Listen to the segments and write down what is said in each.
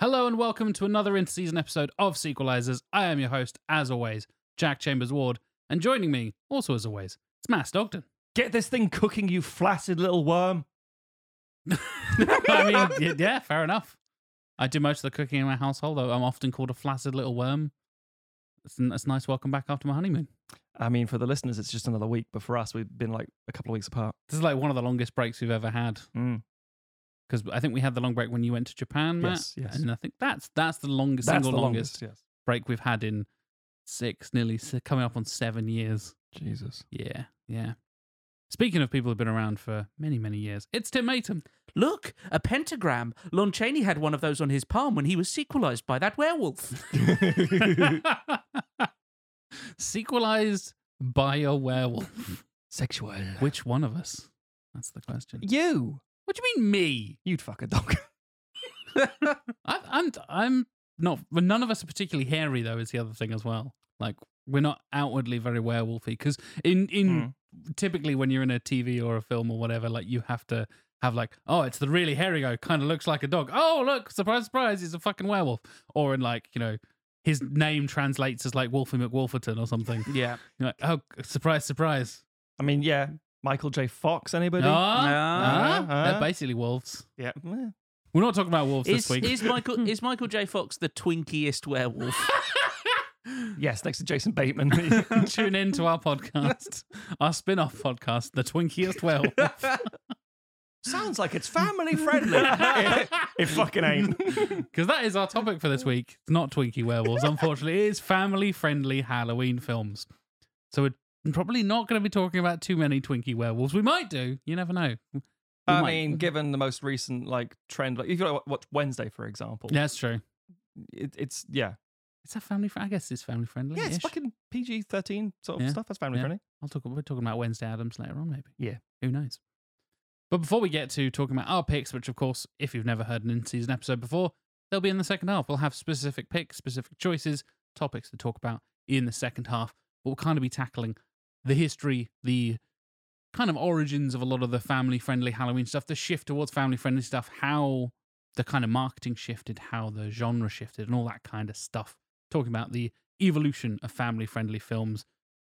Hello and welcome to another interseason episode of Sequelisers. I am your host, as always, Jack Chambers Ward, and joining me, also as always, it's Matt Stockton. Get this thing cooking, you flaccid little worm. I mean, yeah, fair enough. I do most of the cooking in my household, though I'm often called a flaccid little worm. It's, it's a nice welcome back after my honeymoon. I mean, for the listeners, it's just another week, but for us, we've been like a couple of weeks apart. This is like one of the longest breaks we've ever had. Mm. Because I think we had the long break when you went to Japan, Matt. Yes, yes. And I think that's that's the longest, That's single the longest, longest. Yes. break we've had in six, nearly coming up on seven years. Jesus. Yeah, yeah. Speaking of people who've been around for many, many years, it's Tim Maytom. Look, a pentagram. Lon Chaney had one of those on his palm when he was sequelized by that werewolf. Sequelized by a werewolf. Sexual. Which one of us? That's the question. You. What do you mean, me? You'd fuck a dog. I, I'm, I'm not. Well, none of us are particularly hairy, though. Is the other thing as well. Like we're not outwardly very werewolfy because in in typically when you're in a TV or a film or whatever, like you have to have like, oh, it's the really hairy guy, kind of looks like a dog. Oh, look, surprise, surprise, he's a fucking werewolf. Or in like, you know, his name translates as like Wolfie McWolferton or something. yeah. You're like, oh, surprise, surprise. I mean, yeah. Michael J. Fox, anybody? Ah, they're basically wolves. Yeah. We're not talking about wolves Is, this week. is Michael is Michael J. Fox the twinkiest werewolf? Yes, next to Jason Bateman. Tune in to our podcast, our spin off podcast, The Twinkiest Werewolf. Sounds like it's family friendly. it, it fucking ain't. Because that is our topic for this week. It's not Twinkie werewolves, unfortunately. It is family friendly Halloween films. So we're probably not going to be talking about too many Twinkie werewolves. We might do. You never know. I might- mean, given the most recent like trend, like if you watch Wednesday, for example, Yeah, that's true. it, it's yeah, It's a family. Fr- I guess it's family friendly. yeah, it's fucking PG thirteen sort of Yeah, stuff. That's family yeah. friendly. I'll talk. We're talking about Wednesday Addams later on, maybe. Yeah. Who knows? But before we get to talking about our picks, which of course, if you've never heard an in-season episode before, they'll be in the second half. We'll have specific picks, specific choices, topics to talk about in the second half. But we'll kind of be tackling the history, the kind of origins of a lot of the family-friendly Halloween stuff, the shift towards family-friendly stuff, how the kind of marketing shifted, how the genre shifted, and all that kind of stuff. Talking about the evolution of family-friendly films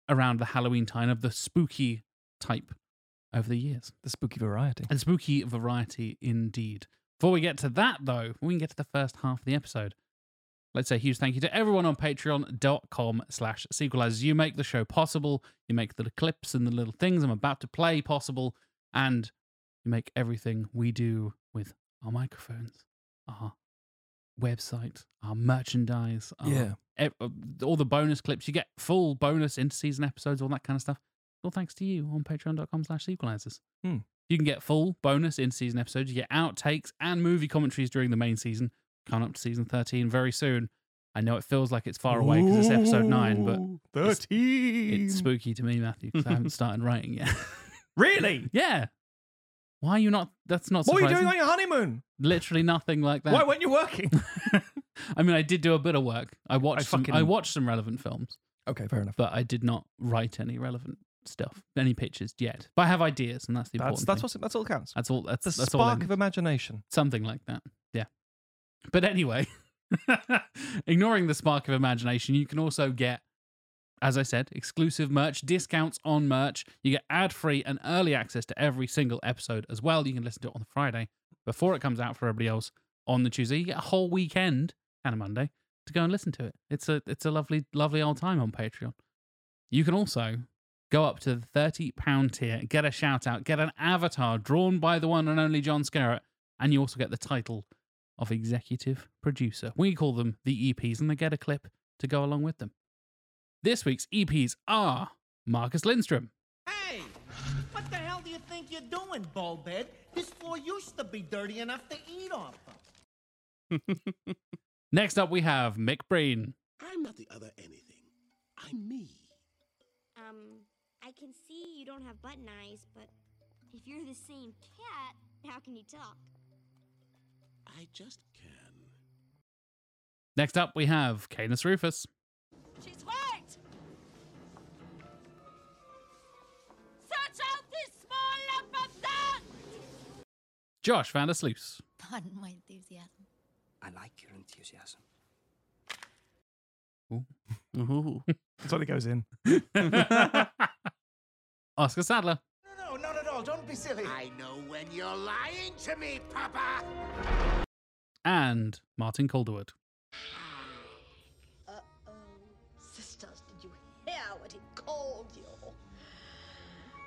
around the Halloween time of the spooky type over the years. The spooky variety. And spooky variety indeed. Before we get to that, though, we can get to the first half of the episode. Let's say a huge thank you to everyone on patreon.com slash sequelisers. You make the show possible. You make the clips and the little things I'm about to play possible. And you make everything we do with our microphones, our website, our merchandise, our Yeah. ev- uh, all the bonus clips. You get full bonus inter-season episodes, all that kind of stuff. All thanks to you on patreon.com slash sequelisers. Hmm. You can get full bonus in-season episodes. You get outtakes and movie commentaries during the main season. Coming up to season 13 very soon. I know it feels like it's far away because it's episode 9, but it's- thirteen. it's spooky to me, Matthew, because I haven't started writing yet. really? yeah. Why are you not? That's not What are you doing on your honeymoon? Literally nothing like that. Why weren't you working? I mean, I did do a bit of work. I watched some. fucking- I watched some relevant films. okay, fair enough. but I did not write any relevant stuff, any pictures yet. But I have ideas, and that's the That's important. that's thing. what that's all counts. That's all. That's The that's spark need. of imagination. Something like that. Yeah. But anyway, ignoring the spark of imagination, you can also get, as I said, exclusive merch, discounts on merch. You get ad free and early access to every single episode as well. You can listen to it on the Friday before it comes out for everybody else on the Tuesday. You get a whole weekend and a Monday to go and listen to it. It's a it's a lovely lovely old time on Patreon. You can also go up to the £30 tier, get a shout out, get an avatar drawn by the one and only John Scarrett, and you also get the title of executive producer. We call them the EPs, and they get a clip to go along with them. This week's EPs are Marcus Lindstrom, Hey, what the hell do you think you're doing, baldhead? This floor used to be dirty enough to eat off of. Next up, we have Mick Breen. I'm not the other anything. I'm me. Um, I can see you don't have button eyes, but if you're the same cat, how can you talk? I just can. Next up, we have Canis Rufus. She's white! Search out this small lump of sand! Josh Vandersloos. Pardon my enthusiasm. I like your enthusiasm. Ooh. That's what it goes in. Oscar Sadler. No, no, not at all. Don't be silly. I know when you're lying to me, Papa. And Martin Calderwood. Uh-oh. Sisters, did you hear what he called you?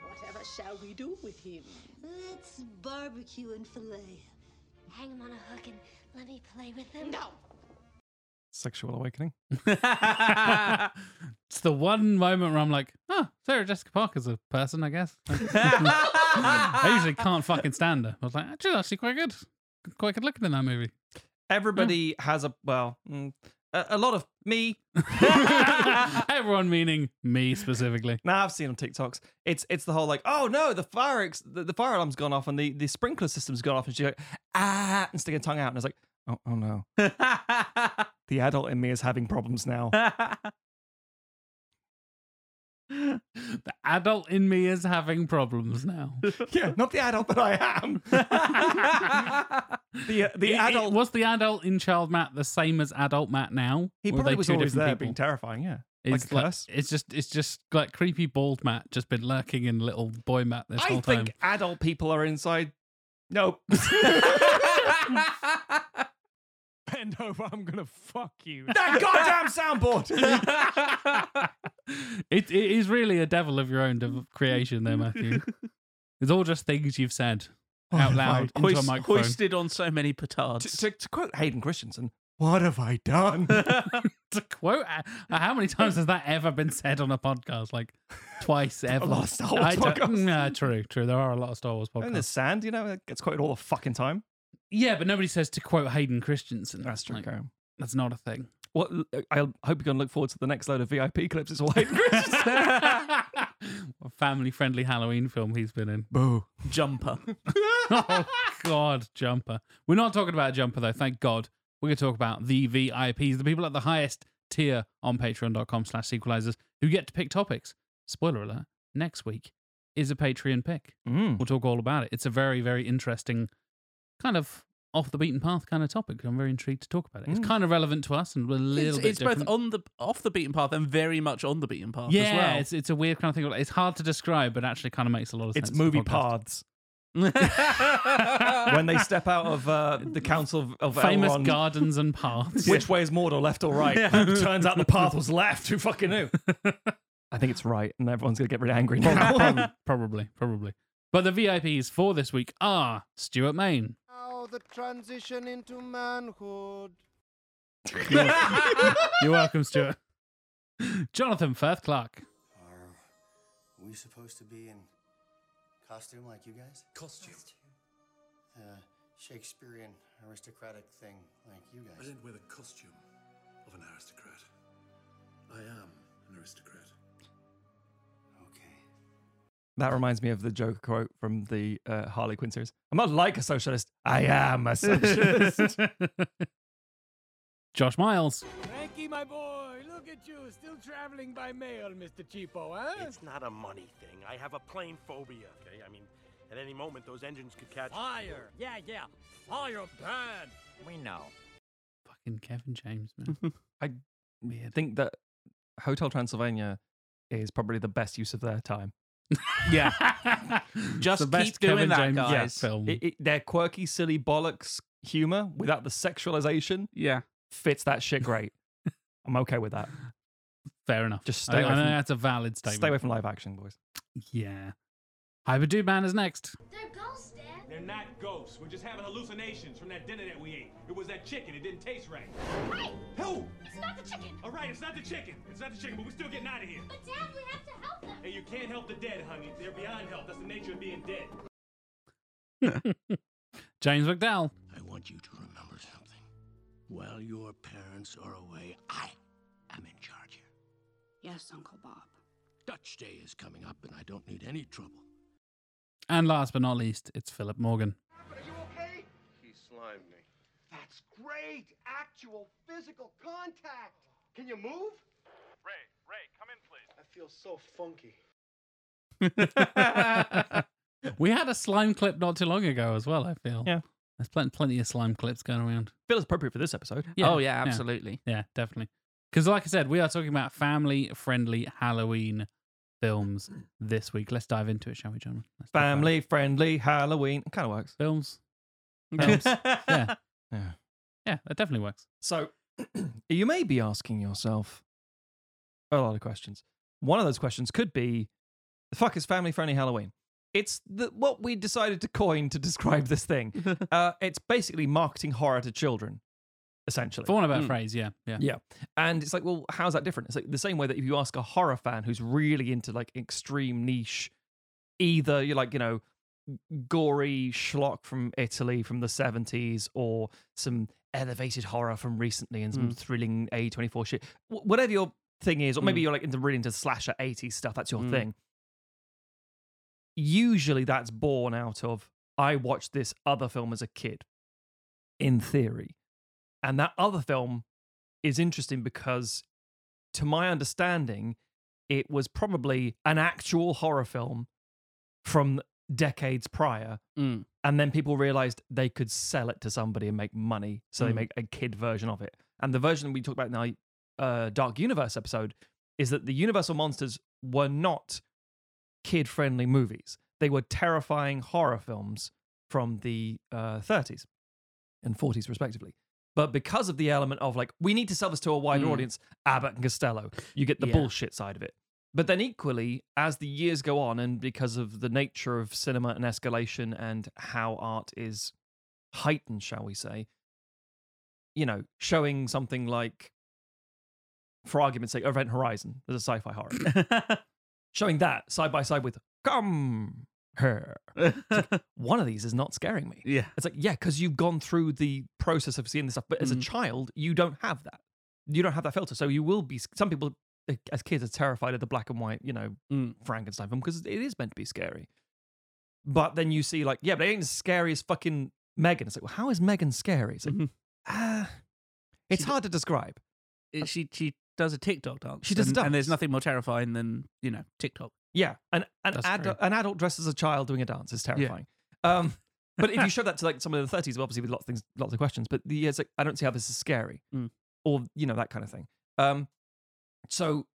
Whatever shall we do with him? Let's barbecue and fillet. Hang him on a hook and let me play with him. No! Sexual awakening. it's the one moment where I'm like, oh, Sarah Jessica Parker's a person, I guess. I usually can't fucking stand her. I was like, she's actually quite good. Quite good looking in that movie. Everybody has a well, mm, a, a lot of me. Everyone meaning me specifically. Now I've seen on TikToks. It's it's the whole like, oh no, the fire ex- the, the fire alarm's gone off and the, the sprinkler system's gone off, and she's like, ah, and sticking her tongue out, and it's like, oh oh no, the adult in me is having problems now. The adult in me is having problems now. yeah, not the adult that I am. the the I- I- adult. was the adult in Child Matt the same as adult Matt now? he probably was always there, people? being terrifying. Yeah, It's like like- it's just it's just like creepy bald Matt just been lurking in little boy Matt this I whole time. I think adult people are inside. Nope. Bend over, I'm gonna fuck you. That goddamn soundboard. it, it is really a devil of your own dev- creation there, Matthew. it's all just things you've said out loud into a microphone. hoisted on so many petards. to, to, to quote Hayden Christensen, what have I done? to quote, uh, how many times has that ever been said on a podcast? Like twice ever. lot of Star Wars I don't- podcasts. Nah, true, true. There are a lot of Star Wars podcasts. and there's sand, you know, it gets quoted all the fucking time. Yeah, but nobody says to quote Hayden Christensen. That's true, Like, That's not a thing. What I hope you're gonna look forward to the next load of VIP clips. It's all Hayden Christensen. a family-friendly Halloween film he's been in. Boo. Jumper. oh God, Jumper. We're not talking about Jumper though. Thank God. We're going to talk about the VIPs, the people at the highest tier on Patreon.com/slash Sequelisers who get to pick topics. Spoiler alert: next week is a Patreon pick. Mm. We'll talk all about it. It's a very, very interesting, kind of off the beaten path kind of topic. I'm very intrigued to talk about it. It's Mm. kind of relevant to us and we're a little It's, bit it's both different. on the off the beaten path and very much on the beaten path yeah, as well. it's it's a weird kind of thing. It's hard to describe, but actually kind of makes a lot of sense. It's as movie podcast. paths. when they step out of uh, the council of, of famous Elrond, gardens and paths. which way is Mordor, left or right? Turns out the path was left. Who fucking knew? I think it's right, and everyone's gonna get really angry now. probably, probably, probably. But the VIPs for this week are Stuart Main, Now the transition into manhood. You're welcome, Stuart. Jonathan Firth Clark, Are we supposed to be in costume like you guys? Costume. Uh, Shakespearean aristocratic thing like you guys. I didn't wear the costume of an aristocrat. I am an aristocrat. Okay. That reminds me of the Joker quote from the uh, Harley Quinn series. I'm not like a socialist. I am a socialist. Josh Miles, Frankie, my boy, look at you, still traveling by mail, Mr. Cheapo, huh? It's not a money thing. I have a plane phobia, okay? I mean, at any moment, those engines could catch. Fire! Yeah, yeah. Fire bad! We know. fucking Kevin James, man. I Weird. think that Hotel Transylvania is probably the best use of their time. Yeah. Just the best keep doing Kevin that, James guys. film. It, it, their quirky, silly bollocks humor without the sexualization Yeah. fits that shit great. I'm okay with that. Fair enough. Just I stay think- away I think from- that's a valid statement. Stay away from live action, boys. Yeah. Hyper Dude Man is next. They're ghosts, Dad. They're not ghosts. We're just having hallucinations from that dinner that we ate. It was that chicken. It didn't taste right. Hey! Who? It's not the chicken. All right, it's not the chicken. It's not the chicken, but we're still getting out of here. But Dad, we have to help them. Hey, you can't help the dead, honey. They're beyond help. That's the nature of being dead. James McDowell. I want you to remember something. While your parents are away, I am in charge here. Yes, Uncle Bob. Dutch Day is coming up, and I don't need any trouble. And last but not least, it's Philip Morgan. okay? He slimed me. That's great! Actual physical contact! Can you move? Ray, Ray, come in, please. I feel so funky. we had a slime clip not too long ago as well, I feel. Yeah. There's plenty, plenty of slime clips going around. Feels appropriate for this episode. Yeah. Oh, yeah, absolutely. Yeah, definitely. Because, like I said, we are talking about family friendly Halloween films this week. Let's dive into it, shall we, gentlemen? Let's Family friendly Halloween. It Kind of works. Films. Films. yeah. Yeah. Yeah, that definitely works. So you may be asking yourself a lot of questions. One of those questions could be the fuck is family friendly Halloween? It's the, what we decided to coin to describe this thing. uh, it's basically marketing horror to children, essentially. For one of a phrase, yeah. Yeah. Yeah. And it's like, well, how's that different? It's like the same way that if you ask a horror fan who's really into like extreme niche, either you're like, you know, gory schlock from Italy from the 70s or some elevated horror from recently and some Mm. thrilling A24 shit, wh- whatever your thing is, or maybe Mm. you're like into really into slasher 80s stuff, that's your Mm. thing. Usually that's born out of, I watched this other film as a kid, in theory. And that other film is interesting because, to my understanding, it was probably an actual horror film from decades prior. Mm. And then people realized they could sell it to somebody and make money. So they Mm. make a kid version of it. And the version we talked about in our uh, Dark Universe episode is that the Universal Monsters were not kid friendly movies. They were terrifying horror films from the uh, 30s and 40s, respectively. But because of the element of like, we need to sell this to a wider Mm. audience, Abbott and Costello, you get the Yeah. bullshit side of it. But then equally, as the years go on, and because of the nature of cinema and escalation and how art is heightened, shall we say, you know, showing something like, for argument's sake, Event Horizon as a sci fi horror, showing that side by side with Come It's like, one of these is not scaring me. Yeah. It's like, yeah, because you've gone through the process of seeing this stuff. But as a Mhm. child, you don't have that. You don't have that filter. So you will be, some people as kids are terrified of the black and white, you know, Mm. Frankenstein film because it is meant to be scary. But then you see, like, yeah, but it ain't as scary as fucking Megan. It's like, well, how is Megan scary? It's like, Mm-hmm. ah, it's She- hard to describe. It- she she does a TikTok dance. She does a and, and there's nothing more terrifying than you know TikTok. Yeah, an an, That's ad- true. an adult dressed as a child doing a dance is terrifying. Um, but if you show that to like someone in the 30s, obviously with lots of things, lots of questions. But the, it's like, I don't see how this is scary, Mm. or you know that kind of thing. Um, so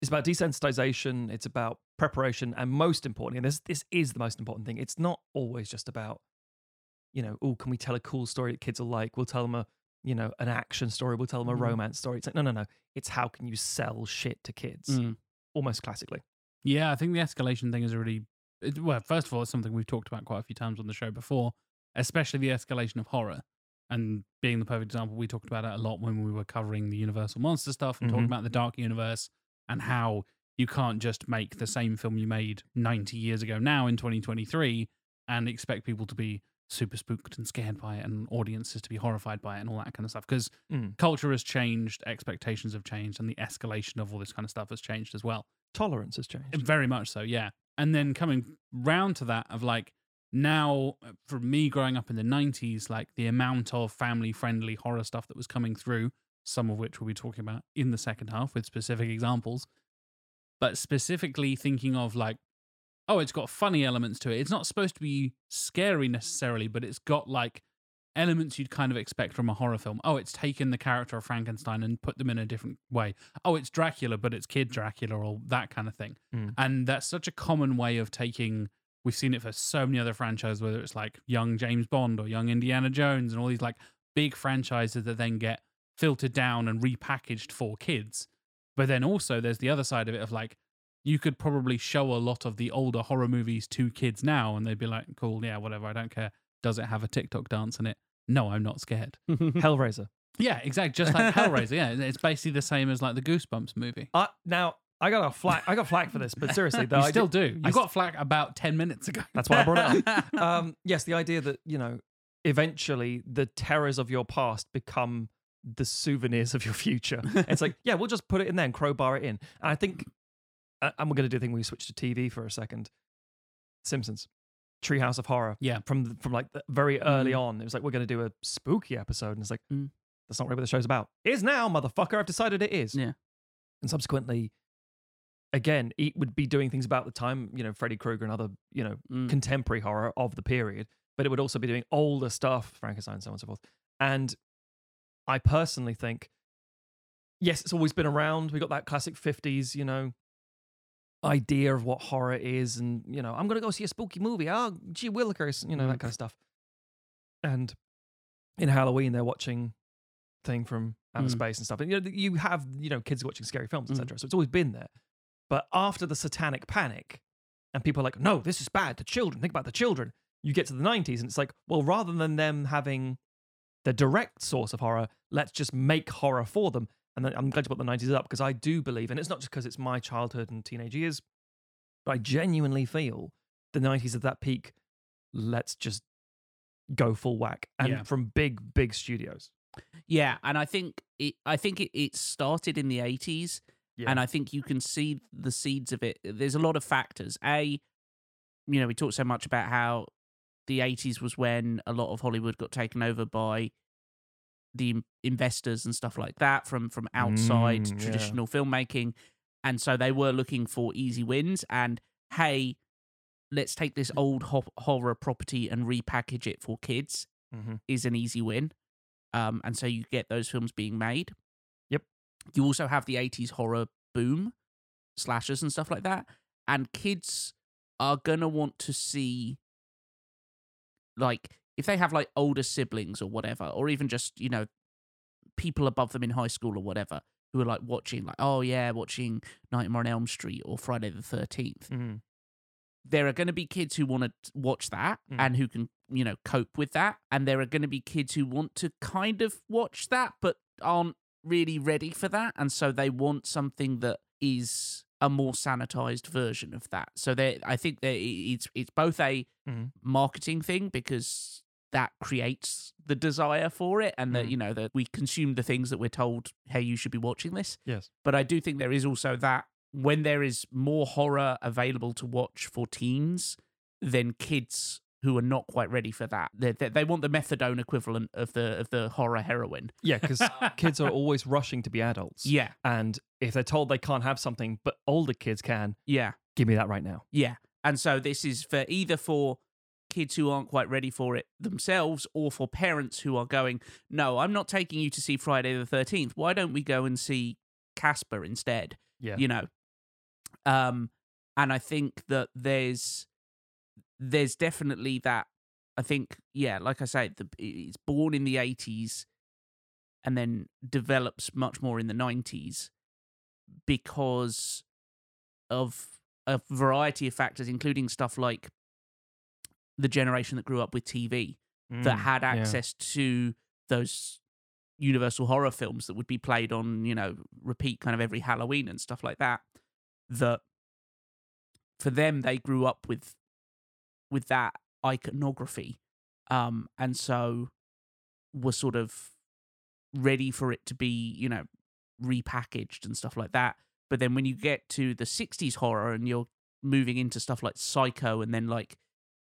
it's about desensitization. It's about preparation, and most importantly, and this this is the most important thing. It's not always just about, you know, oh, can we tell a cool story that kids will like? We'll tell them a, you know, an action story. We'll tell them a Mhm. romance story. It's like no, no, no. It's how can you sell shit to kids, Mm. almost classically. Yeah, I think the escalation thing is a really it, well. First of all, it's something we've talked about quite a few times on the show before, especially the escalation of horror. And being the perfect example, we talked about it a lot when we were covering the Universal Monster stuff and talking Mhm. about the Dark Universe and how you can't just make the same film you made 90 years ago now in 2023 and expect people to be super spooked and scared by it and audiences to be horrified by it and all that kind of stuff. Because Mm. culture has changed, expectations have changed, and the escalation of all this kind of stuff has changed as well. Tolerance has changed. Very much so, yeah. And then coming round to that of like now, uh, for me growing up in the 90s, like the amount of family friendly horror stuff that was coming through, some of which we'll be talking about in the second half with specific examples, but specifically thinking of like, oh, it's got funny elements to it. It's not supposed to be scary necessarily, but it's got like elements you'd kind of expect from a horror film. Oh, it's taken the character of Frankenstein and put them in a different way. Oh, it's Dracula, but it's Kid Dracula or that kind of thing. Mm. And that's such a common way of taking. We've seen it for so many other franchises, whether it's like young James Bond or young Indiana Jones and all these like big franchises that then get filtered down and repackaged for kids. But then also there's the other side of it of like you could probably show a lot of the older horror movies to kids now and they'd be like, cool, yeah, whatever, I don't care. Does it have a TikTok dance in it? No, I'm not scared. Hellraiser. Yeah, exactly. Just like Hellraiser. Yeah, it's basically the same as like the Goosebumps movie. Uh, now I got a flack. I got flack for this, but seriously, though, you I still did- do. I You got flack about ten minutes ago. That's why I brought it up. um, yes, the idea that you know, eventually the terrors of your past become the souvenirs of your future. It's like, yeah, we'll just put it in there and crowbar it in. And I think, and we're going to do a thing where we switch to TV for a second. Simpsons, Treehouse of Horror. Yeah, from from like the very early Mm. on, it was like we're going to do a spooky episode, and it's like Mm. that's not really what the show's about. Is now, motherfucker. I've decided it is. Yeah. And subsequently, again, it would be doing things about the time, you know, Freddy Krueger and other, you know, Mm. contemporary horror of the period, but it would also be doing older stuff, Frankenstein, so on and so forth. And I personally think, yes, it's always been around. We got that classic 50s, you know, idea of what horror is. And, you know, I'm to go see a spooky movie. Oh, gee willikers, you know, that mm-hmm. kind of stuff. And in Halloween, they're watching thing from outer Mm. space and stuff. And you know, you have, you know, kids watching scary films, etc. Mm. So it's always been there. But after the satanic panic, and people are like, no, this is bad. The children, think about the children. You get to the 90s, and it's like, well, rather than them having the direct source of horror, let's just make horror for them. And I'm glad you put the 90s up because I do believe, and it's not just because it's my childhood and teenage years, but I genuinely feel the 90s at that peak, let's just go full whack. And Yeah. from big, big studios. Yeah, and I think it. I think it, it started in the eighties, Yeah. and I think you can see the seeds of it. There's a lot of factors. A, you know, we talked so much about how the eighties was when a lot of Hollywood got taken over by the investors and stuff like that from from outside Mm, yeah. traditional filmmaking, and so they were looking for easy wins. And hey, let's take this old ho- horror property and repackage it for kids Mhm. is an easy win. Um, and so you get those films being made. Yep. You also have the 80s horror boom, slashers and stuff like that. And kids are going to want to see, like, if they have like older siblings or whatever, or even just, you know, people above them in high school or whatever who are like watching, like, oh yeah, watching Nightmare on Elm Street or Friday the 13th Mhm. there are going to be kids who want to watch that Mm. and who can you know cope with that and there are going to be kids who want to kind of watch that but aren't really ready for that and so they want something that is a more sanitized version of that so i think that it's it's both a Mhm. marketing thing because that creates the desire for it and that Mm. you know that we consume the things that we're told hey you should be watching this Yes. but I do think there is also that when there is more horror available to watch for teens, then kids who are not quite ready for that, they, they, they want the methadone equivalent of the of the horror heroin. Yeah, because kids are always rushing to be adults. Yeah. And if they're told they can't have something, but older kids can, Yeah. give me that right now. Yeah. And so this is for either for kids who aren't quite ready for it themselves or for parents who are going, no, I'm not taking you to see Friday the 13th. Why don't we go and see Casper instead? Yeah. You know. Um and I think that there's there's definitely that I think yeah, like I say, the, it's born in the 80s and then develops much more in the 90s because of a variety of factors, including stuff like the generation that grew up with TV that Mm, had yeah. access to those universal horror films that would be played on, you know, repeat kind of every Halloween and stuff like that. That for them they grew up with with that iconography. Um and so were sort of ready for it to be, you know, repackaged and stuff like that. But then when you get to the 60s horror and you're moving into stuff like Psycho and then like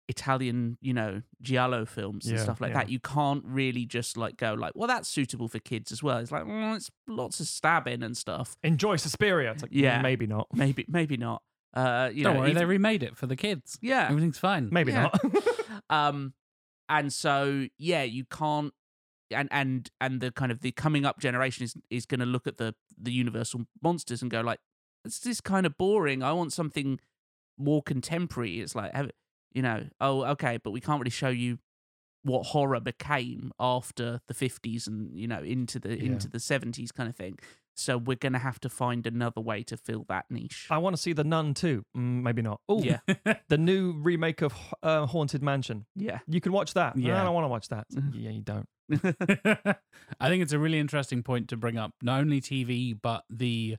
Italian, you know, giallo films and Yeah, stuff like yeah. that, you can't really just like go like, well, that's suitable for kids as well. It's like, mm, it's lots of stabbing and stuff. Enjoy Suspiria. It's like, Yeah. yeah, maybe not. Maybe, maybe not. Uh, you Don't know, worry, they remade it for the kids. Yeah. everything's fine. Maybe Yeah. not. um and so yeah you can't and and and the kind of the coming up generation is is going to look at the the universal monsters and go like it's this kind of boring i want something more contemporary it's like have, you know oh okay but we can't really show you what horror became after the 50s and you know into the Yeah. into the 70s kind of thing So we're going to have to find another way to fill that niche. I want to see the Nun too. Mm, maybe not. Oh, Yeah. the new remake of uh, Haunted Mansion. Yeah. You can watch that. Yeah. I don't want to watch that. yeah, you don't. I think it's a really interesting point to bring up. Not only TV, but the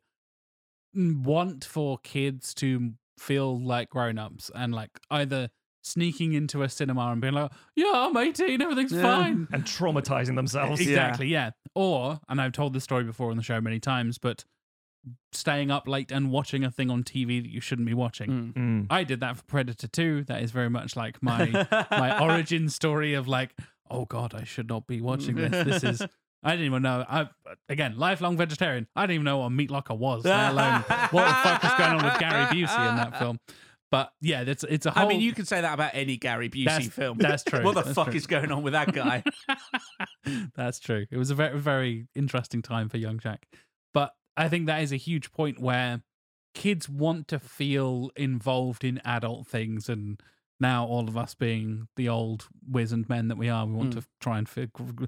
want for kids to feel like grown ups and like either sneaking into a cinema and being like, yeah, I'm 18, everything's Yeah. fine. And traumatizing themselves. Exactly, yeah. Or, and I've told this story before on the show many times, but staying up late and watching a thing on TV that you shouldn't be watching. Mm. I did that for Predator 2. That is very much like my my origin story of like, oh god, I should not be watching this. This is I didn't even know. I again, lifelong vegetarian. I didn't even know what a meat locker was, let alone what the fuck was going on with Gary Busey in that film. But yeah, it's it's a whole. I mean, you can say that about any Gary Busey That's- film. that's true, what the that's fuck true. is going on with that guy? That's true. It was a very, very interesting time for young Jack. But I think that is a huge point where kids want to feel involved in adult things. And now, all of us being the old wizened men that we are, we want Mm. to try and gr-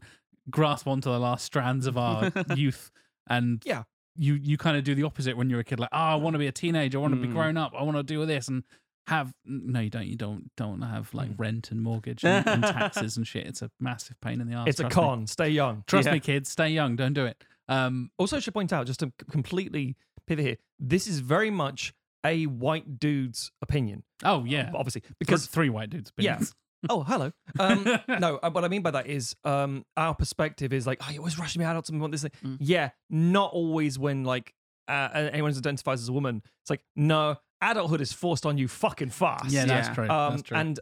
grasp onto the last strands of our youth. And Yeah. You, you kind of do the opposite when you're a kid. Like, oh, I want to be a teenager. I want to be Mm. grown up. I want to do this. And have no, you don't. You don't. Don't have like rent and mortgage and, and taxes and shit. It's a massive pain in the ass. It's a trust me. con. Stay young. Trust Yeah. me, kids, stay young. Don't do it. Um, Also, I should point out, just to completely pivot here, this is very much a white dude's opinion. oh yeah, Obviously, because because three white dudes. Yeah. Opinions. Oh, hello. Um, no, uh, what I mean by that is um, our perspective is like, oh, you always rushing me out adults and we want this thing. Mm. Yeah, not always when like uh, anyone who identifies as a woman. It's like, no, adulthood is forced on you fucking fast. Yeah, that's Yeah. true. Um, that's true. And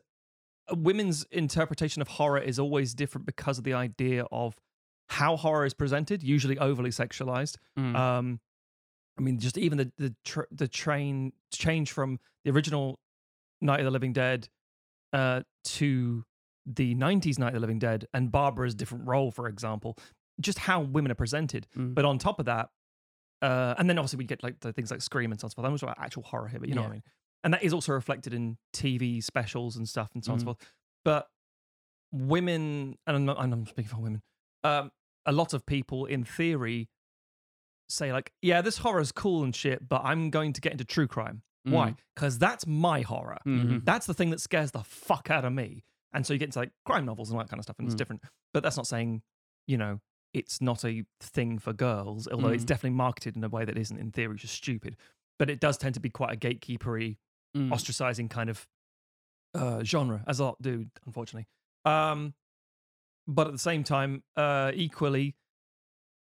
uh, women's interpretation of horror is always different because of the idea of how horror is presented, usually overly sexualized. Mm. Um, I mean, just even the the tr- the train change from the original Night of the Living Dead uh, to the '90s Night of the Living Dead and Barbara's different role, for example, just how women are presented. Mm. But on top of that, uh, and then obviously we get like the things like Scream and so on and so forth. I'm not about actual horror here, but you know what I mean. And that is also reflected in TV specials and stuff and so on and so Mm. forth. But women, and I'm, not, and I'm speaking for women, um, a lot of people in theory say like, yeah, this horror is cool and shit, but I'm going to get into true crime. Why? Mm. Because that's my horror. Mhm. That's the thing that scares the fuck out of me. And so you get into like crime novels and all that kind of stuff, and it's Mm. different. But that's not saying, you know, it's not a thing for girls, although it's Mm. definitely marketed in a way that isn't in theory just stupid. But it does tend to be quite a gatekeepery, Mm. ostracizing kind of uh, genre, as a lot do, unfortunately. Um, but at the same time, uh, equally,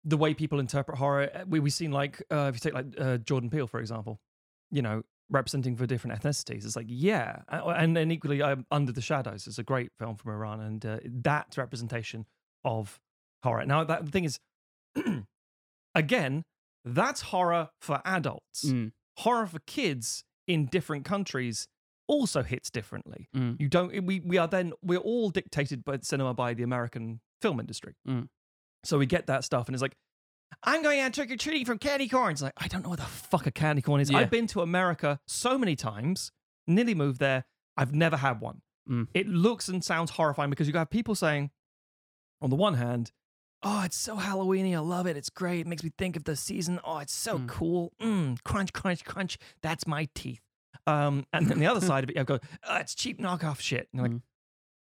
the way people interpret horror, uh, we we've seen like uh, if you take like uh, Jordan Peele for example, you know, representing for different ethnicities. It's like yeah, and then equally, um, Under the Shadows is a great film from Iran, and uh, that representation of horror. Now that the thing is, again, that's horror for adults. Mm. Horror for kids in different countries also hits differently. Mm. You don't. We we are then we're all dictated by cinema by the American film industry. Mm. So we get that stuff, and it's like, I'm going out trick or treating from candy corns. Like I don't know what the fuck a candy corn is. Yeah. I've been to America so many times, nearly moved there. I've never had one. Mm. It looks and sounds horrifying because you have people saying, on the one hand, oh, it's so Halloweeny. I love it. It's great. It makes me think of the season. Oh, it's so Mm. cool. Mm, crunch, crunch, crunch. That's my teeth. Um, and then the other side of it, you go, oh, it's cheap knockoff shit. And you're like, Mm.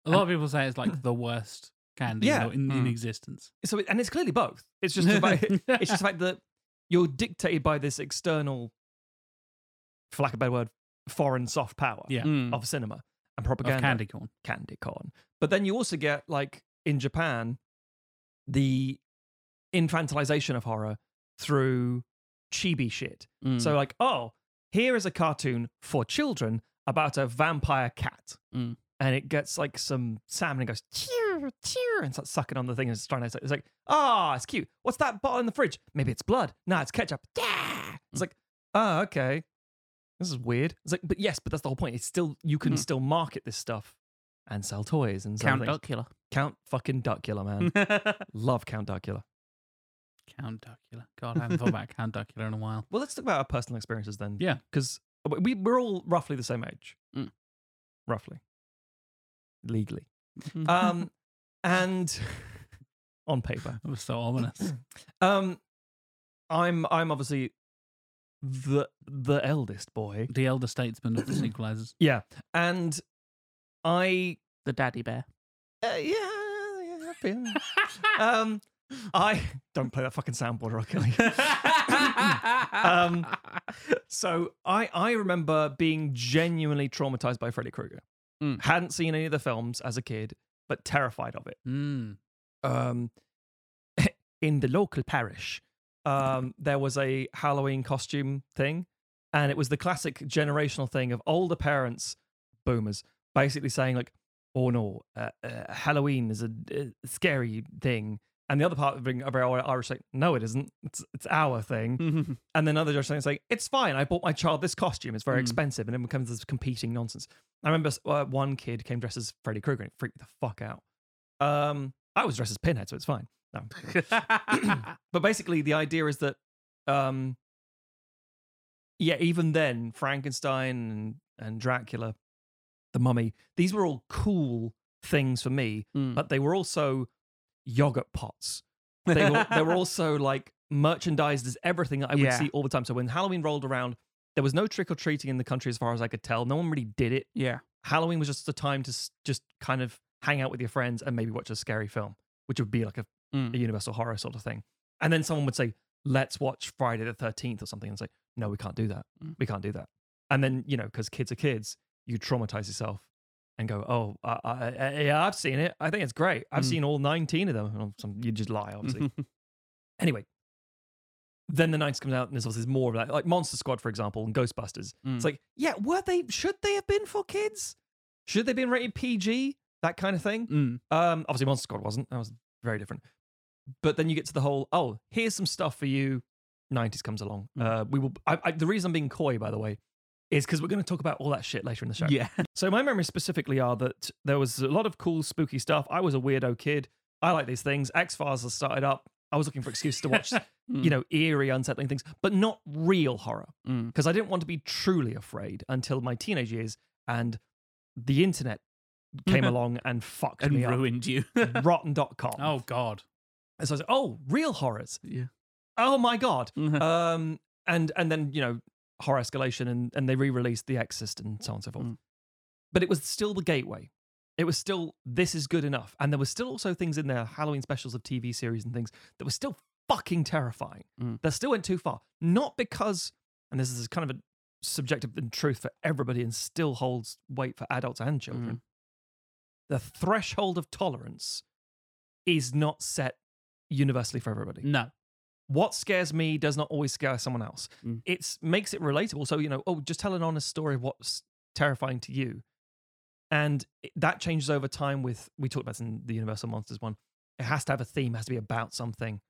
a lot of people say it's like the worst candy Yeah. in, in Mm. existence. so, it, and it's clearly both. It's just about, it's just the fact that you're dictated by this external, for lack of a better word, foreign soft power Yeah. Mm. of cinema and Of propaganda. candy corn. candy corn. But then you also get like in Japan the infantilization of horror through chibi shit. Mm. So like, oh, here is a cartoon for children about a vampire cat. Mm. And it gets like some salmon and goes cheer, cheer, and starts sucking on the thing and it's trying to it's like, ah, it's cute. What's that bottle in the fridge? Maybe it's blood. No, it's ketchup. Yeah. It's like, oh, okay. This is weird. It's like, but yes, but that's the whole point. It's still you can Mm. still market this stuff and sell toys and sell Count things. Duckula. Count fucking Duckula, man. Love Count Duckula. Count Duckula. God, I haven't thought about Count Duckula in a while. Well, let's talk about our personal experiences then. Yeah. Because we, we're all roughly the same age. Mm. Roughly. Legally. Mm-hmm. Um, and on paper. It was so ominous. Um, I'm I'm obviously the the eldest boy. The elder statesman of the sequelisers. Yeah, and I the daddy bear. Uh, yeah, yeah, I've been- um, I don't play that fucking soundboard, or I'll kill you. um, so I I remember being genuinely traumatized by Freddy Krueger. Mm. Hadn't seen any of the films as a kid, but terrified of it. Mm. Um, in the local parish, um, there was a Halloween costume thing, and it was the classic generational thing of older parents, boomers, basically saying like, "Oh no, uh, uh, Halloween is a, a scary thing," and the other part of being a very Irish like, "No, it isn't. It's it's our thing." and then other generations like, "It's fine. I bought my child this costume. It's very Mm. expensive," and it becomes this competing nonsense. I remember uh, one kid came dressed as Freddy Krueger and it freaked me the fuck out. Um, I was dressed as Pinhead, so it's fine. No. but basically, the idea is that, um, yeah, even then, Frankenstein and, and Dracula, the Mummy, these were all cool things for me, Mm. but they were also yogurt pots. They were, they were also like merchandised as everything that I would Yeah. see all the time. So when Halloween rolled around, there was no trick or treating in the country as far as I could tell. No one really did it. Yeah. Halloween was just a time to s- just kind of hang out with your friends and maybe watch a scary film, which would be like a, Mm. a universal horror sort of thing. And then someone would say, "Let's watch Friday the Thirteenth or something," and it's like, "No, we can't do that. Mm. We can't do that." And then you know, because kids are kids, you traumatize yourself and go, "Oh, I, I, I, yeah, I've seen it. I think it's great. I've Mm. seen all nineteen of them." Some, you just lie, obviously. anyway, then the 90s comes out and there's obviously more of that, like Monster Squad, for example, and Ghostbusters. Mm. It's like, yeah, were they? Should they have been for kids? Should they have been rated PG? That kind of thing. Mm. Um, obviously, Monster Squad wasn't. That was very different. But then you get to the whole, oh, here's some stuff for you. 90s comes along. Mm. Uh, we will. I, I, the reason I'm being coy, by the way, is because we're going to talk about all that shit later in the show. Yeah. So my memories specifically are that there was a lot of cool, spooky stuff. I was a weirdo kid. I like these things. X Files has started up. I was looking for excuses to watch, Mm. you know, eerie, unsettling things, but not real horror Mm. because I didn't want to be truly afraid until my teenage years and the internet came along and fucked And me up. ruined you. Rotten.com. Oh God. And so I was like, oh, real horrors. Yeah. Oh my god. Um, and and then you know horror escalation, and and they re-released The Exorcist and so on and so forth. Mm. But it was still the gateway. It was still this is good enough, and there were still also things in there, Halloween specials of TV series and things that were still fucking terrifying. Mm. That still went too far. Not because, and this is kind of a subjective truth for everybody, and still holds weight for adults and children. Mm. The threshold of tolerance is not set universally for everybody No. What scares me does not always scare someone else. Mm. It makes it relatable. So, you know, oh, just tell an honest story of what's terrifying to you. And that changes over time with, we talked about this in the Universal Monsters one. It has to have a theme, it has to be about something.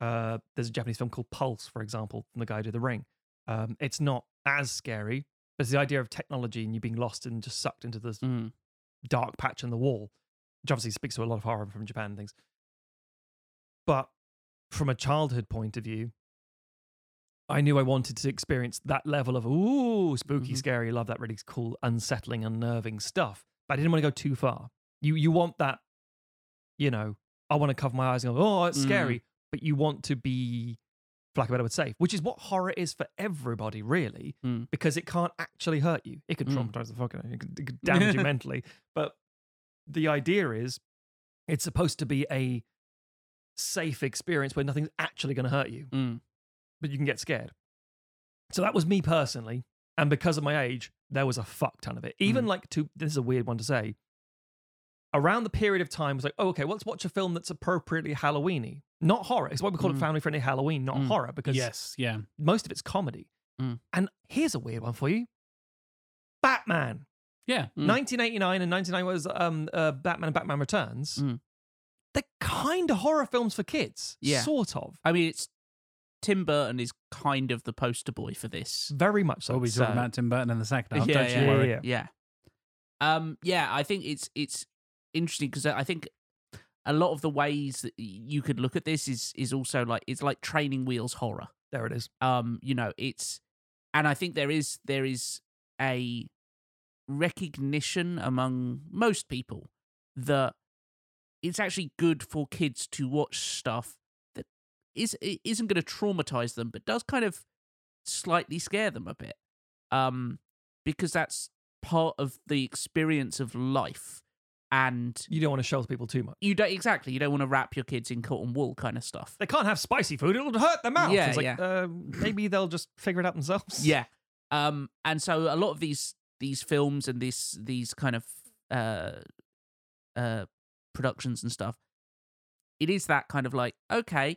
Uh, there's a Japanese film called Pulse, for example, from the guy who did The Ring. Um, it's not as scary, but it's the idea of technology and you being lost and just sucked into this Mm. dark patch in the wall, which obviously speaks to a lot of horror from Japan and things. But from a childhood point of view, I knew I wanted to experience that level of ooh, spooky, Mhm. scary, love that really cool, unsettling, unnerving stuff. But I didn't want to go too far. You you want that, you know, I want to cover my eyes and go, oh, it's Mm. scary. But you want to be, for lack of a better word, safe, which is what horror is for everybody, really, Mm. because it can't actually hurt you. It can Mm. traumatize the fuck out of you, it could, it could damage you mentally. But the idea is it's supposed to be a safe experience where nothing's actually going to hurt you, Mm. but you can get scared. So that was me personally. And because of my age, there was a fuck ton of it. Even Mm. like to this is a weird one to say. Around the period of time, was like, oh, okay, well, let's watch a film that's appropriately Halloweeny, not horror. It's why we call it Mm. family friendly Halloween, not Mm. horror, because Yes. Yeah. most of it's comedy. Mm. And here's a weird one for you Batman. Yeah. Mm. 1989 and 99 was um, uh, Batman and Batman Returns. They're kind of horror films for kids. Yeah. Sort of. I mean, it's Tim Burton is kind of the poster boy for this. Very much so. We'll be So- about Tim Burton in the second half. yeah, don't yeah, you worry. yeah. yeah. Um, yeah, I think it's it's interesting because I think a lot of the ways that you could look at this is is also like it's like training wheels horror. There it is. Um, you know, it's and I think there is there is a recognition among most people that it's actually good for kids to watch stuff that is isn't going to traumatize them, but does kind of slightly scare them a bit, um, because that's part of the experience of life, and You don't want to shelter people too much. you don't exactly you don't want to wrap your kids in cotton wool kind of stuff. They can't have spicy food; it'll hurt their mouth. Yeah, it's like, yeah. uh, maybe they'll just figure it out themselves. Yeah. Um and so a lot of these these films and this these kind of uh uh productions and stuff it is that kind of like okay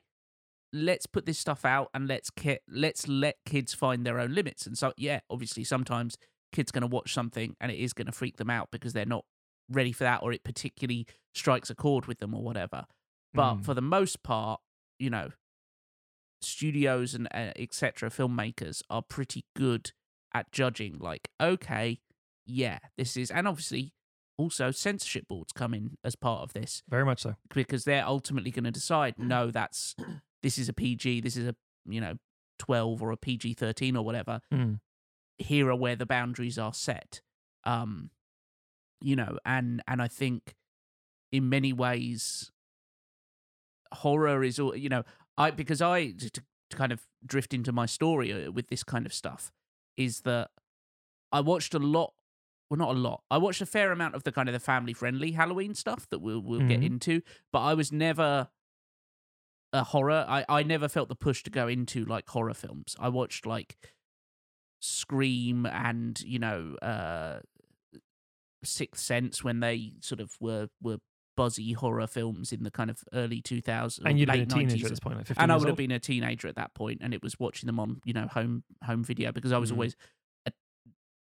let's put this stuff out and let's ki- let's let kids find their own limits and so yeah obviously sometimes kids going to watch something and it is going to freak them out because they're not ready for that or it particularly strikes a chord with them or whatever but Mm. for the most part you know studios and uh, etc filmmakers are pretty good at judging like okay yeah this is and obviously also censorship boards come in as part of this Very much so. because they're ultimately going to decide no that's this is a pg this is a you know 12 or a pg 13 or whatever Mm. here are where the boundaries are set um you know and and i think in many ways horror is all you know i because i to, to kind of drift into my story uh, with this kind of stuff is that i watched a lot well not a lot i watched a fair amount of the kind of the family friendly halloween stuff that we'll we'll get Mhm. into but i was never a horror i i never felt the push to go into like horror films i watched like scream and you know uh sixth sense when they sort of were were buzzy horror films in the kind of early 2000s And you'd late been a teenager 90s. at this point, like 15 and i would have been a teenager at that point and it was watching them on you know home home video because i was Mhm. always a,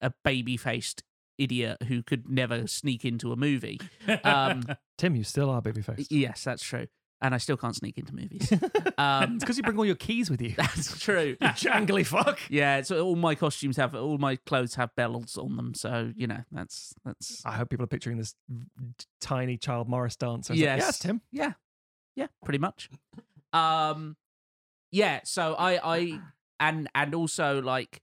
a baby faced idiot who could never sneak into a movie um Tim, you still are babyface. yes that's true and i still can't sneak into movies um it's because you bring all your keys with you. that's true You jangly fuck. yeah so all my costumes have all my clothes have bells on them so you know that's that's I hope people are picturing this tiny child Morris dancer. It's like, Yes. yes, Tim. Yeah. Yeah, pretty much. Um yeah, so I I and and also like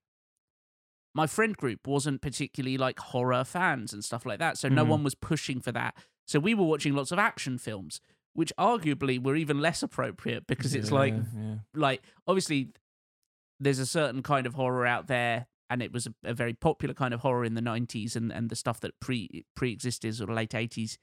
my friend group wasn't particularly like horror fans and stuff like that. So no Mhm. one was pushing for that. So we were watching lots of action films, which arguably were even less appropriate because it's like Yeah, yeah. like obviously there's a certain kind of horror out there and it was a, a very popular kind of horror in the 90s and, and the stuff that pre pre-existed sort of late 80s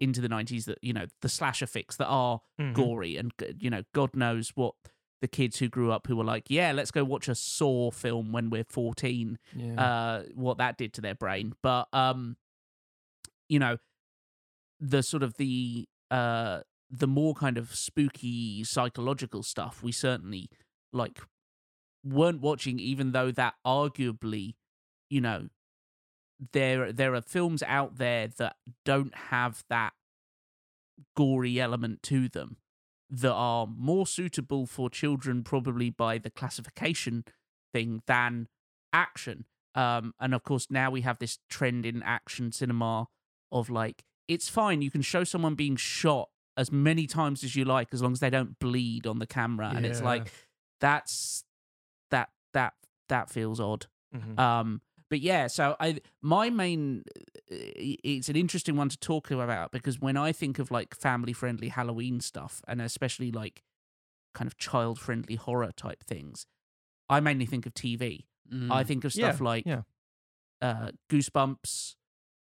into the 90s that you know the slasher fix that are Mhm. gory and you know god knows what the kids who grew up who were like yeah let's go watch a saw film when we're 14 Yeah. uh what that did to their brain but um you know the sort of the uh the more kind of spooky psychological stuff we certainly like weren't watching even though that arguably you know there there are films out there that don't have that gory element to them that are more suitable for children probably by the classification thing than action. Um and of course now we have this trend in action cinema of like it's fine you can show someone being shot as many times as you like as long as they don't bleed on the camera. And it's like that's that that that feels odd. Mhm. um but yeah so i my main uh, it's an interesting one to talk about because when i think of like family friendly halloween stuff and especially like kind of child friendly horror type things i mainly think of tv i Mm. think of Yeah, stuff like yeah. uh goosebumps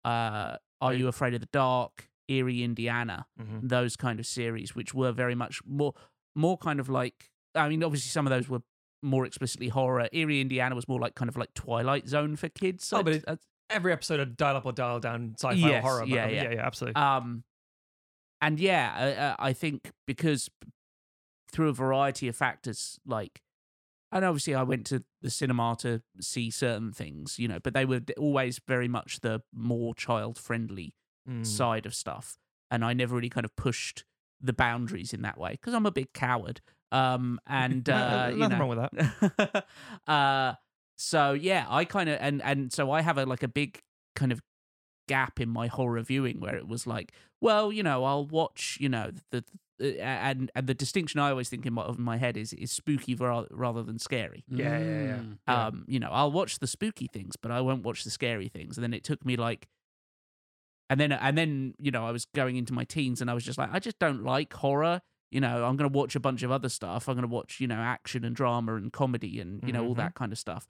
uh are you afraid of the dark eerie indiana Mhm. those kind of series which were very much more more kind of like i mean obviously some of those were more explicitly horror eerie indiana was more like kind of like twilight zone for kids Oh, but it- Every episode of Dial Up or Dial Down sci-fi Yes, or horror. yeah, yeah. yeah, yeah, absolutely. Um, and yeah, uh, uh, I think because through a variety of factors, like, and obviously I went to the cinema to see certain things, you know, but they were always very much the more child friendly Mm. side of stuff, and I never really kind of pushed the boundaries in that way because I'm a big coward. Um, and No, uh, you know, wrong with that. uh, so yeah, I kind of and and so I have a like a big kind of gap in my horror viewing where it was like, well, you know, I'll watch, you know, the, the and and the distinction I always think in my, of my head is is spooky ra- rather than scary. Yeah, yeah, yeah. Mm. Yeah. Um, you know, I'll watch the spooky things, but I won't watch the scary things. And then it took me like, and then and then you know, I was going into my teens, and I was just like, I just don't like horror You know, I'm going to watch a bunch of other stuff. I'm going to watch, you know, action and drama and comedy and, you know, all Mhm. that kind of stuff.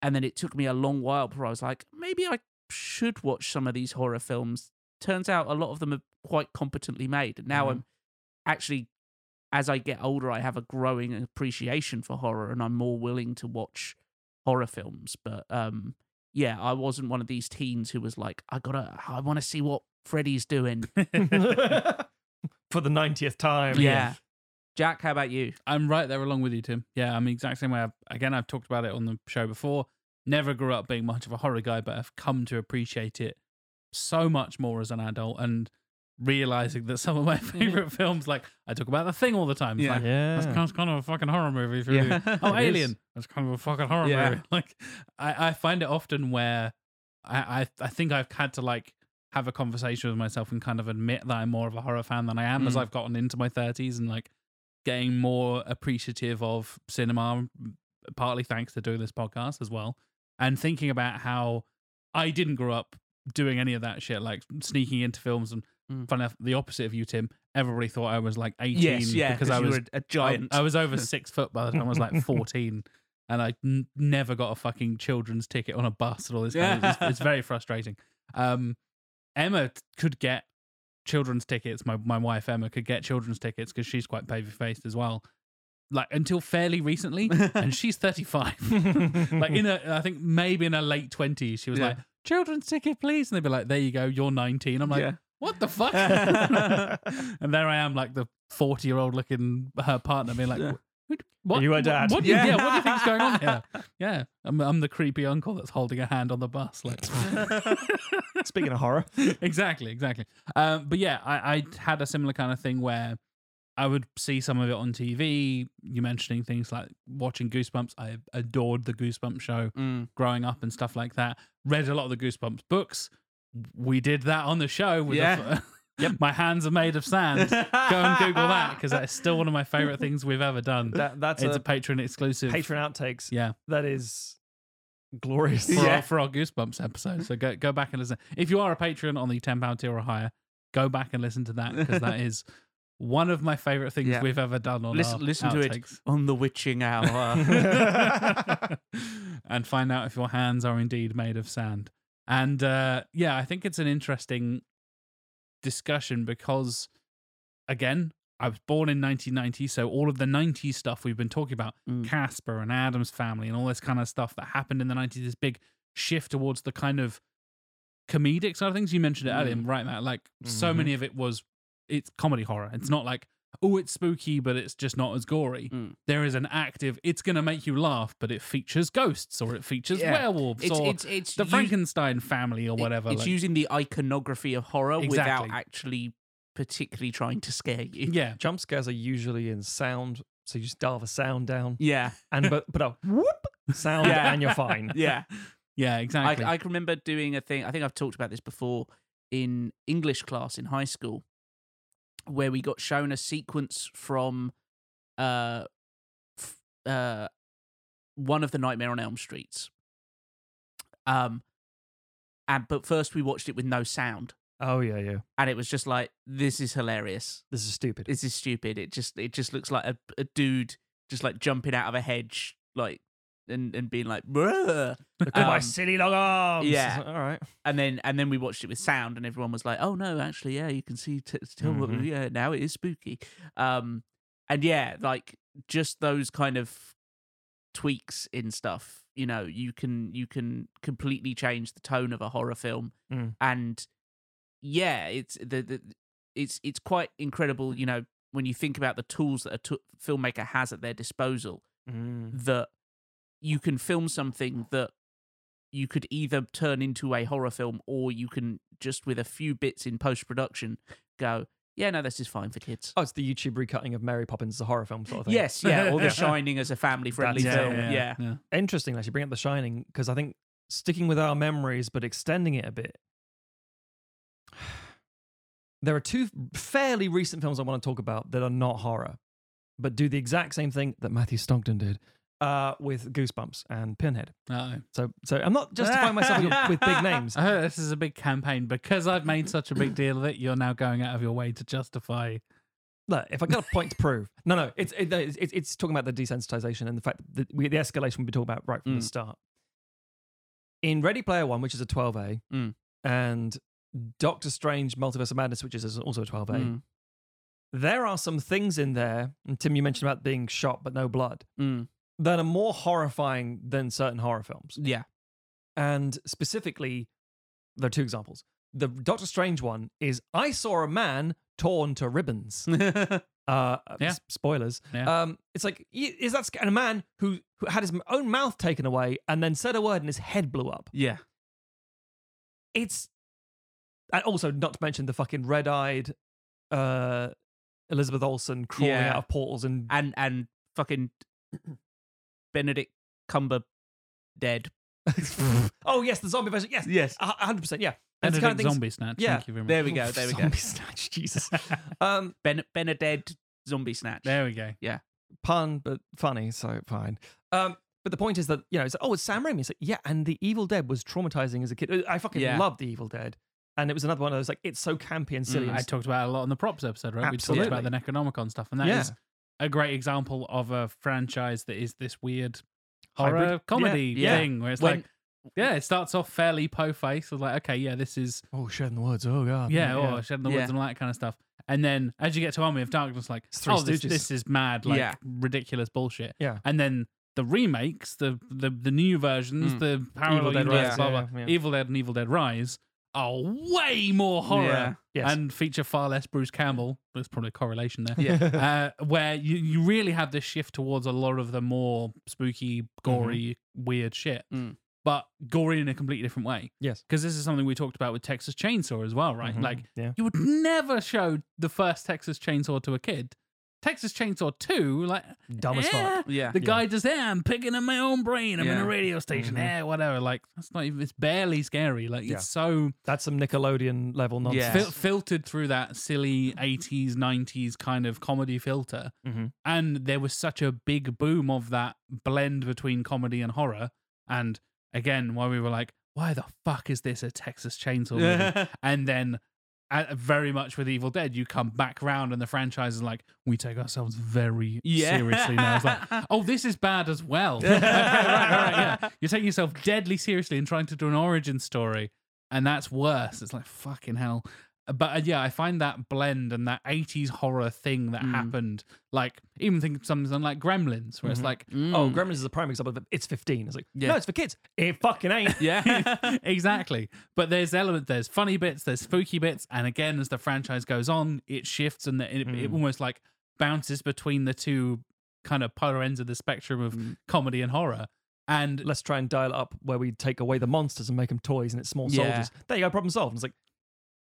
And then it took me a long while before I was like, maybe I should watch some of these horror films. Turns out a lot of them are quite competently made. And now Mhm. I'm actually, as I get older, I have a growing appreciation for horror and I'm more willing to watch horror films. But um, yeah, I wasn't one of these teens who was like, I gotta, I want to see what Freddy's doing. For the 90th time. yeah. Jack, how about you? I'm right there along with you, Tim. Yeah, I'm the exact same way. I've, again, I've talked about it on the show before. Never grew up being much of a horror guy, but I've come to appreciate it so much more as an adult and realizing that some of my favorite films, like I talk about The Thing all the time. It's Yeah. like, Yeah. that's kind of- kind of a fucking horror movie. if you Yeah. really- Oh, It is. Alien. That's kind of a fucking horror Yeah. movie. Like, I, I find it often where I, I, I think I've had to like have a conversation with myself and kind of admit that I'm more of a horror fan than I am as Mm. I've gotten into my 30s and like getting more appreciative of cinema, partly thanks to doing this podcast as well, and thinking about how I didn't grow up doing any of that shit, like sneaking into films and. Mm. Funny enough, the opposite of you, Tim. Everybody thought I was like 18 Yes, yeah, because 'cause I was a giant. I, I was over six foot by the time I was like 14, and I n- never got a fucking children's ticket on a bus and all this. Kind of, it's, it's very frustrating. Um, Emma could get children's tickets. My my wife Emma could get children's tickets because she's quite baby faced as well. Like until fairly recently, and she's 35. like in a, I think maybe in her late 20s, she was Yeah. like, "Children's ticket, please," and they'd be like, "There you go, you're 19." I'm like, Yeah. "What the fuck?" and there I am, like the 40 year old looking her partner, being like. Yeah. "What- What, Are you a what- dad?" What, do you- Yeah. yeah. what do you think's going on here? Yeah, I'm, I'm the creepy uncle that's holding a hand on the bus. Like, Speaking of horror. exactly, exactly. Um, but yeah, I, I had a similar kind of thing where I would see some of it on TV. You mentioning things like watching Goosebumps. I adored the Goosebumps show Mm. growing up and stuff like that. Read a lot of the Goosebumps books. We did that on the show. With Yeah. the, yep. My hands are made of sand. Go and Google that because that's still one of my favorite things we've ever done. That, that's it's a, a, Patreon exclusive. Patreon outtakes. Yeah. That is glorious. for, Yeah. our, for our Goosebumps episode. So go go back and listen. If you are a patron on the ten pound tier or higher, go back and listen to that because that is one of my favorite things Yeah. we've ever done on Listen, our listen to it on the witching hour. and find out if your hands are indeed made of sand. And uh, yeah, I think it's an interesting discussion because, again, I was born in 1990, so all of the 90s stuff we've been talking about, Mm. Casper and Addams Family and all this kind of stuff that happened in the 90s, this big shift towards the kind of comedic side of things. You mentioned it earlier, Mm. right, Matt? Like, so Mhm. many of it was, it's comedy horror. It's not like, oh, it's spooky, but it's just not as gory Mm. there is an active it's going to make you laugh but it features ghosts or it features Yeah. werewolves It's- or it's- it's the us- frankenstein family or whatever It's like- using the iconography of horror Exactly. without actually particularly trying to scare you. yeah Jump scares are usually in sound, so you just dial the sound down. Yeah. And but put a whoop sound Yeah. and you're fine. Yeah. yeah I, exactly I can remember doing a thing. I think I've talked about this before in English class in high school, where we got shown a sequence from uh, f- uh, one of the Nightmare on Elm Streets. Um, and but first we watched it with no sound, Oh yeah, yeah. and it was just like, this is hilarious. This is stupid. This is stupid. It just it just looks like a, a dude just like jumping out of a hedge, like and and being like, Bruh. Look at my Um, silly long arms. yeah. All right. and then and then we watched it with sound, and everyone was like, "Oh no, actually, yeah, you can see t- what Mhm. yeah now it is spooky." Um, and yeah, like just those kind of tweaks in stuff, you know, you can you can completely change the tone of a horror film, Mm. and yeah, it's the, the it's it's quite incredible, you know, when you think about the tools that a t- filmmaker has at their disposal Mm. that you can film something that you could either turn into a horror film or you can just with a few bits in post production go, yeah, no, this is fine for kids. Oh, it's the YouTube recutting of Mary Poppins as a horror film sort of thing. Yes, yeah, or The Shining as a family friendly That's film. it, Yeah. yeah. Interesting, actually, bring up The Shining because I think sticking with our memories but extending it a bit. There are two fairly recent films I want to talk about that are not horror, but do the exact same thing that Matthew Stockton did uh, with Goosebumps and Pinhead. Uh-oh. So, so I'm not justifying myself with- with big names. I heard this is a big campaign because I've made such a big deal of it. You're now going out of your way to justify Look, if I got a point to prove, no, no, it's it, it's, it's it's talking about the desensitization and the fact that we, the escalation we've been talking about right from Mm. the start. In Ready Player One, which is a 12A, Mm. and Doctor Strange Multiverse of Madness, which is also a 12A, Mm. there are some things in there, and Tim, you mentioned about being shot but no blood, Mm. That are more horrifying than certain horror films. Yeah. And specifically, there are two examples. The Doctor Strange one is I saw a man torn to ribbons. uh, Yeah. s- spoilers. Yeah. Um, it's like is that sc- and a man who, who had his own mouth taken away and then said a word and his head blew up. Yeah. It's and also not to mention the fucking red-eyed uh, Elizabeth Olsen crawling Yeah. out of portals and And and fucking Benedict Cumber dead. oh yes, the zombie version. Yes, Yes. hundred percent. Yeah, And it's the Benedict kind of things- Zombie Snatch. Yeah, Thank you very much. There we go. There we go. Zombie snatch. Jesus. um, Ben Beneded zombie snatch. There we go. Yeah. pun, but funny, so fine. Um, but the point is that you know, it's like, oh, it's Sam Raimi. It's like yeah, and the Evil Dead was traumatizing as a kid. I fucking Yeah. loved the Evil Dead, and it was another one of those like it's so campy and silly. Mm, I talked about it a lot in the props episode, right? We talked about the Necronomicon stuff, and that is Yeah. A great example of a franchise that is this weird Hybrid. horror comedy Yeah. thing where it's When- like, yeah, it starts off fairly po face, like, okay, yeah, this is oh, Shed in the Woods. Oh god. yeah, oh, Shed in the Woods Yeah. and all that kind of stuff. And then as you get to Army of Darkness, like, oh, this, this is mad, like Yeah. ridiculous bullshit. Yeah. And then the remakes, the the, the new versions, Mm. the parallel Evil Dead universe, Rise, yeah, yeah. Evil Dead and Evil Dead Rise are way more horror Yeah. Yes. and feature far less Bruce Campbell. There's probably a correlation there. Yeah. Uh, where you, you really have this shift towards a lot of the more spooky, gory, weird shit, Mm. but gory in a completely different way. Yes. Because this is something we talked about with Texas Chainsaw as well, right? Mhm. Like, Yeah. you would never show the first Texas Chainsaw to a kid. Texas Chainsaw 2, like, Dumb as eh, fuck. Yeah. The guy just, yeah, I'm picking up my own brain. I'm in a radio station. Mhm. Yeah, whatever. Like, that's not even, it's barely scary. Like, it's so That's some Nickelodeon level nonsense. Yeah. fil- filtered through that silly 80s 90s kind of comedy filter Mhm. and there was such a big boom of that blend between comedy and horror and again why we were like why the fuck is this a texas chainsaw movie? and then uh, very much with evil dead you come back round and the franchise is like we take ourselves very Yeah. seriously now it's like oh this is bad as well right, right, right, yeah. you're taking yourself deadly seriously and trying to do an origin story and that's worse. It's like fucking hell. But uh, yeah, I find that blend and that 80s horror thing that Mm. happened, like even think of something like Gremlins, where it's Mhm. like, Oh, Mm. Gremlins is a prime example of it. It's 15. It's like, Yeah. no, it's for kids. It fucking ain't. Yeah. exactly. But there's element, there's funny bits, there's spooky bits, and again, as the franchise goes on, it shifts and it, it Mm. almost like bounces between the two kind of polar ends of the spectrum of Mm. comedy and horror. And Let's try and dial it up where we take away the monsters and make them toys and it's small Yeah. soldiers. There you go, problem solved. And it's like,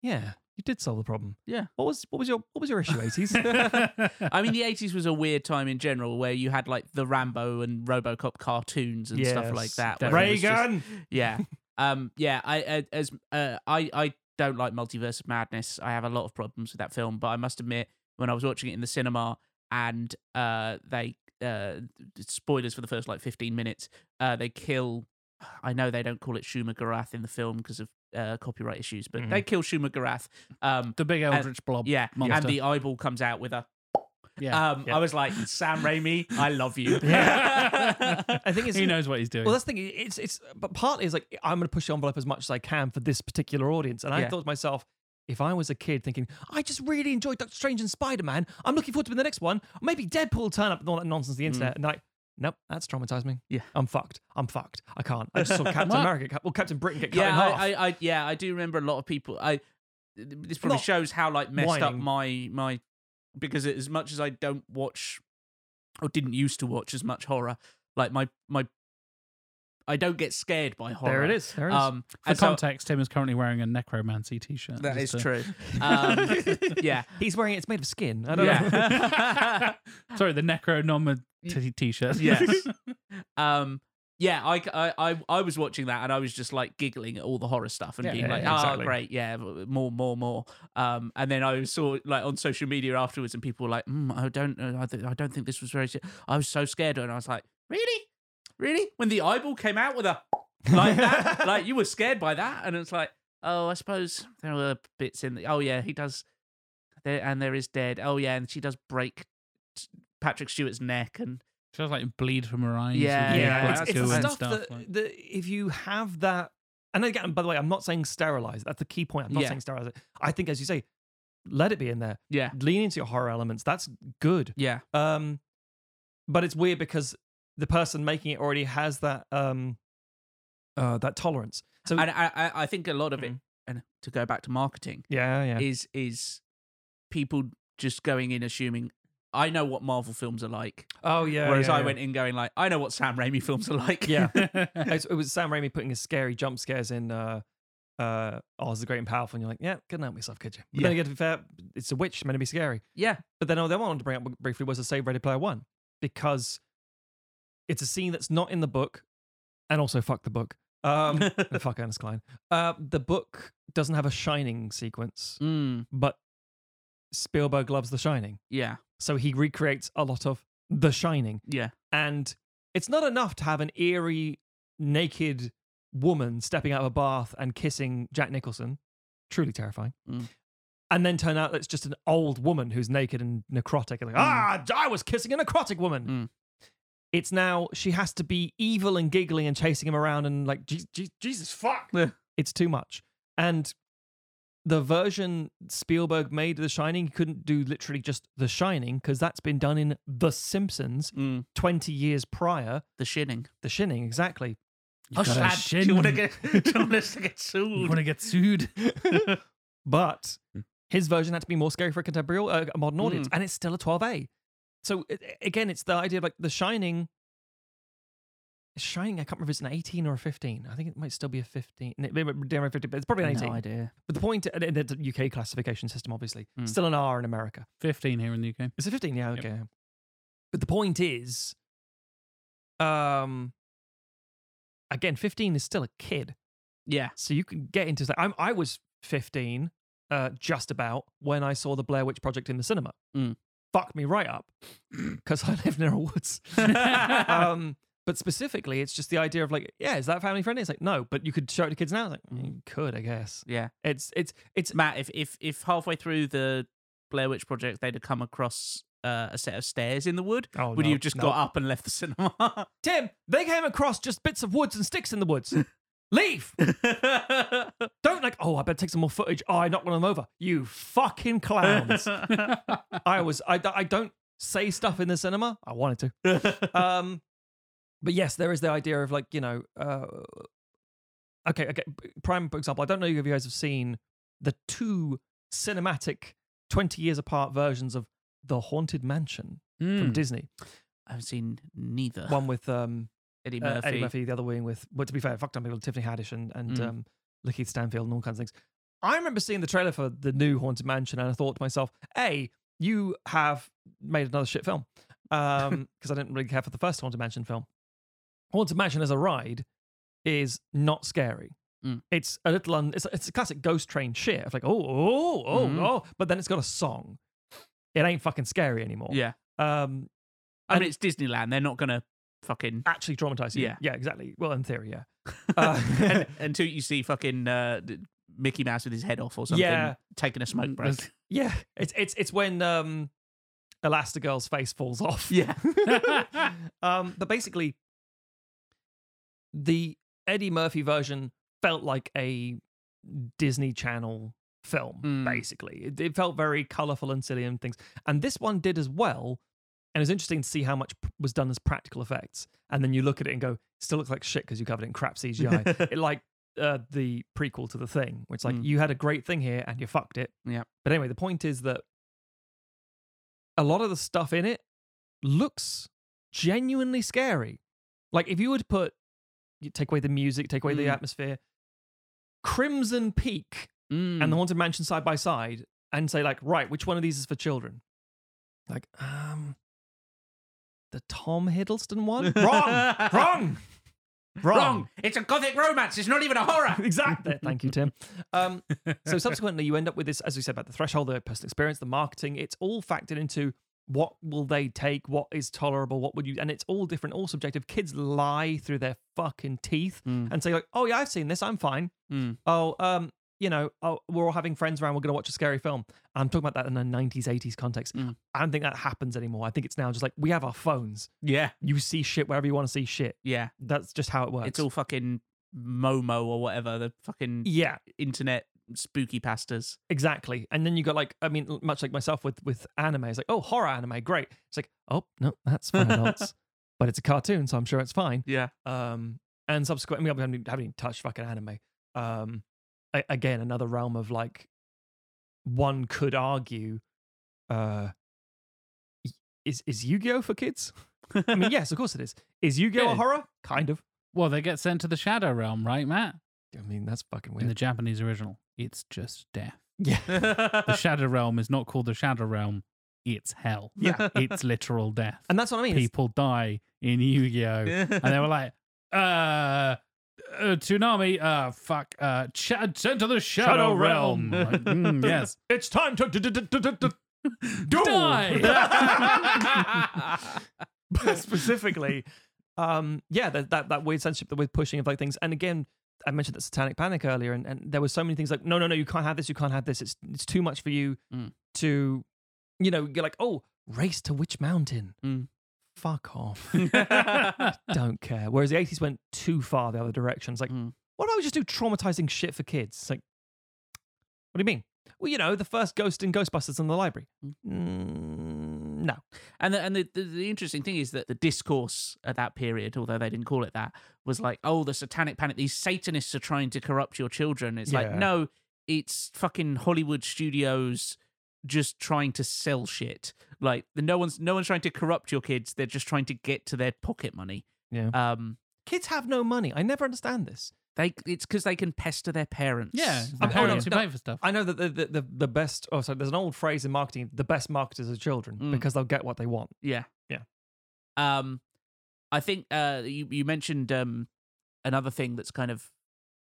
yeah, you did solve the problem. Yeah. What was what was your what was your issue, 80s? I mean, the 80s was a weird time in general where you had like the Rambo and Robocop cartoons and stuff like Yes, that. where it was just- Reagan. yeah. Um, yeah, I uh, as uh, I I don't like Multiverse of Madness. I have a lot of problems with that film, but I must admit when I was watching it in the cinema and uh they uh spoilers for the first like 15 minutes, uh they kill I know they don't call it Shuma-Gorath in the film because of uh, copyright issues, but they kill Shuma-Gorath. Um, the big and- eldritch blob. yeah, monster. and the eyeball comes out with a. Yeah, um, yeah. I was like, Sam Raimi, I love you. I think it's he knows what he's doing. Well, that's the thing. It's it's but partly is like I'm going to push the envelope as much as I can for this particular audience, and I Yeah. thought to myself, if I was a kid thinking I just really enjoyed Doctor Strange and Spider Man, I'm looking forward to the next one. Maybe Deadpool will turn up and all that nonsense on the internet, and they're like. Nope, that's traumatized me. Yeah. I'm fucked. I'm fucked. I can't. I just saw Captain America, well, Captain Britain get cut yeah, in half. I, I, I, yeah, I do remember a lot of people. I this probably Not shows how like messed up my my because as much as I don't watch or didn't used to watch as much horror, like my my I don't get scared by horror. there it is. There it is. Um, For and so- context, Tim is currently wearing a Necromancy t-shirt. that is to- true. Um, yeah, He's wearing it. It's made of skin. I don't know. yeah. Sorry, the Necronomid t- t-shirt. yes. Um, yeah, I, I, I, I was watching that and I was just like giggling at all the horror stuff and Yeah, being yeah, like, yeah, "Oh, great, yeah, more, more, more." Um, and then I saw like on social media afterwards, and people were like, mm, "I don't, uh, I, th- I don't think this was very." I was so scared, and I was like, "Really, really?" When the eyeball came out with a like that, like you were scared by that, and it's like, "Oh, I suppose there were bits in the." Oh yeah, he does. there, and there is dead. Oh yeah, and she does break Patrick Stewart's neck, and She does like bleed from her eyes. Yeah, yeah, it's, it's goo the and stuff, stuff. that, like- that if you have that, and again, by the way, I'm not saying sterilize. That's the key point. I'm not Yeah. saying sterilize it. I think, as you say, let it be in there. yeah, Lean into your horror elements. That's good. yeah, Um, but it's weird because the person making it already has that um, uh, that tolerance. So and I, I, think a lot of it, Mhm. and to go back to marketing, yeah, yeah, is is people just going in assuming I know what Marvel films are like, oh yeah. whereas yeah, I yeah. went in going like I know what Sam Raimi films are like. Yeah. It was Sam Raimi putting his scary jump scares in uh uh Oz the Great and Powerful, and you're like, yeah, couldn't help myself, could you? But then Yeah. again, to be fair, it's a witch meant to be scary. yeah, But then all the other one I wanted to bring up briefly was the Save Ready Player One because it's a scene that's not in the book, and also fuck the book. Um, and fuck Ernest Cline. Uh, the book doesn't have a Shining sequence, mm, but Spielberg loves The Shining, yeah, so he recreates a lot of The Shining. yeah, And it's not enough to have an eerie, naked woman stepping out of a bath and kissing Jack Nicholson. Truly terrifying. Mm. And then turn out that it's just an old woman who's naked and necrotic. And like, ah, I was kissing a necrotic woman. Mm. It's now she has to be evil and giggling and chasing him around and like, "Je- Je- Jesus, fuck. Yeah. It's too much. And the version Spielberg made of The Shining, he couldn't do literally just The Shining because that's been done in The Simpsons mm. 20 years prior. the shinning. The Shining, exactly. You've Oh, got a Slad, do you want to get? Do you want to get You sued? want to get sued? but his version had to be more scary for a contemporary, uh, a modern audience, and it's still a 12A. So again, it's the idea of like The Shining. Shining, I can't remember if it's an 18 or a 15. I think it might still be a 15. It may be down around 15, but it's probably an 18. No idea. But the point, and it's a UK classification system, obviously. Mm. Still an R in America. 15 here in the UK. It's a 15? Yeah, Yep. okay. But the point is, um, again, 15 is still a kid. Yeah, So you can get into that. I'm, I was 15, uh, just about, when I saw the Blair Witch Project in the cinema. Mm. Fucked me right up because I live near a woods. um, but specifically, it's just the idea of like, yeah, is that family friendly? It's like, no, but you could show it to kids now. It's like, mm, you could, I guess. yeah. It's, it's, it's, Matt, if if if halfway through the Blair Witch Project they'd have come across uh, a set of stairs in the wood, Oh, would no, you have just no. got up and left the cinema? Tim, they came across just bits of woods and sticks in the woods. Leave. Don't like, oh, I better take some more footage. Oh, I knocked one of them over. You fucking clowns. I was, I, I don't say stuff in the cinema. I wanted to. Um, but yes, there is the idea of like, you know, uh, okay, okay. Prime, for example, I don't know if you guys have seen the two cinematic 20 years apart versions of The Haunted Mansion from Mm. Disney. I've seen neither. One with um, Eddie uh, Murphy. Eddie Murphy, the other wing with, well, to be fair, fucked up people, Tiffany Haddish and, and Mm. um, Lakeith Stanfield and all kinds of things. I remember seeing the trailer for the new Haunted Mansion and I thought to myself, A, you have made another shit film. Um, because I didn't really care for the first Haunted Mansion film. Haunted Mansion as a ride is not scary. Mm. It's a little, un- it's, it's a classic ghost train shit. It's like, oh, oh, oh, Mhm. oh, but then it's got a song. It ain't fucking scary anymore. Yeah, Um, I And- mean it's Disneyland. They're not gonna fucking actually traumatize you. Yeah. Yeah, exactly. Well, in theory, yeah. Uh, and, until you see fucking uh, Mickey Mouse with his head off or something, Yeah. taking a smoke break. Yeah, it's it's it's when um Elastigirl's face falls off. Yeah. um, but basically, the Eddie Murphy version felt like a Disney Channel film. Mm. Basically, it, it felt very colorful and silly and things, and this one did as well. And it's interesting to see how much was done as practical effects, and then you look at it and go, still looks like shit because you covered it in crap CGI. it, like uh, the prequel to the thing, where it's like Mm. you had a great thing here and you fucked it. Yeah. But anyway, the point is that a lot of the stuff in it looks genuinely scary. Like if you would put, you take away the music, take away the Mm. atmosphere, Crimson Peak Mm. and the Haunted Mansion side by side, and say like, right, which one of these is for children? Like, um, the Tom Hiddleston one? wrong, wrong, wrong. Wrong. It's a gothic romance. It's not even a horror. exactly. Thank you, Tim. Um, so subsequently, you end up with this, as we said about the threshold, the personal experience, the marketing. It's all factored into what will they take, what is tolerable, what would you, and it's all different, all subjective. Kids lie through their fucking teeth Mm. and say like, "Oh yeah, I've seen this, I'm fine." Mm. Oh, um, you know, oh, we're all having friends around, we're going to watch a scary film. I'm talking about that in a 90s, 80s context. Mm. I don't think that happens anymore. I think it's now just like we have our phones. Yeah. You see shit wherever you want to see shit. Yeah. That's just how it works. It's all fucking Momo or whatever, the fucking Yeah. internet spooky pastas. Exactly. And then you got like, I mean, much like myself with with anime, it's like, oh, horror anime, great. It's like, oh no, that's for adults, but it's a cartoon, so I'm sure it's fine. Yeah. Um, and subsequently, I mean, I haven't, haven't even touched fucking anime. Um, a- again, another realm of like, one could argue, uh, is is Yu Gi Oh for kids? I mean, yes, of course it is. Is Yu Gi Oh Yeah. a horror? Kind of. Well, they get sent to the Shadow Realm, right, Matt? I mean, that's fucking weird. In the. Japanese original, it's just death. Yeah. the Shadow Realm is not called the Shadow Realm. It's hell. Yeah. It's literal death. And that's what I mean. It's- People die in Yu Gi Oh! and they were like, uh, uh, tsunami, uh, fuck, uh, ch- sent to the Shadow, Shadow Realm. Realm. Mm, yes. It's time to d- d- d- d- d- d- Die. but specifically, um, yeah, that, that that weird censorship, the weird pushing of like things. And again, I mentioned that satanic panic earlier, and, and there were so many things like, no, no, no, you can't have this, you can't have this. It's it's too much for you Mm. to, you know, you're like, oh, race to Witch Mountain? Mm. Fuck off. Don't care. Whereas the 80s went too far the other direction. It's like, Mm. what about we just do traumatizing shit for kids? It's like, what do you mean? Well, you know, the first ghost in Ghostbusters in the library. Mm, no. And the, and the, the, the interesting thing is that the discourse at that period, although they didn't call it that, was like, oh, the satanic panic. These Satanists are trying to corrupt your children. It's like, no, it's fucking Hollywood studios just trying to sell shit. Like no one's no one's trying to corrupt your kids. They're just trying to get to their pocket money. Yeah. Um, Kids have no money. I never understand this. they it's because they can pester their parents. Yeah, I'm- the no, parents who pay for stuff. I know that the, the, the, the best, oh, sorry, there's an old phrase in marketing the best marketers are children Mm. because they'll get what they want. Yeah. Yeah. Um, I think uh, you you mentioned um another thing that's kind of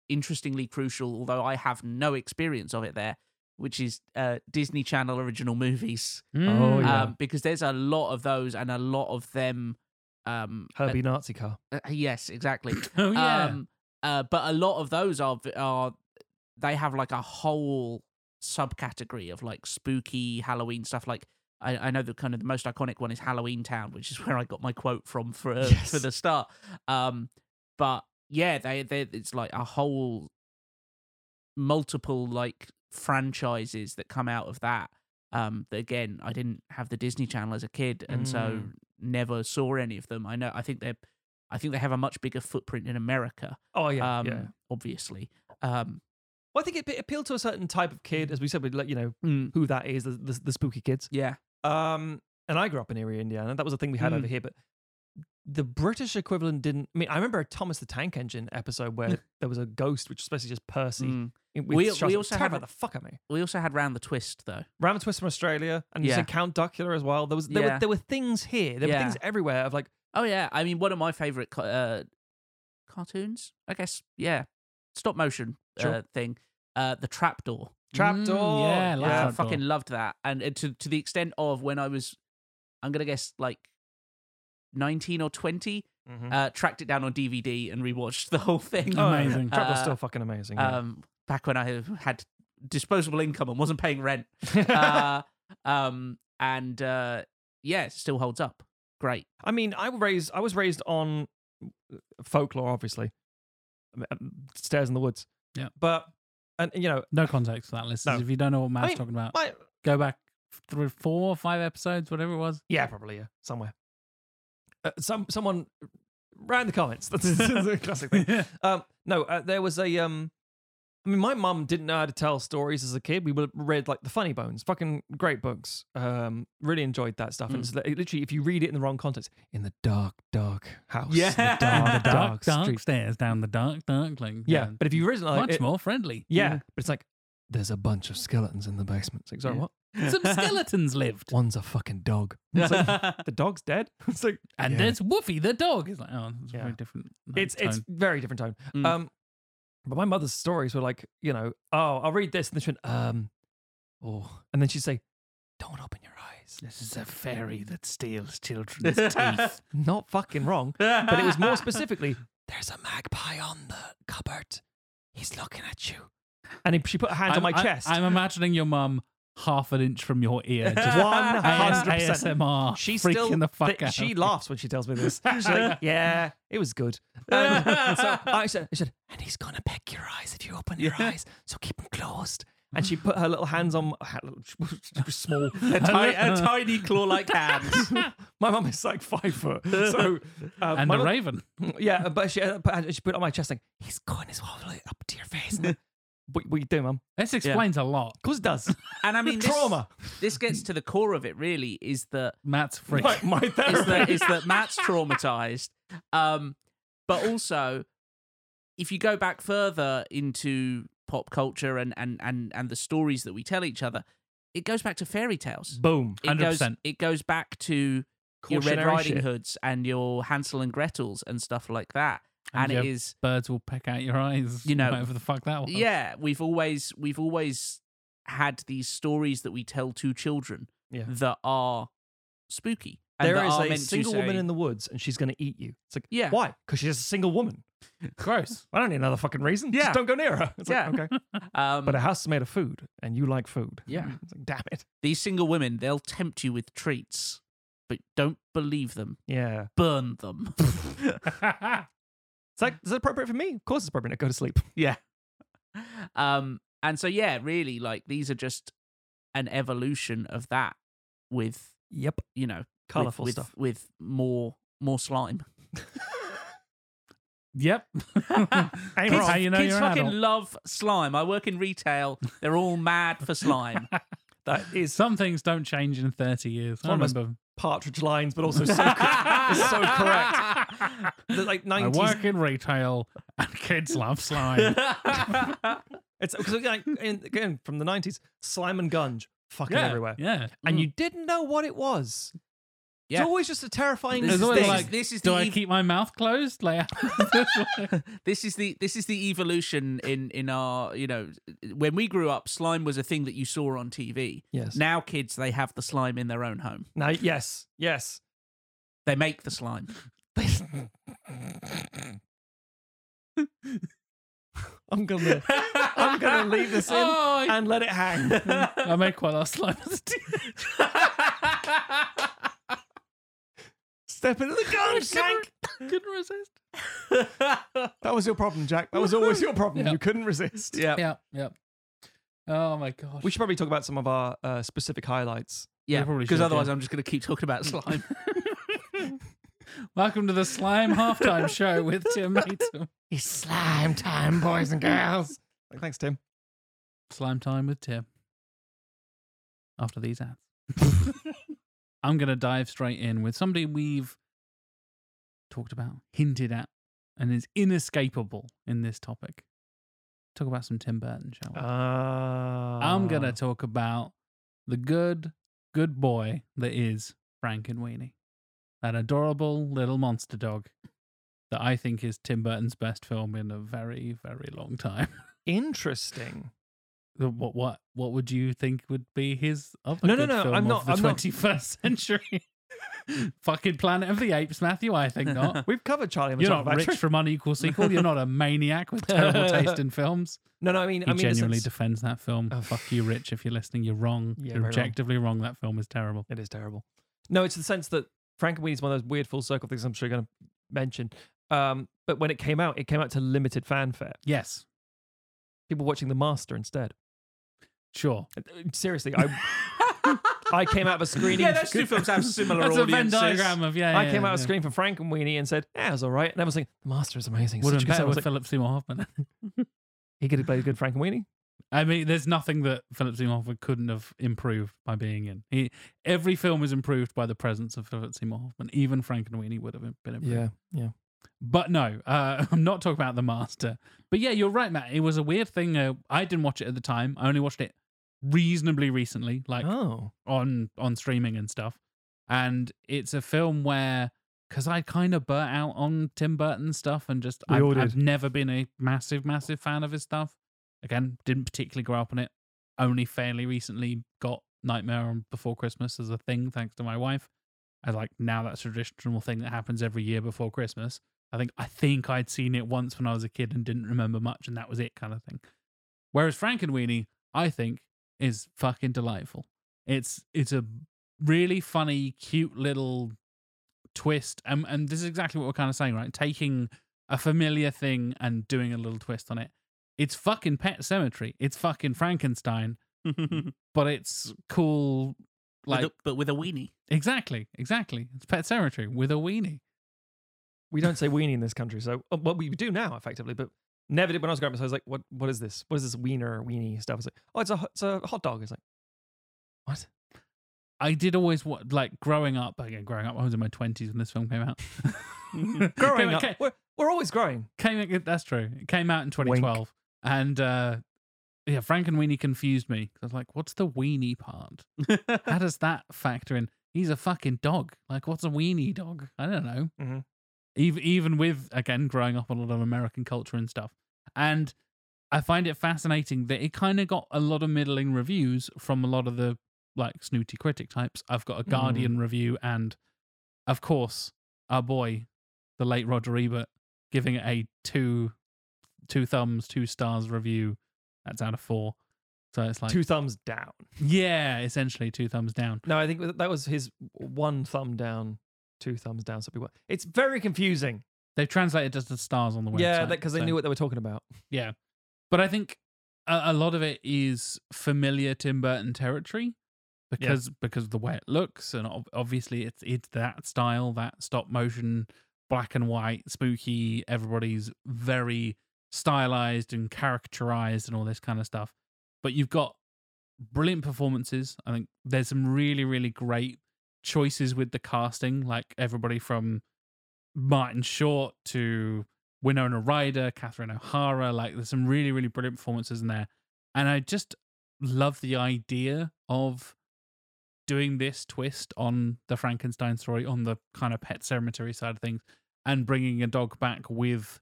interestingly crucial, although I have no experience of it there, which is uh, Disney Channel original movies. Oh, yeah. Um, because there's a lot of those and a lot of them. Um, Herbie Nazi car. uh, yes, exactly. Oh, yeah. Um, uh, but a lot of those are are they have like a whole subcategory of like spooky Halloween stuff. Like I, I know the kind of the most iconic one is Halloween Town, which is where I got my quote from for uh, Yes. for the start. Um, but yeah, they they it's like a whole multiple like franchises that come out of that. Um, that again, I didn't have the Disney Channel as a kid, and so Mm. never saw any of them. I know. I think they're. I think they have a much bigger footprint in America. Oh, yeah. Um, yeah. obviously. Um, Well, I think it, it appealed to a certain type of kid, as we said, we'd let you know Mm. who that is, the, the, the spooky kids. yeah. Um, and I grew up in Eerie, Indiana. That was a thing we had Mm. over here, but the British equivalent didn't. I mean, I remember a Thomas the Tank Engine episode where there was a ghost, which was basically just Percy. Mm. We- we also had- the fuck of me. We also had Round the Twist though. Round the Twist from Australia, and you Yeah. said Count Duckula as well. There was there, Yeah. were, there were things here. There Yeah. were things everywhere of like, Oh yeah, I mean one of my favorite uh, cartoons, I guess. Yeah, stop motion Sure. uh, thing. Uh, the Trapdoor. Trapdoor. yeah, I Trapdoor. fucking loved that, and uh, to to the extent of when I was, I'm gonna guess like nineteen or 20 Mhm. uh, tracked it down on DVD and rewatched the whole thing. Oh, yeah. Amazing. Trapdoor's Uh, still fucking amazing. yeah. um, back when I had disposable income and wasn't paying rent. uh, um, and uh, yeah, it still holds up. Great. I mean, I was raised. I was raised on folklore, obviously. Um, Stairs in the woods. Yeah. but and you know, No context for that, listeners. No. If you don't know what Matt's mean, talking about, my- go back through four or five episodes, whatever it was. yeah, probably yeah, somewhere. Uh, some someone ran the comments. That's, a classic thing. Um, no, uh, there was a um. I mean, my mum didn't know how to tell stories as a kid. We would read like the Funny Bones, fucking great books. Um, really enjoyed that stuff. And Mm. it's li- literally, if you read it in the wrong context, in the dark, dark house, Yeah. the dark, the dark, dark street. stairs down the dark, dark lane. Yeah, but if you read it like much it- more friendly. Yeah, but it's like there's a bunch of skeletons in the basement. It's like, sorry, Yeah. what? Some skeletons lived. One's a fucking dog. It's like, the dog's dead. It's like, And yeah. there's Woofy the dog. It's like, oh, it's Yeah. very different. no, it's it's very different tone. Mm. Um, but my mother's stories were like, you know, oh, I'll read this, and then she went, um, oh, and then she'd say, don't open your eyes. This is a fairy that steals children's teeth. Not fucking wrong, but it was more specifically, there's a magpie on the cupboard. He's looking at you. And he, she put her hands on my I'm- chest. I'm imagining your mum half an inch from your ear. Just One hundred percent ASMR. She freaking still the fuck th- out. She laughs when she tells me this. She's like, "Yeah, it was good." Um, and so I said, "I said, and he's gonna peck your eyes if you open your eyes, so keep them closed." And she put her little hands on small, A, ti- a tiny claw-like hands. my mum is like five foot, so uh, and a mum- raven. Yeah, but she, uh, put- she put it on my chest, like, "He's going his whole way up to your face." What, what you doing, mum? This explains a lot. Of course it does. And I mean, this, Trauma. This gets to the core of it. Really, is that Matt's freak. My, my is that therapy. is that Matt's traumatized. Um, but also, if you go back further into pop culture and and and and the stories that we tell each other, it goes back to fairy tales. Boom. It goes 100%. it goes back to your Red Cautionary Riding shit. Hoods and your Hansel and Gretel's and stuff like that. And And, it is Birds will peck out your eyes. You know, whatever the fuck that was. yeah, we've always we've always had these stories that we tell to children Yeah. that are spooky. and There is a single woman in the woods, and she's going to eat you. It's like, Yeah. why? Because she's a single woman. Gross. I don't need another fucking reason. Yeah. Just don't go near her. It's Yeah. like, okay. Um, But a house is made of food, and you like food. Yeah. It's like, damn it. These single women, they'll tempt you with treats, but don't believe them. Yeah. Burn them. It's like, is it appropriate for me? Of course it's appropriate. Go to sleep. yeah. Um, and so yeah, really, like these are just an evolution of that with Yep. you know with- Colourful with, stuff. with more more slime. Yep. Ain't That's wrong. how you know Kids you're an fucking adult. love slime. I work in retail. They're all mad for slime. That is Some things don't change in 30 years. I one of those remember. Partridge lines, but also so, co- so correct. The, like I work in retail and kids love slime. It's because like, again from the 90s, slime and gunge fucking yeah, everywhere. Yeah. And you mm. didn't know what it was. Yeah. It's always just a terrifying This is- this thing. is- like, this is do the I ev- keep my mouth closed? Like, this is the this is the evolution in in our you know when we grew up slime was a thing that you saw on TV Yes. now kids they have the slime in their own home Now, yes, yes. they make the slime I'm gonna, I'm gonna leave this in Oh, I- and let it hang. I make quite a lot of slime as a teen- Step into the gunge tank. Couldn't resist. That was your problem, Jack. That was always your problem. Yeah. You couldn't resist. yeah Yeah, yeah. Oh my gosh. We should probably talk about some of our uh, specific highlights. yeah probably because should, otherwise yeah. I'm just going to keep talking about slime Welcome to the Slime Halftime Show with Tim Maytom. It's slime time, boys and girls. Thanks, Tim. Slime time with Tim. After these ads. I'm going to dive straight in with somebody we've talked about, hinted at, and is inescapable in this topic. Talk about some Tim Burton, shall we? Uh, I'm going to talk about the good, good boy that is Frankenweenie. That adorable little monster dog that I think is Tim Burton's best film in a very, very long time. Interesting. What what what would you think would be his other No, no, no, I'm not- the I'm not- 21st century? Fucking Planet of the Apes, Matthew. I think not. We've covered Charlie and You're not rich from unequal sequel. You're not a maniac with terrible taste in films. No, no, I mean, He I mean, genuinely sense- defends that film. Oh, Fuck you, Rich. If you're listening, you're wrong. Yeah, you're very wrong. objectively wrong. That film is terrible. It is terrible. No, it's the sense that Frankenweenie's one of those weird full circle things I'm sure you're going to mention. Um, but when it came out, it came out to limited fanfare. Yes, People watching The Master instead. sure. Uh, Seriously, I I came out of a screening. yeah those two films have similar That's a Venn audiences diagram of yeah. I yeah, came out of a yeah. screen for Frankenweenie and said, "Yeah, it was all right." And I was like, "The Master is amazing." Would have been better film." I was with like, Philip Seymour Hoffman. he could have played a good Frankenweenie. I mean, there's nothing that Philip Seymour Hoffman couldn't have improved by being in. He, every film is improved by the presence of Philip Seymour Hoffman. Even Frankenweenie would have been improved. Yeah, yeah. But no, uh, I'm not talking about The Master. But yeah, you're right, Matt. It was a weird thing. Uh, I didn't watch it at the time. I only watched it reasonably recently, like Oh, on on streaming and stuff. And it's a film where, because I kind of burnt out on Tim Burton stuff and just I've. I've never been a massive, massive fan of his stuff. Again, didn't particularly grow up on it. Only fairly recently got Nightmare on Before Christmas as a thing, thanks to my wife. I like now that's a traditional thing that happens every year before Christmas. I think I think I'd seen it once when I was a kid and didn't remember much, and that was it, kind of thing. Whereas Frankenweenie, I think, is fucking delightful. It's it's a really funny, cute little twist, and and this is exactly what we're kind of saying, right? Taking a familiar thing and doing a little twist on it. It's fucking Pet Cemetery. It's fucking Frankenstein, but it's cool. Like, with a, but with a weenie. exactly, exactly. It's Pet Cemetery with a weenie. We don't say weenie in this country, so uh, what we do now, effectively, but never did when I was growing up. So I was like, "What? What is this? What is this wiener weenie stuff?" I was like, "Oh, it's a it's a hot dog." It's like, what? I did always wa- like growing up. Again, growing up, I was in my twenties when this film came out. Growing Came- up, came- we're, we're always growing. Came that's true. It came out in 2012, and uh, yeah, Frankenweenie confused me. I was like, "What's the weenie part? How does that factor in?" He's a fucking dog. Like, what's a weenie dog? I don't know. Mhm. Even even with again growing up on a lot of American culture and stuff, and I find it fascinating that it kind of got a lot of middling reviews from a lot of the like snooty critic types. I've got a mm. Guardian review, and of course, our boy, the late Roger Ebert, giving it a two, two thumbs, two stars review. That's out of four. So it's like Two thumbs down. yeah, essentially two thumbs down. No, I think that was his one thumb down, two thumbs down. So people, it's very confusing. They've translated just the stars on the website. yeah, because they so- knew what they were talking about. Yeah, but I think a, a lot of it is familiar Tim Burton territory because because of the way it looks, and obviously it's it's that style, that stop motion, black and white, spooky. Everybody's very stylized and characterized and all this kind of stuff. But you've got brilliant performances. I think there's some really really great choices with the casting, like everybody from Martin Short to Winona Ryder, Catherine O'Hara. Like, there's some really, really brilliant performances in there. And I just love the idea of doing this twist on the Frankenstein story, on the kind of pet cemetery side of things, and bringing a dog back with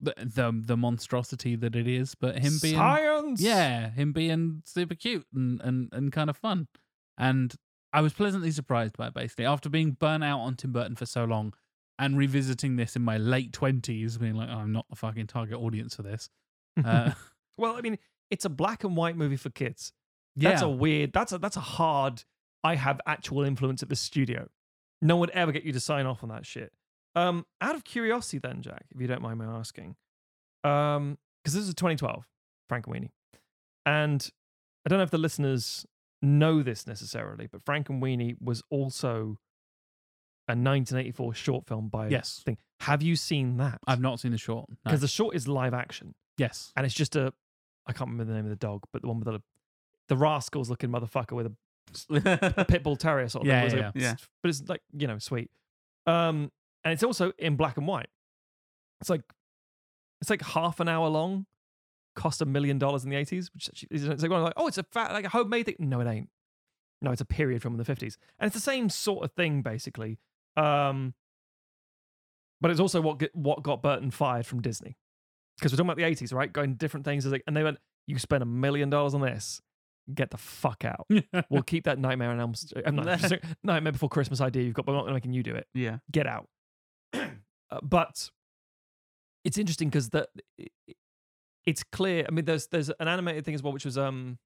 the the, the monstrosity that it is, but him being Science! yeah, him being super cute and and and kind of fun. And I was pleasantly surprised by it basically after being burnt out on Tim Burton for so long and revisiting this in my late twenties, being like, oh, I'm not the fucking target audience for this. Uh, Well, I mean, it's a black and white movie for kids. That's Yeah. a weird. That's a that's a hard. I have actual influence at the studio. No one would ever get you to sign off on that shit. Um, out of curiosity, then, Jack, if you don't mind my asking, um, because this is 2012, Frankenweenie, and I don't know if the listeners know this necessarily, but Frankenweenie was also a 1984 short film by Yes. thing. Have you seen that? I've not seen the short. no. Because the short is live action. Yes. And it's just a, I can't remember the name of the dog, but the one with the, the rascals looking motherfucker with a, a pit bull terrier sort of Yeah, thing. yeah, It's yeah. like- But it's like, you know, sweet. Um, and it's also in black and white. It's like, it's like half an hour long, cost a million dollars in the 80s, which is like, like, oh, it's a fat, like a homemade thing. No, it ain't. No, it's a period from the 50s. And it's the same sort of thing, basically. Um, but it's also what get, what got Burton fired from Disney. Because we're talking about the 80s, right? Going different things. Like, and they went, you spent a million dollars on this, get the fuck out. we'll keep that Nightmare on Elm Street. I'm not, Nightmare Before Christmas idea you've got, but we're not making you do it. Yeah. Get out. uh, but it's interesting because the it's clear. I mean, there's there's an animated thing as well, which was um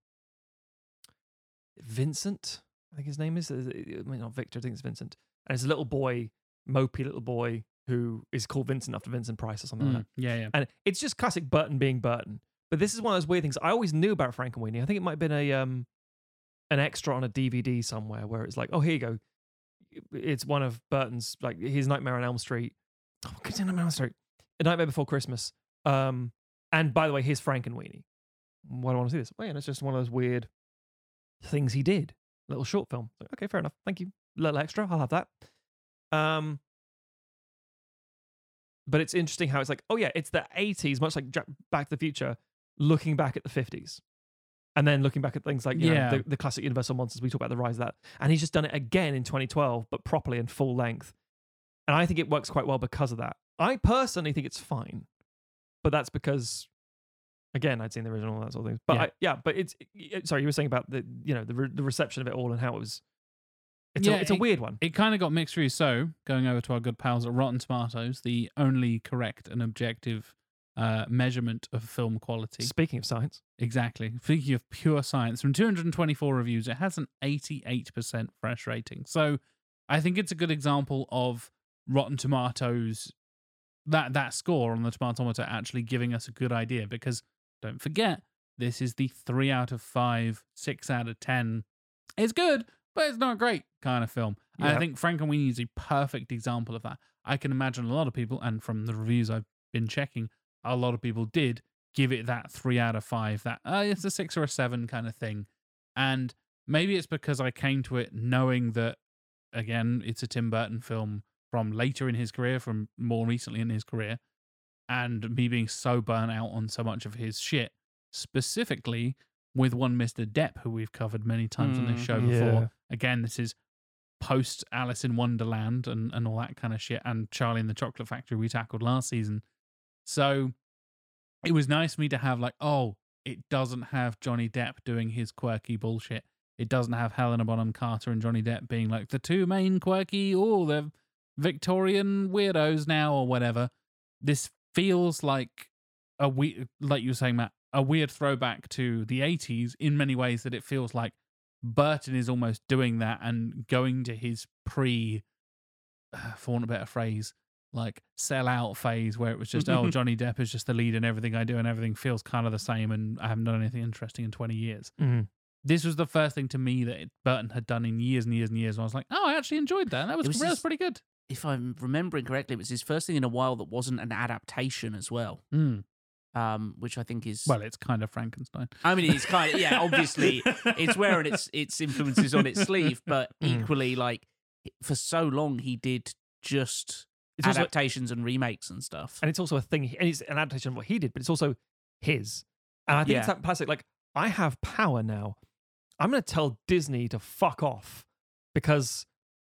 Vincent. I think his name is. I mean, not Victor. I think it's Vincent. And it's a little boy, mopey little boy who is called Vincent after Vincent Price or something like Mm, that. yeah, yeah. And it's just classic Burton being Burton. But this is one of those weird things. I always knew about Frankenweenie. I think it might have been a um an extra on a DVD somewhere where it's like, oh, here you go. It's one of Burton's like his Nightmare on Elm Street. Oh, Nightmare on Elm Street? A Nightmare Before Christmas. Um, and by the way, here's Frankenweenie. Why do I want to see this? Well, yeah, it's just one of those weird things he did. Little short film. Like, okay, fair enough. Thank you. little extra. I'll have that. Um, but it's interesting how it's like, oh yeah, it's the 80s, much like Jack- Back to the Future, looking back at the 50s. And then looking back at things like you Yeah. know, the, the classic Universal Monsters, we talk about the rise of that. And he's just done it again in 2012, but properly in full length. And I think it works quite well because of that. I personally think it's fine, but that's because, again, I'd seen the original and that sort of thing. But Yeah. yeah, I, yeah but it's it- sorry, you were saying about the you know the re- the reception of it all and how it was. It's a, it's a weird one. It kind of got mixed reviews. So, going over to our good pals at Rotten Tomatoes, the only correct and objective uh, measurement of film quality. Speaking of science, Exactly. Speaking of pure science, from 224 reviews, it has an 88% fresh rating. So I think it's a good example of Rotten Tomatoes that that score on the tomatometer actually giving us a good idea because don't forget this is the 3 out of 5, 6 out of 10. It's good, but it's not great kind of film. And I Frank and Frankenweenie is a perfect example of that. I can imagine a lot of people and from the reviews I've been checking, a lot of people did give it that three out of five, that uh, it's a six or a seven kind of thing. And maybe it's because I came to it knowing that, again, it's a Tim Burton film from later in his career, from more recently in his career, and me being so burnt out on so much of his shit, specifically with one Mr. Depp, who we've covered many times on this Mm, show yeah. before. Again, this is post Alice in Wonderland and, and all that kind of shit, and Charlie in the Chocolate Factory we tackled last season. So it was nice for me to have like, oh, it doesn't have Johnny Depp doing his quirky bullshit. It doesn't have Helena Bonham Carter and Johnny Depp being like the two main quirky, oh, they're Victorian weirdos now or whatever. This feels like a we like you were saying, Matt, a weird throwback to the 80s in many ways that it feels like Burton is almost doing that and going to his pre, uh, for want of a better phrase, like sell out phase where it was just, oh, Johnny Depp is just the lead in everything I do and everything feels kind of the same and I haven't done anything interesting in 20 years. Mhm. This was the first thing to me that Burton had done in years and years and years. And I was like, oh, I actually enjoyed that. That was, was that was pretty good. If I'm remembering correctly, it was his first thing in a while that wasn't an adaptation as well. Mm. Um, which I think is Well, it's kind of Frankenstein. I mean, it's kind of yeah. Obviously, it's wearing its its influences on its sleeve, but Mm. equally, like for so long, he did just It's also- adaptations and remakes and stuff. and it's also a thing, and it's an adaptation of what he did, but it's also his. And I think it's Yeah. that classic, like, I have power now. I'm going to tell Disney to fuck off because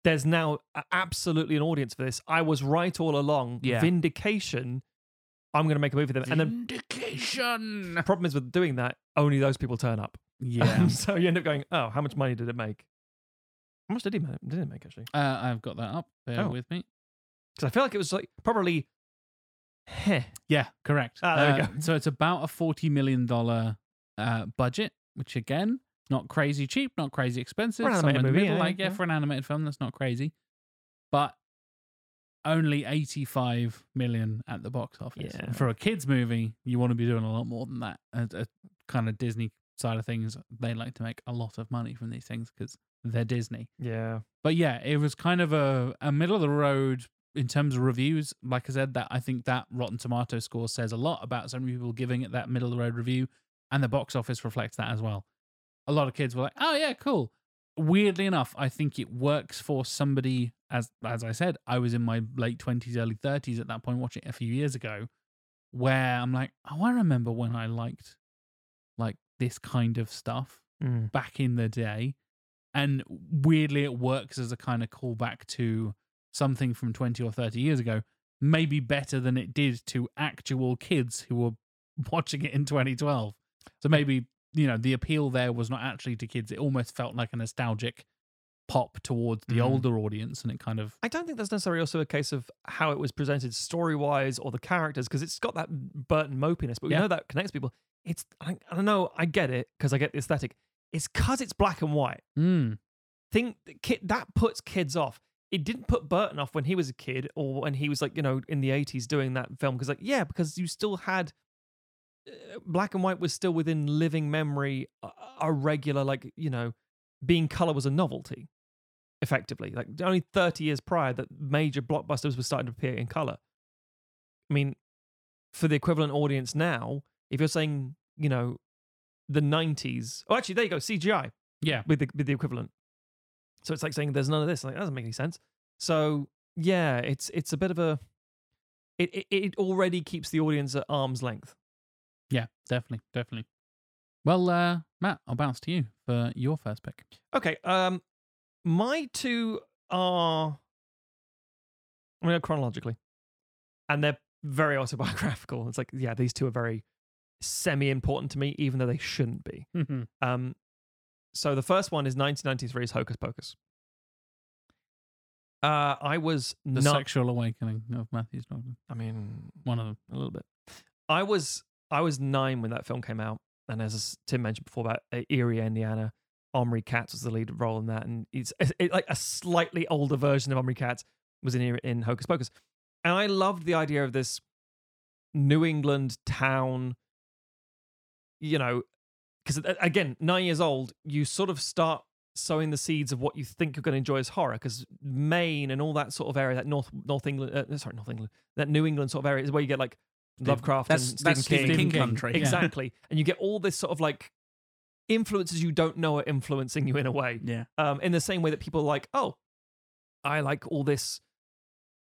there's now absolutely an audience for this. I was right all along. Yeah. Vindication. I'm going to make a movie with them. And then Vindication. the problem is with doing that, only those people turn up. Yeah. so you end up going, oh, how much money did it make? How much did he make? Did it make actually? Uh, I've got that up. Bear Oh. with me. Because I feel like it was like probably, heh. Yeah, correct. Ah, there we Uh, go. So it's about a forty million dollar uh, budget, which again, not crazy cheap, not crazy expensive. For an animated movie, middle, yeah, like yeah, yeah. for an animated film, that's not crazy. But only eighty-five million at the box office. Yeah. For a kids movie, you want to be doing a lot more than that. A, a kind of Disney side of things, they like to make a lot of money from these things because they're Disney. Yeah. But yeah, it was kind of a, a middle of the road in terms of reviews. Like I said, that I think that Rotten Tomato score says a lot about so many people giving it that middle of the road review, and the box office reflects that as well. A lot of kids were like, "Oh yeah, cool." Weirdly enough, I think it works for somebody as as I said, I was in my late twenties, early thirties at that point, watching it a few years ago, where I'm like, "Oh, I remember when I liked like this kind of stuff Mm. back in the day." and weirdly it works as a kind of callback to something from 20 or 30 years ago maybe better than it did to actual kids who were watching it in 2012 so maybe you know the appeal there was not actually to kids it almost felt like a nostalgic pop towards the Mhm. older audience and it kind of I don't think that's necessarily also a case of how it was presented story wise or the characters because it's got that Burton mopiness, but we Yeah. know that connects people. It's I, I don't know, I get it because I get the aesthetic. It's because it's black and white. mm, Think that puts kids off. It didn't put Burton off when he was a kid or when he was like you know in the eighties doing that film because like yeah because you still had black and white was still within living memory a, a regular like you know being color was a novelty effectively. Like only 30 years prior that major blockbusters were starting to appear in color. I mean, for the equivalent audience now, if you're saying, you know, the 90s, oh, actually, there you go, CGI yeah with the, with the equivalent. So it's like saying there's none of this. Like, that doesn't make any sense. So yeah, it's it's a bit of a, it, it, it already keeps the audience at arm's length. Yeah definitely definitely well uh matt i'll bounce to you for your first pick Okay. Um, my two are. I'm going to go chronologically, and they're very autobiographical. It's like, yeah, these two are very semi-important to me, even though they shouldn't be. Um, so the first one is 1993's Hocus Pocus. Uh, I was the not. sexual awakening of matthew Snowden. I mean, one of them a little bit. I was I was nine when that film came out, and as Tim mentioned before about uh, Eerie, Indiana, Omri Katz was the lead role in that, and it's it, like a slightly older version of Omri Katz was in in Hocus Pocus, and I loved the idea of this New England town. You know, because again, nine years old, you sort of start sowing the seeds of what you think you're going to enjoy as horror. Because Maine and all that sort of area, that North North England, uh, sorry, North England, that New England sort of area is where you get like Lovecraft that's- and that's Stephen Stephen King, King country, yeah. exactly, and you get all this sort of like influences you don't know are influencing you in a way. Yeah. Um, in the same way that people are like, oh, I like all this,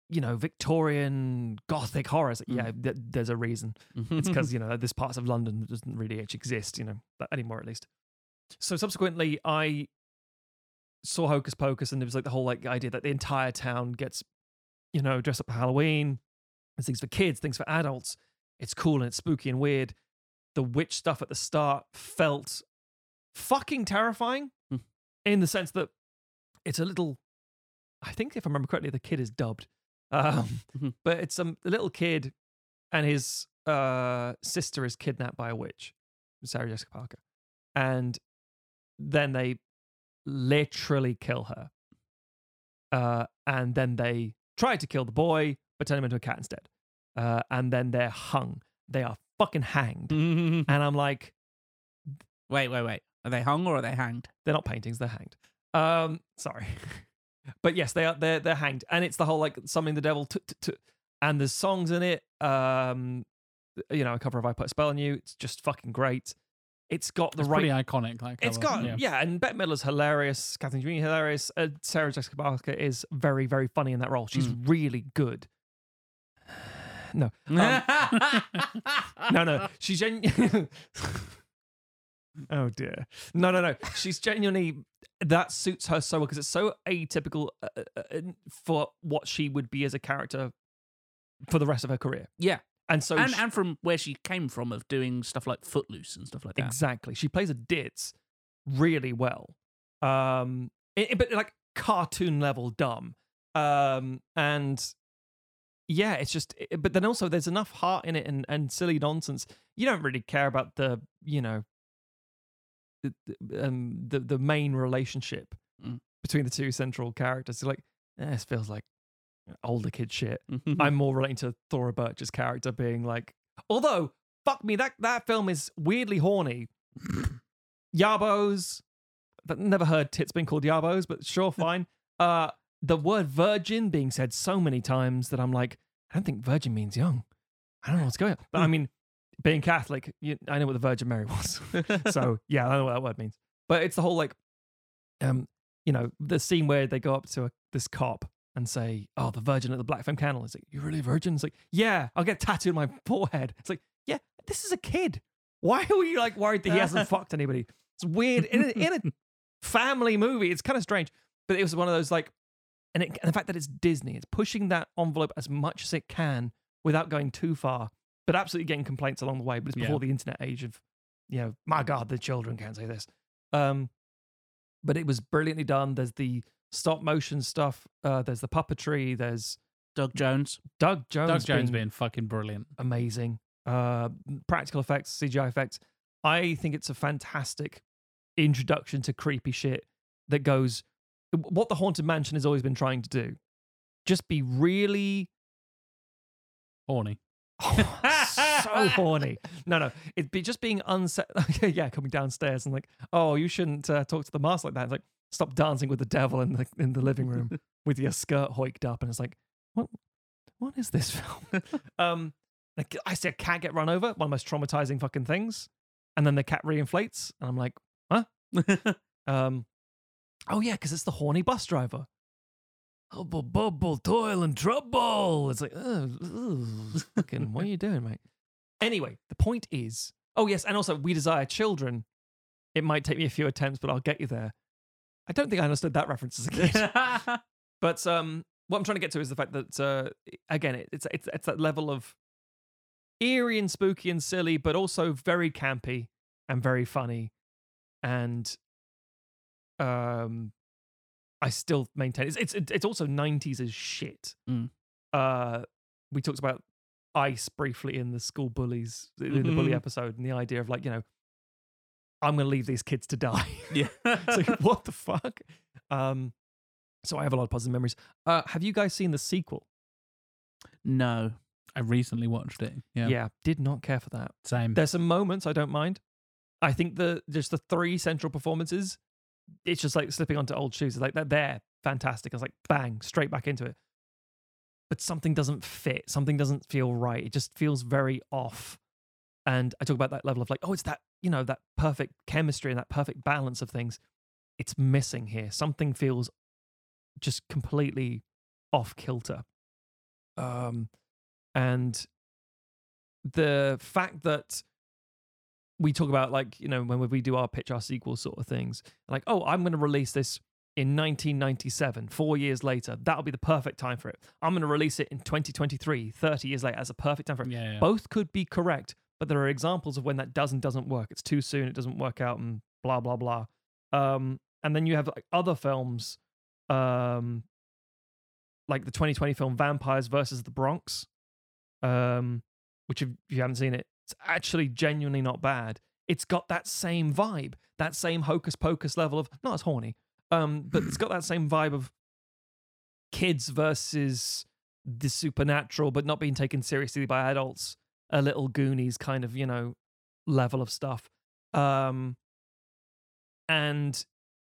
you know, Victorian gothic horror. Like, Yeah, th- there's a reason. it's because you know this parts of London that doesn't really exist, you know, anymore at least. So subsequently, I saw Hocus Pocus, and it was like the whole like idea that the entire town gets, you know, dressed up for Halloween. There's things for kids, things for adults. It's cool and it's spooky and weird. The witch stuff at the start felt fucking terrifying in the sense that it's a little. I think if I remember correctly, the kid is dubbed, um, but it's um, a little kid, and his uh, sister is kidnapped by a witch, Sarah Jessica Parker, and then they literally kill her, uh, and then they try to kill the boy, but turn him into a cat instead, uh, and then they're hung. They are fucking hanged, and I'm like, wait, wait, wait. Are they hung or are they hanged? They're not paintings. They're hanged. Um, sorry, but yes, they are. They're they're hanged, and it's the whole like summoning the devil. t- t- t- and there's songs in it. Um, you know, a cover of "I Put a Spell on You." It's just fucking great. It's got the It's right. pretty iconic. Like It's cover, got yeah. and Bette Midler's hilarious. Catherine Green hilarious. Uh, Sarah Jessica Parker is very very funny in that role. She's Mm. really good. No, um, no, no. She's gen- Oh dear. No, no, no. She's genuinely that suits her so well because it's so atypical uh, uh, uh, for what she would be as a character for the rest of her career. Yeah. And so and, she- and from where she came from of doing stuff like Footloose and stuff like that. Exactly. She plays a ditz really well. Um i- i- but like cartoon level dumb. Um and yeah, it's just but then also there's enough heart in it and and silly nonsense. You don't really care about the, you know, the the- um the the main relationship Mm. between the two central characters. Like, eh, this feels like older kid shit. I'm more relating to Thora Birch's character being like, although fuck me, that that film is weirdly horny. Yabos, but never heard tits being called yabos, but sure, fine. uh, the word virgin being said so many times that I'm like, I don't think virgin means young. I don't know what's going on. But I mean, being Catholic, you, I know what the Virgin Mary was. so yeah, I know what that word means. But it's the whole like, um, you know, the scene where they go up to a, this cop and say, "Oh, the Virgin at the Black Flame Candle." It's like, "You really a virgin?" It's like, "Yeah, I'll get tattooed on my forehead." It's like, "Yeah, this is a kid. Why are you like worried that he hasn't fucked anybody?" It's weird in a, in a family movie. It's kind of strange, but it was one of those like, and, it, and the fact that it's Disney, it's pushing that envelope as much as it can without going too far, but absolutely getting complaints along the way. But it's Yeah. before the internet age of, you know, my God, the children can't say this. Um, but it was brilliantly done. There's the stop motion stuff. Uh, there's the puppetry. There's Doug Jones. Doug Jones. Doug Jones being being fucking brilliant. amazing. Uh, practical effects, CGI effects. I think it's a fantastic introduction to creepy shit that goes what the haunted mansion has always been trying to do. Just be really horny. so horny. No, no, it'd be just being unset. yeah, coming downstairs and like, oh, you shouldn't uh, talk to the mask like that. It's like, stop dancing with the devil in the in the living room with your skirt hoiked up, and it's like, what? What is this film? um, like, I see a cat get run over, one of the most traumatizing fucking things, and then the cat reinflates, and I'm like, huh? um, oh yeah, because it's the horny bus driver. Hubble bubble, toil and trouble. It's like, oh, fucking, what are you doing, mate? Anyway, the point is, oh yes, and also we desire children. It might take me a few attempts, but I'll get you there. I don't think I understood that reference as a kid. but um, what I'm trying to get to is the fact that uh, again, it- it's it's it's that level of eerie and spooky and silly, but also very campy and very funny, and um, I still maintain it's it's it's also 90s as shit. Mm. Uh, we talked about ice briefly in the school bullies in the bully Mhm. episode, and the idea of like you know, I'm going to leave these kids to die. Yeah. like what the fuck. Um, so I have a lot of positive memories. Uh, have you guys seen the sequel? No. I recently watched it. Yeah. yeah, did not care for that. Same. There's some moments I don't mind. I think the just the three central performances, it's just like slipping onto old shoes. It's like they're there, fantastic. I was like, bang, straight back into it. But something doesn't fit. Something doesn't feel right. It just feels very off. And I talk about that level of like, oh, it's that you know that perfect chemistry and that perfect balance of things. It's missing here. Something feels just completely off kilter. Um, and the fact that we talk about like you know when we do our pitch our sequel sort of things like oh i'm going to release this in 1997 four years later that'll be the perfect time for it. I'm going to release it in 2023 30 years later as a perfect time for it. Yeah, yeah. both could be correct but there are examples of when that does and doesn't work. It's too soon it doesn't work out and blah blah blah. Um and then you have like other films um like the 2020 film vampires versus the bronx um which if you haven't seen it, it's actually genuinely not bad. It's got that same vibe, that same hocus pocus level of not as horny, um, but it's got that same vibe of kids versus the supernatural, but not being taken seriously by adults. A little Goonies kind of you know level of stuff, um, and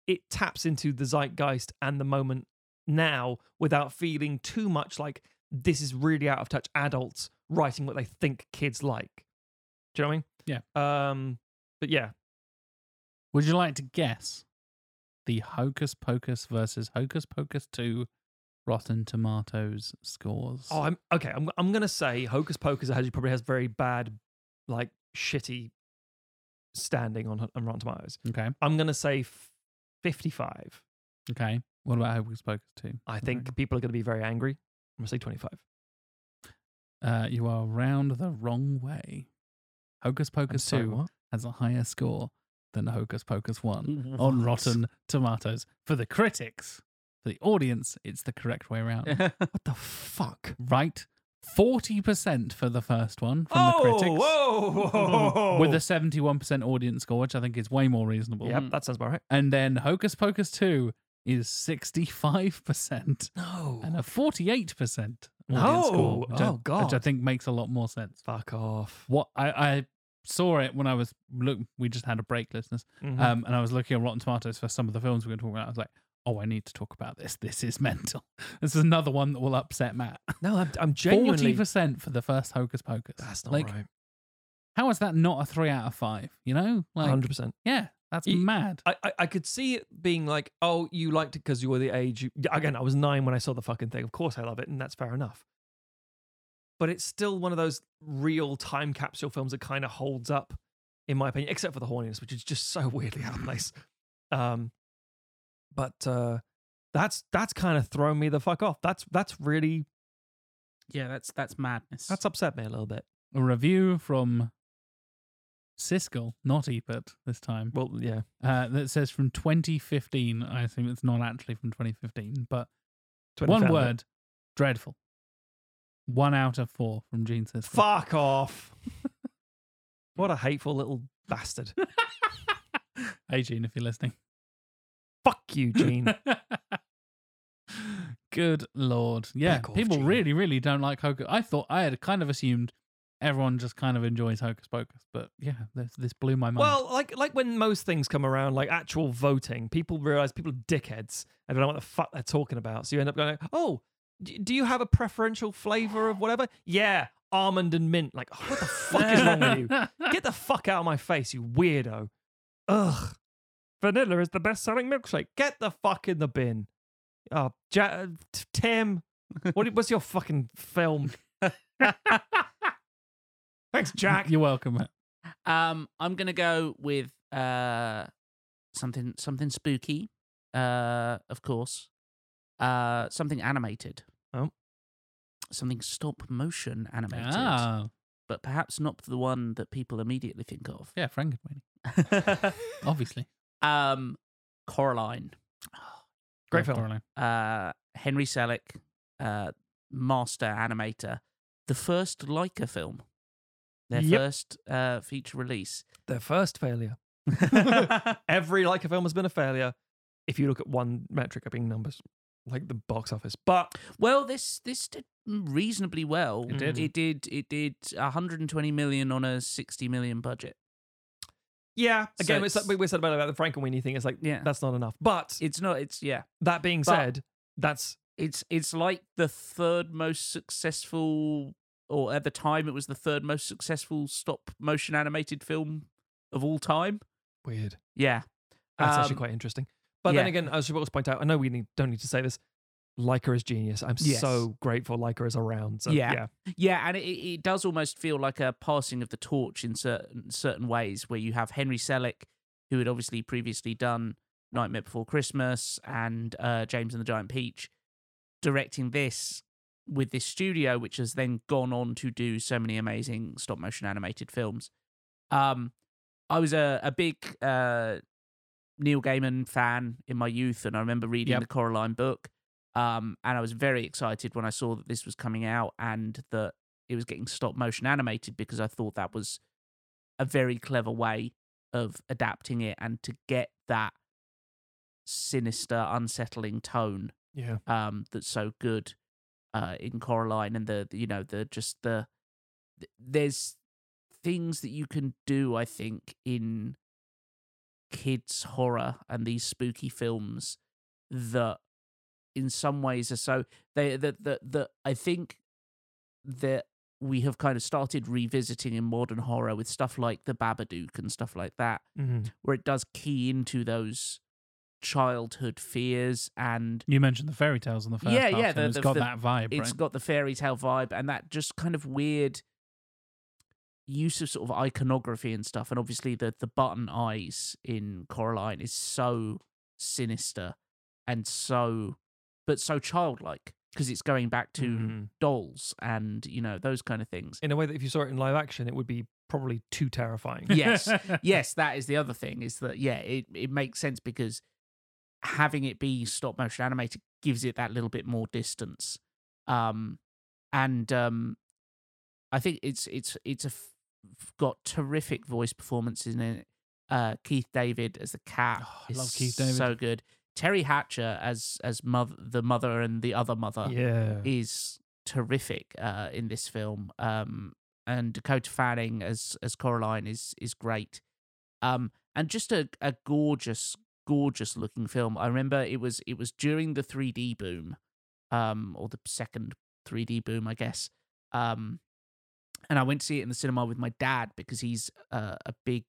it taps into the zeitgeist and the moment now without feeling too much like this is really out of touch adults writing what they think kids like. Do you know what I mean? Yeah. Um, but yeah, Would you like to guess the Hocus Pocus versus Hocus Pocus 2 Rotten Tomatoes scores? Oh, I'm okay. I'm I'm gonna say Hocus Pocus has probably has very bad, like shitty standing on on Rotten Tomatoes. Okay. I'm gonna say fifty five. Okay. What about Hocus Pocus 2? I think people are gonna be very angry. I'm gonna say twenty five. Uh, you are round the wrong way. Hocus Pocus sorry, 2 what? has a higher score than Hocus Pocus 1 on Rotten Tomatoes. For the critics, for the audience, it's the correct way around. what the fuck? right? 40% for the first one from Oh, the critics. whoa, whoa. With a 71% audience score, which I think is way more reasonable. Yep, that sounds about right. And then Hocus Pocus 2 is 65% No. and a 48% Audience score. Which I- Oh, Which I think makes a lot more sense. Fuck off. What I, I saw it when I was look. We just had a break, listeners, Mhm. um, and I was looking at Rotten Tomatoes for some of the films we we're going to talk about. I was like, oh, I need to talk about this. This is mental. This is another one that will upset Matt. No, I'm, I'm genuinely. Forty percent for the first Hocus Pocus. That's not like, right. How is that not a three out of five? You know, like Hundred percent. yeah, that's You- mad. I, I I could see it being like, oh, you liked it because you were the age. You, again, I was nine when I saw the fucking thing. Of course, I love it, and that's fair enough. But it's still one of those real time capsule films that kind of holds up, in my opinion, except for the horniness, which is just so weirdly out of place. Um, but uh, that's that's kind of thrown me the fuck off. That's that's really Yeah, that's that's madness. that's upset me a little bit. A review from Siskel, not Ebert this time. Well, yeah, Uh, that says from 2015. I assume it's not actually from 2015, but one word: dreadful. One out of four from Gene Siskel. Fuck off! what a hateful little bastard. hey, Gene, if you're listening. Fuck you, Gene. Good lord. Yeah, off, people Gene. really, really don't like Hocus. I thought I had kind of assumed everyone just kind of enjoys Hocus Pocus, but yeah, this, this blew my mind. Well, like like when most things come around, like actual voting, people realize people are dickheads. I don't know what the fuck they're talking about. So you end up going, "Oh, do you have a preferential flavor of whatever?" Yeah, almond and mint. Like, oh, what the fuck is wrong with you? Get the fuck out of my face, you weirdo. Ugh. Vanilla is the best-selling milkshake. Get the fuck in the bin. Oh, ja- Tim, what, what's your fucking film? Thanks, Jack. You're welcome. Um, I'm gonna go with uh something something spooky. Uh, of course. Uh, something animated. Oh. Something stop motion animated. Ah. But perhaps not the one that people immediately think of. Yeah, Frankenweenie. Obviously. um, Coraline. Great film. Coraline. Uh, Henry Selick, uh, master animator, the first Laika film, their Yep. first uh, feature release. Their first failure. Every Laika film has been a failure. If you look at one metric of being numbers, like the box office. But Well, this this did reasonably well. It did. It did. It did 120 million on a 60 million budget. yeah, So again, it's, it's- we said about, about the Frankenweenie thing. It's like, Yeah. that's not enough. But It's not. It's yeah. that being But- said, that's It's it's like the third most successful, or at the time it was the third most successful stop motion animated film of all time. weird. Yeah, That's actually Um, quite interesting. But then again, I should also point out, I know we need, don't need to say this. Laika is genius. I'm Yes. so grateful Laika is around. So, yeah. yeah. yeah, and it, it does almost feel like a passing of the torch in certain certain ways, where you have Henry Selick, who had obviously previously done Nightmare Before Christmas and uh, James and the Giant Peach, directing this with this studio, which has then gone on to do so many amazing stop motion animated films. Um, I was a a big uh, Neil Gaiman fan in my youth, and I remember reading Yep. the Coraline book. Um, and I was very excited when I saw that this was coming out and that it was getting stop motion animated because I thought that was a very clever way of adapting it and to get that sinister, unsettling tone Yeah. um, that's so good uh, in Coraline and the you know the just the there's things that you can do I think in kids horror and these spooky films that in some ways are so they that that that I think that we have kind of started revisiting in modern horror with stuff like the Babadook and stuff like that Mhm. where it does key into those childhood fears and You mentioned the fairy tales in the first yeah, half, yeah, and the, it's the- got the- that vibe, It's right? got the fairy tale vibe and that just kind of weird use of sort of iconography and stuff. And obviously, the the button eyes in Coraline is so sinister and so, but so childlike because it's going back to Mhm. dolls and you know those kind of things. In a way that if you saw it in live action, it would be probably too terrifying. yes yes that is the other thing is that yeah it, it makes sense because having it be stop motion animated gives it that little bit more distance um and um i think it's it's it's a got terrific voice performances in it uh keith david as the cat Oh, I love Keith David. so good teri hatcher as as mother the mother and the other mother Yeah. is terrific uh, in this film. Um, and Dakota Fanning as as Coraline is is great. Um, and just a, a gorgeous, gorgeous looking film. I remember it was it was during the 3D boom, um, or the second 3D boom, I guess. Um, and I went to see it in the cinema with my dad because he's uh, a big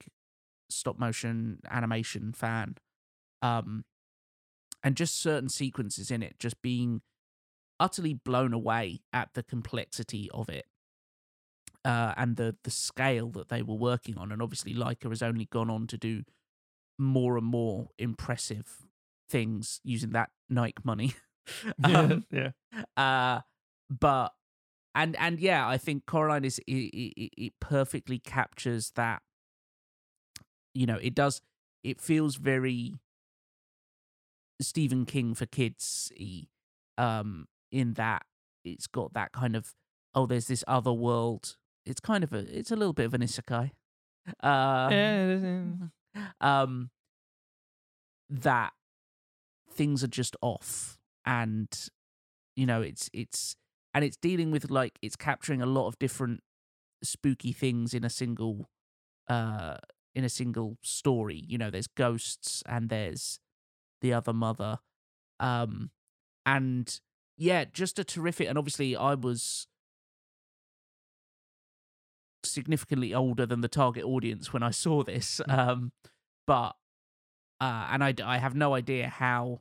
stop motion animation fan. Um, and just certain sequences in it just being utterly blown away at the complexity of it uh, and the the scale that they were working on. And obviously, Laika has only gone on to do more and more impressive things using that Nike money. Um, yeah. uh, but and and yeah, I think Coraline is it, it, it perfectly captures that. You know, it does. It feels very Stephen King for kids. Um, in that it's got that kind of oh, there's this other world. It's kind of a. It's a little bit of an isekai. Uh, Yeah, it is, um, that things are just off and you know it's it's and it's dealing with like it's capturing a lot of different spooky things in a single uh in a single story you know there's ghosts and there's the other mother um and yeah just a terrific and obviously i was significantly older than the target audience when i saw this um but uh and i i have no idea how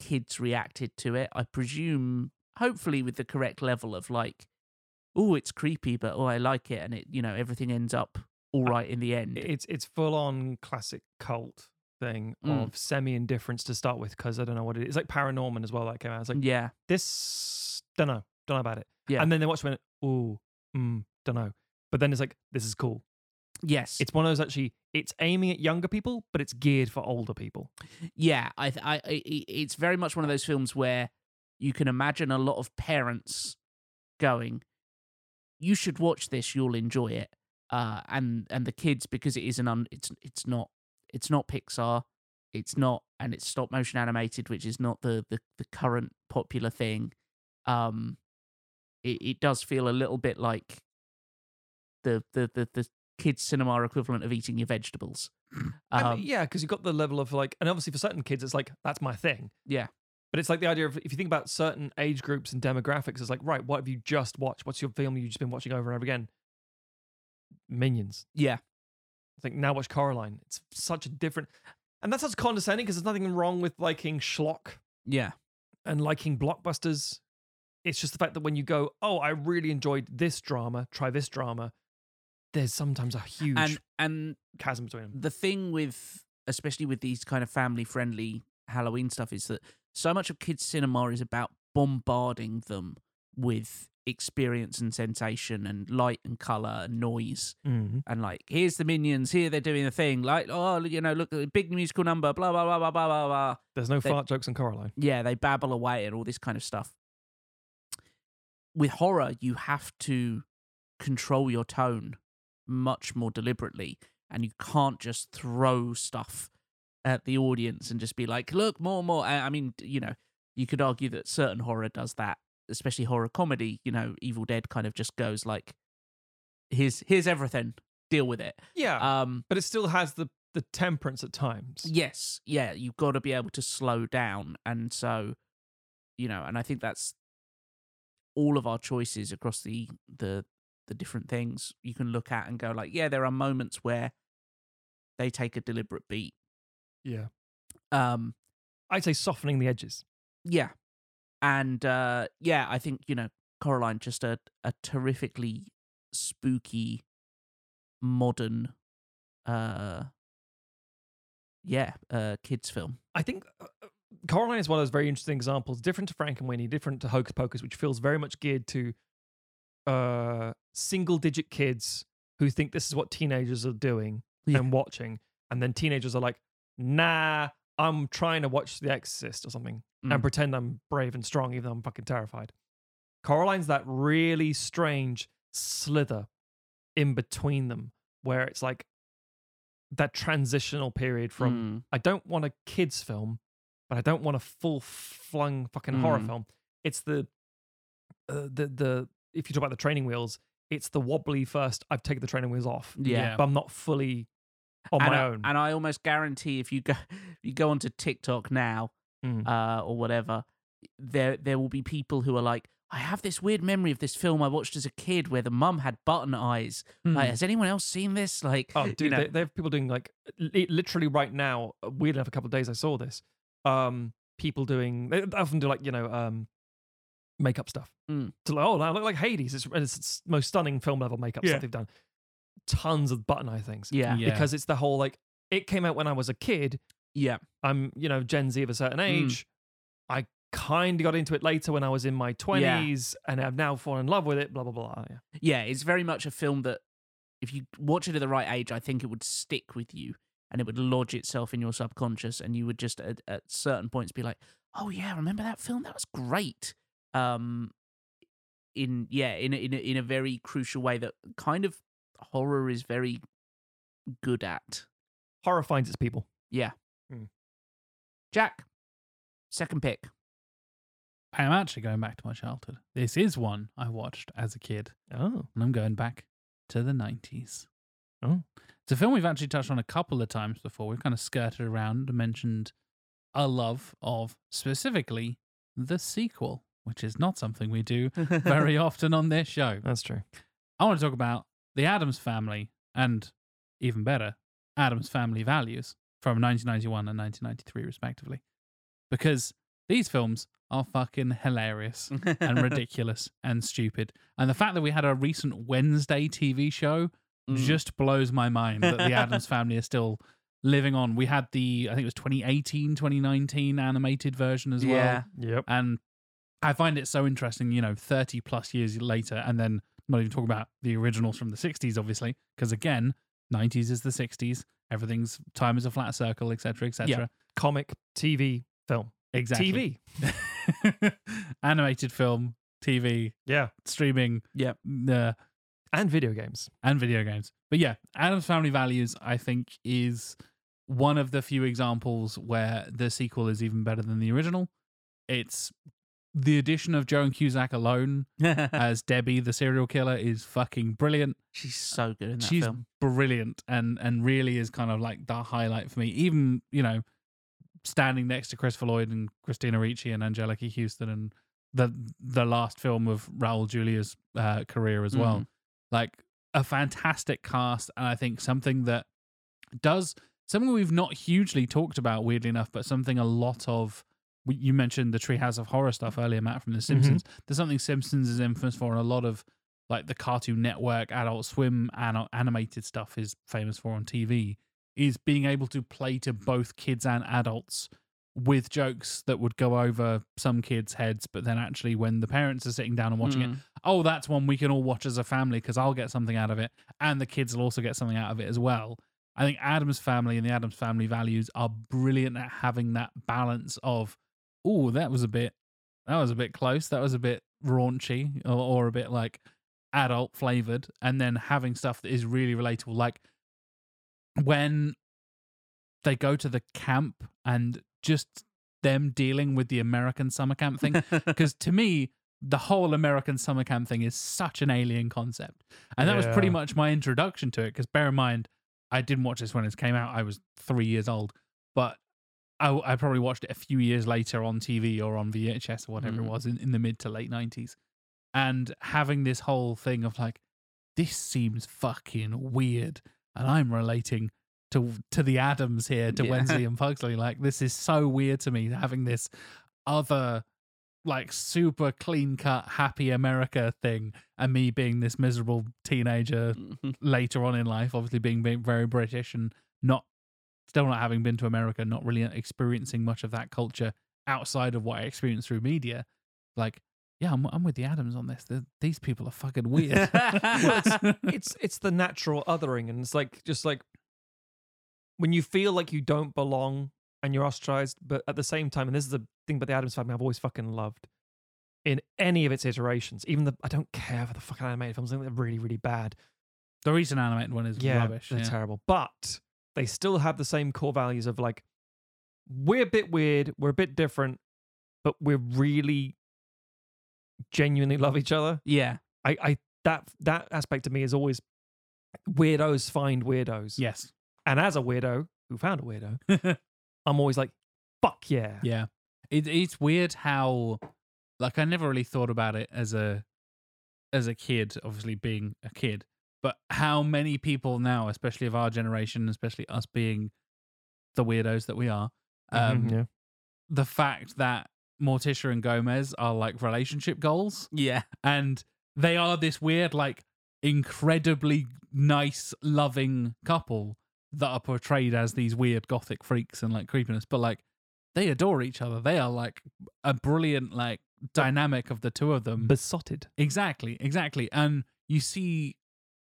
kids reacted to it. I presume, hopefully, with the correct level of like, oh, it's creepy, but oh, I like it, and it, you know, everything ends up all right in the end. It's it's full on classic cult thing Mm. of semi indifference to start with because I don't know what it is. It's like Paranorman as well that came out. It's like yeah, this don't know, don't know about it. Yeah. and then they watched it, Oh, mm, don't know. But then it's like this is cool. Yes, It's one of those actually. It's aiming at younger people, but it's geared for older people. yeah. I, th- I, I, i- it's very much one of those films where you can imagine a lot of parents going, you should watch this. You'll enjoy it. Uh, and and the kids because it is an un, it's it's not it's not Pixar, it's not and it's stop motion animated, which is not the the, the current popular thing. Um, it, it does feel a little bit like the the the, the kids cinema equivalent of eating your vegetables. I Um, mean, yeah, because you've got the level of like, and obviously for certain kids, it's like that's my thing. yeah, But it's like the idea of if you think about certain age groups and demographics, it's like, right, what have you just watched? What's your film you've just been watching over and over again? Minions. yeah, I think now watch Coraline. It's such a different, and that's such condescending because there's nothing wrong with liking schlock yeah. and liking blockbusters. It's just the fact that when you go, oh, I really enjoyed this drama, try this drama. There's sometimes a huge and and chasm between them. the thing with especially with these kind of family friendly Halloween stuff is that so much of kids cinema is about bombarding them with experience and sensation and light and color and noise Mhm. and like here's the minions here they're doing a thing like oh you know look at a big musical number blah blah blah blah blah blah blah There's no They- fart jokes in Coraline. yeah, they babble away and all this kind of stuff. With horror, you have to control your tone much more deliberately, and you can't just throw stuff at the audience and just be like, "Look, more, more." I I mean, you know, you could argue that certain horror does that, especially horror comedy. You know, Evil Dead kind of just goes like, "Here's, here's everything, deal with it." Yeah, Um, but it still has the the temperance at times. Yes, yeah, you've got to be able to slow down, and so, you know, and I think that's all of our choices across the the the different things you can look at and go like, yeah, there are moments where they take a deliberate beat. Yeah. Um, I'd say softening the edges. yeah, and uh, yeah, I think you know, Coraline just a a terrifically spooky, modern, uh, yeah, uh, kids film. I think uh, uh, Coraline is one of those very interesting examples, different to Frankenweenie, different to Hocus Pocus, which feels very much geared to uh, single digit kids who think this is what teenagers are doing and watching. And then teenagers are like, nah, I'm trying to watch The Exorcist or something Mm. and pretend I'm brave and strong, even though I'm fucking terrified. Coraline's that really strange slither in between them where it's like that transitional period from Mm. I don't want a kids film, but I don't want a full flung fucking horror Mm. film. It's the uh, the the if you talk about the training wheels, it's the wobbly first. I've taken the training wheels off. Yeah. but I'm not fully on and my I, own. And I almost guarantee if you go if you go onto TikTok now Mm. uh, or whatever, there there will be people who are like, I have this weird memory of this film I watched as a kid where the mum had button eyes. Like, Mm. has anyone else seen this? Like, Oh, you dude, know, they, they have people doing like li- literally right now. uh, Weird enough, a couple of days I saw this. Um, people doing they often do like you know um, makeup stuff. Mm. To like, oh, I look like Hades. It's, it's, it's most stunning film level makeup Yeah. stuff they've done. Tons of button eye things. Yeah. Yeah. because it's the whole like it came out when I was a kid. yeah, I'm you know Gen Z of a certain age. I kind of got into it later when I was in my twenties, and I've now fallen in love with it. Blah blah blah. Yeah. yeah, it's very much a film that if you watch it at the right age, I think it would stick with you and it would lodge itself in your subconscious, and you would just at, at certain points be like, "Oh yeah, remember that film? That was great." Um, in yeah, in a, in a, in a very crucial way that kind of horror is very good at. Horror finds its people. Yeah. Hmm. Jack, second pick. I am actually going back to my childhood. This is one I watched as a kid, Oh. and I'm going back to the 90s. Oh. It's a film we've actually touched on a couple of times before. We've kind of skirted around and mentioned a love of specifically the sequel, which is not something we do very often on this show. That's true. I want to talk about the Addams family and even better, Addams family values from 1991 and 1993, respectively. Because these films are fucking hilarious and ridiculous and stupid. And the fact that we had a recent Wednesday TV show Mm. just blows my mind that the Addams family is still living on. We had the, I think it was 2018, 2019 animated version as well. Yeah. Yep. And I find it so interesting, you know, 30 plus years later, and then not even talking about the originals from the 60s, obviously, because again, 90s is the 60s. Everything's time is a flat circle, etc., etc. Yeah. Comic, TV, film. Exactly. TV. Animated film, TV, Yeah. streaming, Yeah. uh, and video games. and video games. But yeah, Addams Family Values, I think, is one of the few examples where the sequel is even better than the original. It's the addition of Joan Cusack alone as Debbie, the serial killer, is fucking brilliant. She's so good in that She's film. brilliant and and really is kind of like the highlight for me. Even you know, standing next to Christopher Lloyd and Christina Ricci and Anjelica Huston and the the last film of Raul Julia's uh, career as well. Mhm. Like a fantastic cast, and I think something that does something we've not hugely talked about, weirdly enough, but something a lot of. You mentioned the Treehouse of Horror stuff earlier, Matt, from The Simpsons. There's something Simpsons is infamous for, and a lot of like the Cartoon Network, Adult Swim, an- animated stuff is famous for on TV. Is being able to play to both kids and adults with jokes that would go over some kids' heads, but then actually when the parents are sitting down and watching it, Mm. oh, that's one we can all watch as a family because I'll get something out of it, and the kids will also get something out of it as well. I think Addams family and the Addams family values are brilliant at having that balance of, oh, that was a bit, that was a bit close, that was a bit raunchy, or, or a bit like adult flavored, and then having stuff that is really relatable, like when they go to the camp and just them dealing with the American summer camp thing. Because to me, the whole American summer camp thing is such an alien concept. And that was pretty much my introduction to it. Because bear in mind, I didn't watch this when it came out. I was three years old. But I, I probably watched it a few years later on TV or on VHS or whatever Mm. it was in, in the mid to late 90s. And having this whole thing of like, this seems fucking weird. And I'm relating to to the Addams here, to Yeah. Wednesday and Pugsley. Like, this is so weird to me having this other like super clean cut happy America thing and me being this miserable teenager Mm-hmm. later on in life, obviously being, being very British and not still not having been to America, not really experiencing much of that culture outside of what I experienced through media. Like, yeah, I'm, I'm with the Addams on this. The, these people are fucking weird. well, it's, it's it's the natural othering, and it's like just like when you feel like you don't belong and you're ostracized, but at the same time, and this is the thing about the Addams family I've always fucking loved in any of its iterations. Even the I don't care for the fucking animated films; I think they're really really bad. the recent animated one is yeah, rubbish. they're yeah. terrible, but they still have the same core values of like we're a bit weird, we're a bit different, but we're really genuinely love each other. Yeah. I, I that that aspect to me is always weirdos find weirdos. Yes. And as a weirdo who found a weirdo, I'm always like, fuck yeah. Yeah. It, it's weird how, like, I never really thought about it as a, as a kid, obviously being a kid, but how many people now, especially of our generation, especially us being the weirdos that we are, um, Mhm, yeah. the fact that Morticia and Gomez are like relationship goals. Yeah. And they are this weird, like, incredibly nice, loving couple that are portrayed as these weird gothic freaks and like creepiness, but like they adore each other. They are like a brilliant, like, dynamic of the two of them. Besotted. Exactly, exactly. And you see,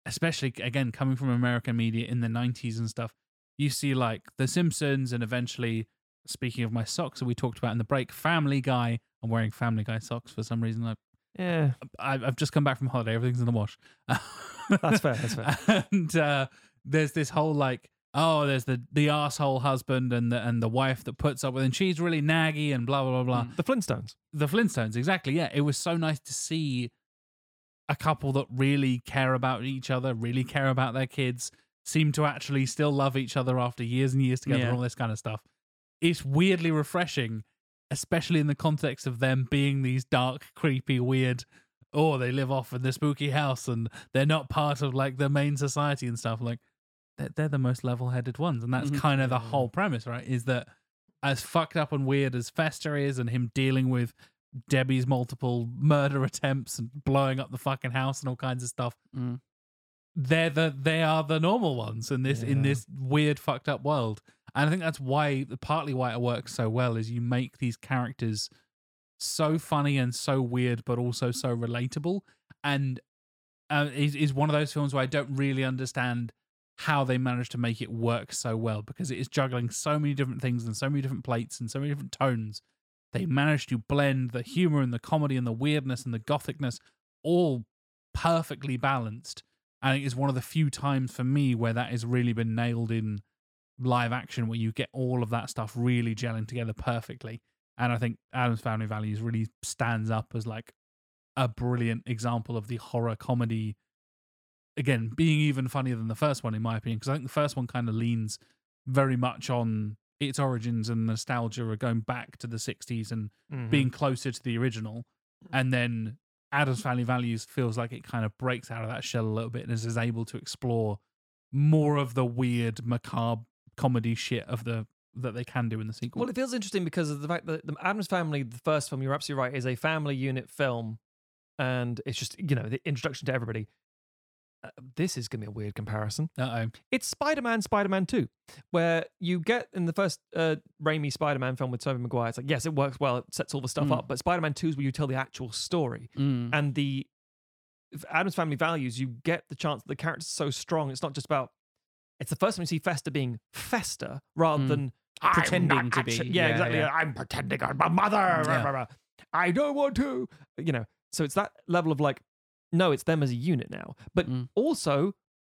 especially again, coming from American media in the 90s and stuff, you see like The Simpsons and eventually, speaking of my socks that we talked about in the break, Family Guy. I'm wearing Family Guy socks for some reason. I, Yeah. I, I've just come back from holiday. Everything's in the wash. That's fair, that's fair. And uh, there's this whole like, oh, there's the the asshole husband and the and the wife that puts up with, and she's really naggy and blah blah blah blah. The Flintstones. The Flintstones, exactly. Yeah, it was so nice to see a couple that really care about each other, really care about their kids, seem to actually still love each other after years and years together, Yeah. and all this kind of stuff. It's weirdly refreshing, especially in the context of them being these dark, creepy, weird. Oh, they live off in the spooky house and they're not part of like the main society and stuff. Like they're, they're the most level-headed ones, and that's Mhm. kind of the whole premise, right? Is that as fucked up and weird as Fester is, and him dealing with Debbie's multiple murder attempts and blowing up the fucking house and all kinds of stuff, Mm. they're the they are the normal ones in this in this weird fucked up world. And I think that's why partly why it works so well is you make these characters so funny and so weird, but also so relatable. And uh, is is one of those films where I don't really understand how they managed to make it work so well because it is juggling so many different things and so many different plates and so many different tones. They managed to blend the humor and the comedy and the weirdness and the gothicness all perfectly balanced And it's one of the few times for me where that has really been nailed in live action, where you get all of that stuff really gelling together perfectly. And I think Addams Family Values really stands up as like a brilliant example of the horror comedy. Again, being even funnier than the first one, in my opinion, because I think the first one kind of leans very much on its origins and nostalgia of going back to the 60s and Mhm. being closer to the original. And then Addams Family Values feels like it kind of breaks out of that shell a little bit and is, is able to explore more of the weird, macabre comedy shit of the that they can do in the sequel. Well, it feels interesting because of the fact that the Addams Family, the first film, you're absolutely right, is a family unit film, and it's just you know the introduction to everybody. Uh, this is going to be a weird comparison. Uh oh. It's Spider-Man, Spider-Man Two, where you get in the first uh, Raimi Spider-Man film with Tobey Maguire. It's like yes, it works well, it sets all the stuff Mm. up, but Spider-Man Two is where you tell the actual story, Mm. and the Addams Family values. You get the chance that the character's so strong. It's not just about. It's the first time you see Fester being Fester rather Mm. than. Pretending I'm not to be. Yeah, Yeah, exactly. yeah. I'm pretending I'm my mother. Yeah. I don't want to. You know, so it's that level of like, no, it's them as a unit now, but also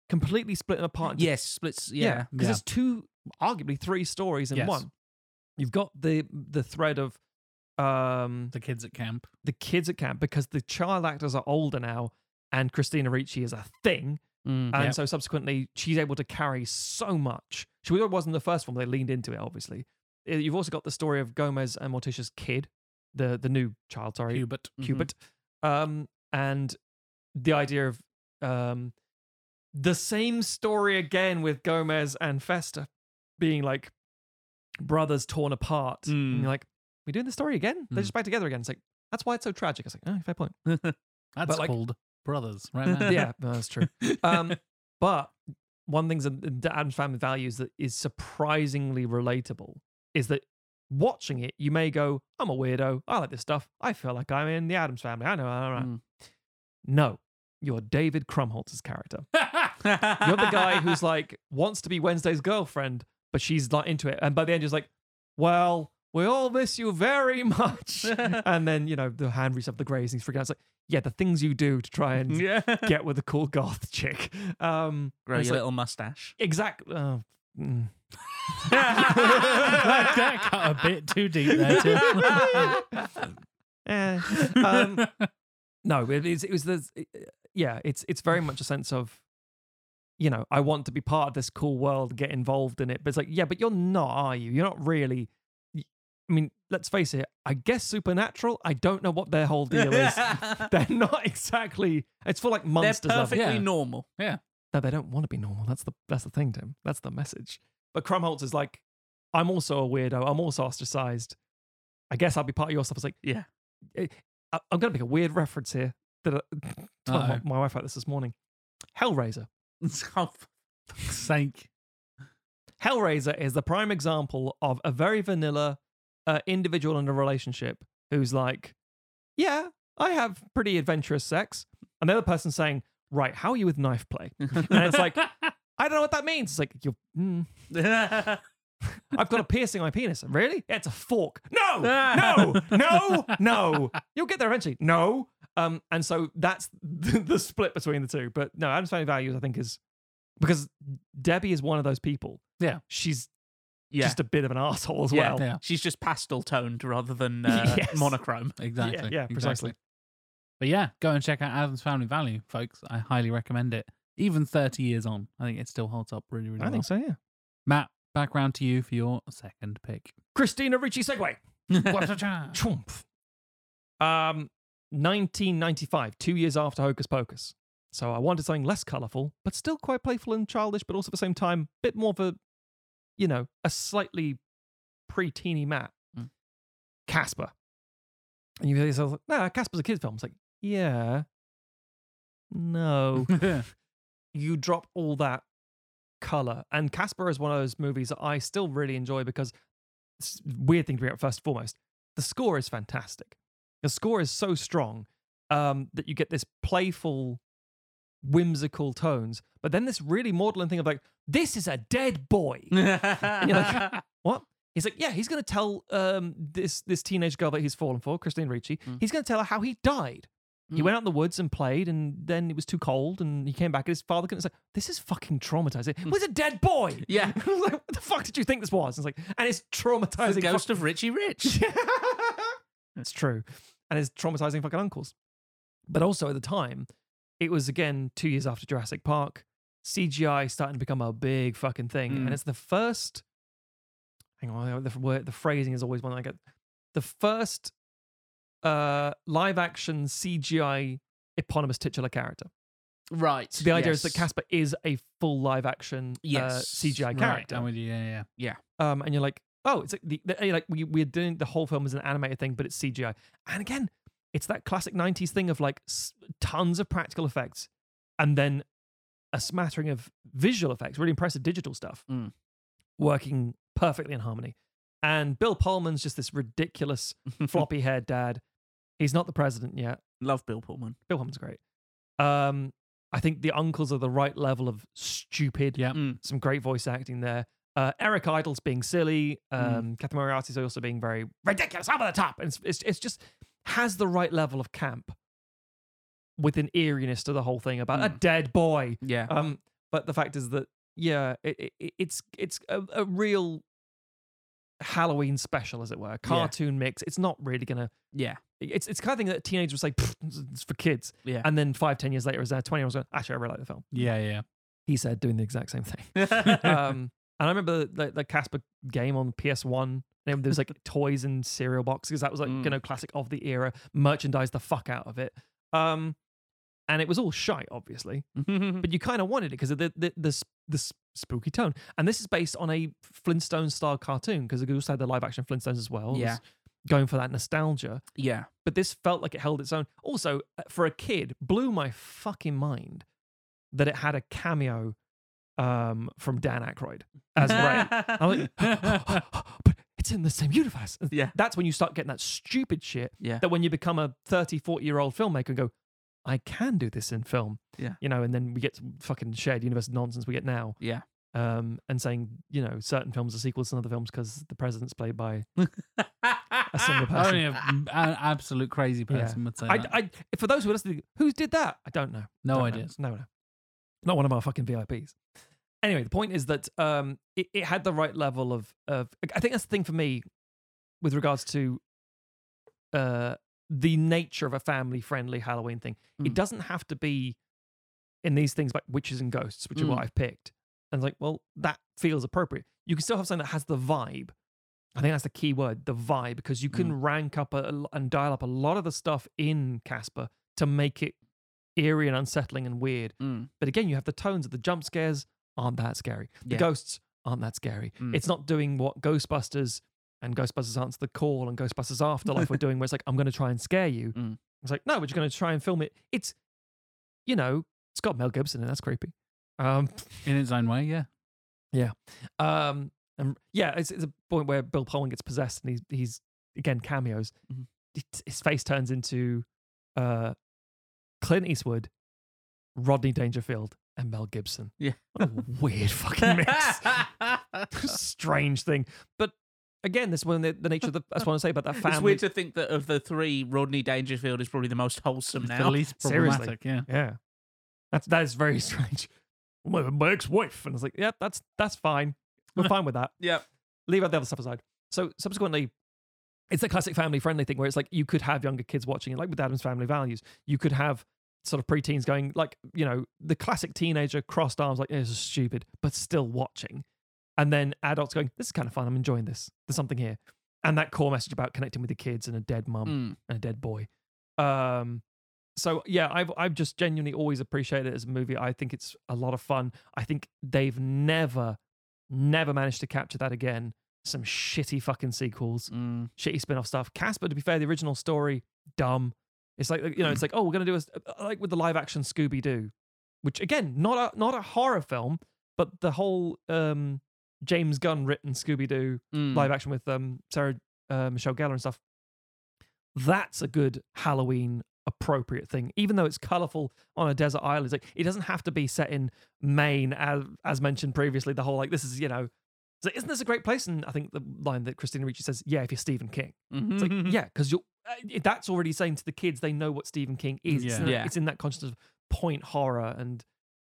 completely split them apart. into- Mm. Yes, splits. Yeah, because there's two, arguably three stories in Yes. one. You've got the the thread of um the kids at camp. the kids at camp because the child actors are older now, and Christina Ricci is a thing. Mm, and so subsequently, she's able to carry so much. She wasn't the first one, but they leaned into it, obviously. Uh, You've also got the story of Gomez and Morticia's kid, the the new child, sorry, Hubert. Mhm. Hubert. Um, and the idea of um, the same story again with Gomez and Fester being like brothers torn apart. And Mm. you're like, we doing the story again? They're Mm. just back together again. It's like, that's why it's so tragic. It's like, oh, fair point. That's like- called Brothers, right now. yeah, no, that's true. Um, but one thing that Addams Family Values that is surprisingly relatable is that watching it, you may go, I'm a weirdo. I like this stuff. I feel like I'm in the Addams Family. I know. I know. Mm. No, you're David Krumholtz's character. You're the guy who's like wants to be Wednesday's girlfriend, but she's not into it. And by the end, he's like, "Well, we all miss you very much." and then you know the hand reaches up the grays, and he's freaking out. It's like, yeah, the things you do to try and Yeah. get with a cool goth chick. Um, Grow it's your like- little mustache. Exactly. Uh, mm. that, that cut a bit too deep there, too. Eh, um, no, it, is- it was the yeah. It's it's very much a sense of you know I want to be part of this cool world, get involved in it. But it's like yeah, but you're not, are you? You're not really. I mean, let's face it. I guess supernatural. I don't know what their whole deal is. They're not exactly. It's for like monsters. They're perfectly Yeah. normal. Yeah. No, they don't want to be normal. That's the that's the thing, Tim. That's the message. But Krumholtz is like, I'm also a weirdo. I'm also ostracized. I guess I'll be part of your stuff. It's like, Yeah. eh, I'm going to make a weird reference here that I, told my, my wife about this this morning. Hellraiser. oh, for fuck's sake. Hellraiser is the prime example of a very vanilla uh, individual in a relationship who's like, yeah, I have pretty adventurous sex. And the other person saying, right, how are you with knife play? and it's like, I don't know what that means. It's like, you're, mm, I've got a piercing on my penis. Really? Yeah, it's a fork. No, no, no, no. You'll get there eventually. No. Um, and so that's the, the split between the two. But no, Addams Family Values, I think, is because Debbie is one of those people. Yeah. She's Yeah. just a bit of an asshole as yeah. well. Yeah. She's just pastel toned rather than uh, Yes. monochrome. Exactly. yeah, precisely. Exactly. But yeah, go and check out Addams Family Value, folks. I highly recommend it. Even 30 years on, I think it still holds up really, really I well. I think so, yeah. Matt, back round to you for your second pick. Christina Ricci segue. Trump. Um, 1995, two years after Hocus Pocus. So I wanted something less colourful, but still quite playful and childish, but also at the same time, a bit more of a, you know, a slightly pre-teeny Matt. Mm. Casper. And you hear yourself, nah, Casper's a kid's film. It's like, yeah. No. you drop all that color. And Casper is one of those movies that I still really enjoy because it's a weird thing to bring up first and foremost. The score is fantastic. The score is so strong um, that you get this playful, whimsical tones, but then this really maudlin thing of like, this is a dead boy. And you're like, what? He's like, yeah, he's going to tell um, this this teenage girl that he's fallen for, Christina Ricci. He's going to tell her how he died. He Mm. went out in the woods and played, and then it was too cold, and he came back, and his father couldn't say, "This is fucking traumatizing." It was a dead boy. Yeah. Like, "What the fuck did you think this was?" It's like, and it's traumatizing. The ghost fuck- of Richie Rich. That's true, and his traumatizing fucking uncles. But also at the time, it was again two years after Jurassic Park. CGI starting to become a big fucking thing, Mm. and it's the first. Hang on, the word, the phrasing is always one I get. The first uh, live action CGI eponymous titular character. Right. So the idea is that. Casper is a full live action Yes. uh, CGI Right, character. I'm with you. Yeah, yeah. Yeah. Um, and you're like, oh, it's like the, the like we we're doing the whole film as an animated thing, but it's CGI. And again, it's that classic '90s thing of like s- tons of practical effects, and then a smattering of visual effects, really impressive digital stuff, Mm. working perfectly in harmony. And Bill Pullman's just this ridiculous floppy haired dad. He's not the president yet. Love Bill Pullman. Bill Pullman's great. Um, I think the uncles are the right level of stupid. Yeah. Mm. Some great voice acting there. Uh, Eric Idle's being silly. Um, Mm. Catherine Moriarty's also being very ridiculous, over the top. And it's, it's, it's just has the right level of camp with an eeriness to the whole thing about a Mm. dead boy. Yeah. Um, but the fact is that yeah, it, it, it's it's a, a real Halloween special, as it were, cartoon mix. It's not really gonna. Yeah. It's it's kind of thing that teenagers would say it's for kids. Yeah. And then five, ten years later, as there twenty year old, actually, I really like the film. Yeah, yeah. He said doing the exact same thing. um, and I remember the, the Casper game on PS One. There was like toys and cereal boxes. That was like you Mm. know classic of the era. Merchandise the fuck out of it. Um, and it was all shite, obviously, but you kind of wanted it because of the the, the the spooky tone. And this is based on a Flintstones style cartoon because they also had the live action Flintstones as well. Yeah. going for that nostalgia. yeah. But this felt like it held its own. Also, uh, for a kid, blew my fucking mind that it had a cameo um, from Dan Aykroyd as Ray. I'm like, but it's in the same universe. Yeah. That's when you start getting that stupid shit Yeah. that when you become a 30, 40 year old filmmaker and go, I can do this in film. Yeah. You know, and then we get to fucking shared universe nonsense we get now. Yeah. Um, and saying, you know, certain films are sequels to other films because the president's played by a single person. Only a- an absolute crazy Yeah. person would say I, that. I, for those who are listening, who did that? I don't know. No Don't know. ideas. No, no. Not one of our fucking VIPs. Anyway, the point is that um, it, it had the right level of, of. I think that's the thing for me with regards to uh, the nature of a family friendly Halloween thing. It Mm. doesn't have to be in these things like witches and ghosts, which is what Mm. I've picked. And it's like, well, that feels appropriate. You can still have something that has the vibe. I think that's the key word, the vibe, because you can rank up a, and dial up a lot of the stuff in Casper to make it eerie and unsettling and weird. Mm. But again, you have the tones of the jump scares aren't that scary. The Yeah. ghosts aren't that scary. Mm. It's not doing what Ghostbusters and Ghostbusters Answer the Call and Ghostbusters Afterlife were doing, where it's like, I'm going to try and scare you. Mm. It's like, no, but you're going to try and film it. It's, you know, it's got Mel Gibson and that's creepy. Um, In its own way, yeah. yeah. Um, and yeah, it's, it's a point where Bill Pullman gets possessed and he's, he's again, cameos. Mhm. His face turns into uh, Clint Eastwood, Rodney Dangerfield, and Mel Gibson. Yeah. What a weird fucking mix. Strange thing. But again, this one the, the nature of the that's what I want to say about that family. It's weird to think that of the three, Rodney Dangerfield is probably the most wholesome It's now. the least Seriously. problematic, yeah. Yeah. That's that is very strange. My, my ex-wife. And I was like, yeah, that's that's fine. We're fine with that. Yep. Leave out the other stuff aside. So subsequently, it's a classic family friendly thing where it's like you could have younger kids watching it, like with Addams Family Values. You could have sort of preteens going, like, you know, the classic teenager crossed arms, like, this is stupid, but still watching. And then adults going, this is kind of fun. I'm enjoying this. There's something here. And that core message about connecting with the kids and a dead mum Mm. and a dead boy. Um, so yeah, I've I've just genuinely always appreciated it as a movie. I think it's a lot of fun. I think they've never, never managed to capture that again. Some shitty fucking sequels, Mm. shitty spin-off stuff. Casper, to be fair, the original story, dumb. It's like you know, it's like oh, we're gonna do a uh, like with the live action Scooby Doo, which again, not a not a horror film, but the whole um James Gunn written Scooby Doo Mm. live action with um Sarah uh, Michelle Gellar and stuff. That's a good Halloween appropriate thing, even though it's colorful on a desert island. It's like it doesn't have to be set in Maine, as as mentioned previously. The whole like this is you know So isn't this a great place? And I think the line that Christina Ricci says, "Yeah, if you're Stephen King." It's Mhm. like, yeah, because you're. Uh, that's already saying to the kids they know what Stephen King is. It's, in, Yeah. it's in that consciousness of point horror and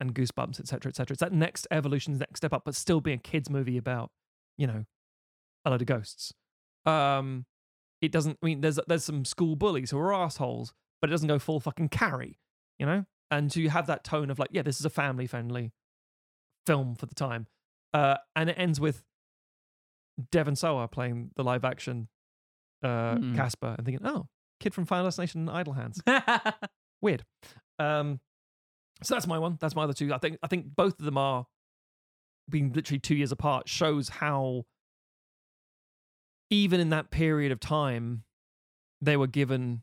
and goosebumps, etc., etc. It's that next evolution, next step up, but still being a kids movie about you know a load of ghosts. Um, it doesn't. I mean, there's there's some school bullies who are assholes, but it doesn't go full fucking Carrie, you know. And to you have that tone of like, yeah, this is a family friendly film for the time, uh, and it ends with Devon Sawa playing the live action uh, Hmm. Casper and thinking, oh, kid from Final Destination and Idle Hands. Weird. Um, so that's my one. That's my other two. I think I think both of them are being literally two years apart shows how even in that period of time they were given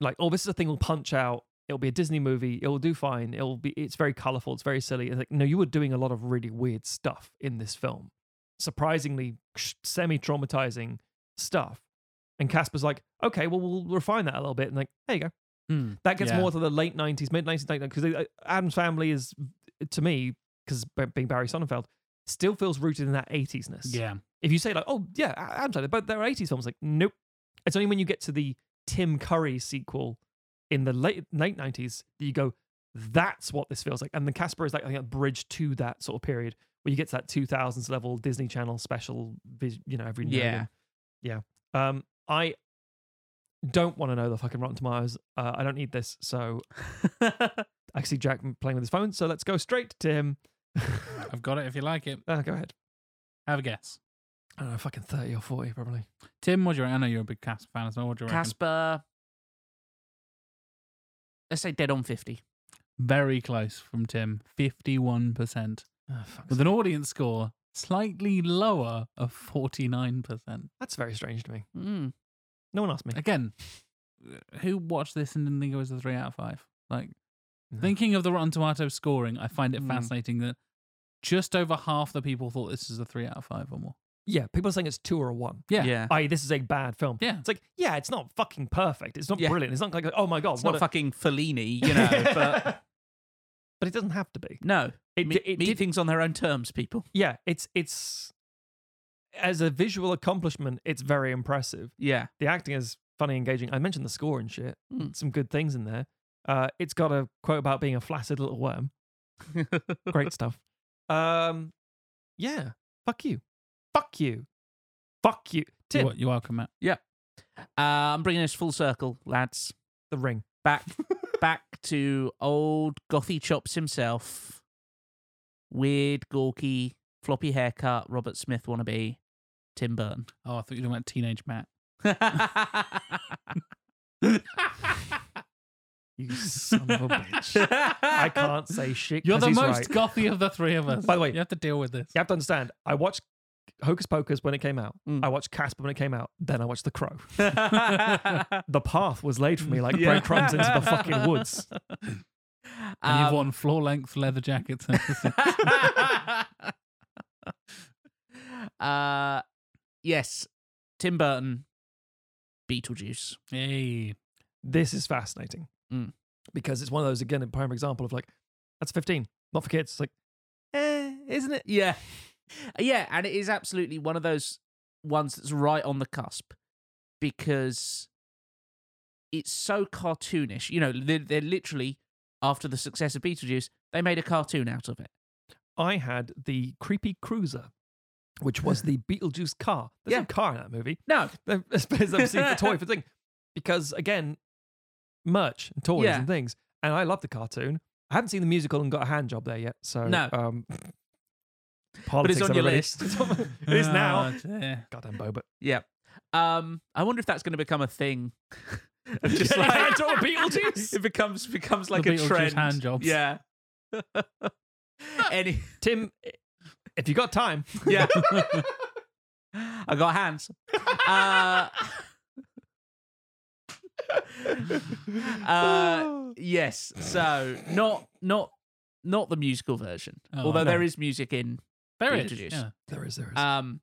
like, oh, this is a thing we'll punch out. It'll be a Disney movie. It'll do fine. It'll be. It's very colorful. It's very silly. It's like, no, you were doing a lot of really weird stuff in this film. Surprisingly, semi-traumatizing stuff. And Casper's like, okay, well, we'll refine that a little bit. And like, there you go. Mm, That gets yeah. more to the late 90s, mid 90s, because Addams family is, to me, because being Barry Sonnenfeld, still feels rooted in that 80s-ness. Yeah. If you say, like, oh, yeah, Addams family, but they're 80s films, like, nope. It's only when you get to the Tim Curry sequel in the late, late 90s that you go, that's what this feels like. And the Casper is like, I think, a bridge to that sort of period where you get to that 2000s level Disney Channel special, you know, every now Yeah. then. Yeah. Um, I don't want to know the fucking Rotten Tomatoes. Uh, I don't need this. So I see Jack playing with his phone. So let's go straight to him. I've got it if you like it. Uh, go ahead. Have a guess. I don't know, fucking 30 or 40 probably. Tim, what do you reckon? I know you're a big Casper fan as well. What do you reckon? Casper. Let's say dead on 50. Very close from Tim. 51%. Oh, With an audience score slightly lower of 49%. That's very strange to me. Mm. No one asked me. Again, who watched this and didn't think it was a 3 out of 5? Like, No. thinking of the Rotten Tomatoes scoring, I find it Mm. fascinating that just over half the people thought this is a 3 out of 5 or more. Yeah, people are saying it's two or a one. Yeah. Yeah. I this is a bad film. Yeah. It's like, yeah, it's not fucking perfect. It's not Yeah. brilliant. It's not like, oh my God. It's what not a- fucking Fellini, you know, but but it doesn't have to be. no. It, meet, it meet did- things on their own terms, people. yeah, it's, it's, as a visual accomplishment, it's very impressive. Yeah. The acting is funny, engaging. I mentioned the score and shit. Mm. Some good things in there. Uh, it's got a quote about being a flaccid little worm. Great stuff. Um, yeah. Fuck you. Fuck you. Fuck you. Tim, You're, you're welcome, Matt. Yeah. Uh, I'm bringing this full circle, lads. the ring. Back, back to old Gothy Chops himself. Weird, gawky, floppy haircut, Robert Smith wannabe, Tim Burton. Oh, I thought you were talking about Teenage Matt. You son of a bitch. I can't say shit. You're the most right. gothy of the three of us. By the way- you have to deal with this. You have to understand. I watched Hocus Pocus when it came out. Mm. I watched Casper when it came out. Then I watched The Crow. the path was laid for me like Yeah. breadcrumbs into the fucking woods. And Um, you've worn floor length leather jackets. uh, yes, Tim Burton, Beetlejuice. hey. This is fascinating Mm. because it's one of those again a prime example of like that's 15, not for kids. It's like, eh, isn't it? Yeah. Yeah, and it is absolutely one of those ones that's right on the cusp because it's so cartoonish. You know, they're, they're literally, after the success of Beetlejuice, they made a cartoon out of it. I had the creepy cruiser, which was the Beetlejuice car. There's Yeah. no car in that movie. No. It's obviously the toy for the thing. Because again, merch and toys Yeah. and things. And I love the cartoon. I haven't seen the musical and got a hand job there yet. So No. um But it's politics, on your everybody. list. it is now. Oh, dear. Goddamn Boba. Yeah. Um, I wonder if that's going to become a thing. Of just Getting a like hand job Beetlejuice? it becomes becomes like The a Beetlejuice trend. hand jobs. Yeah. Any Tim, if you got time, yeah. I got hands. Uh, uh, yes. So not not not the musical version, Oh, although no. there is music in There is. Beetlejuice. Yeah. there is, there is. Um,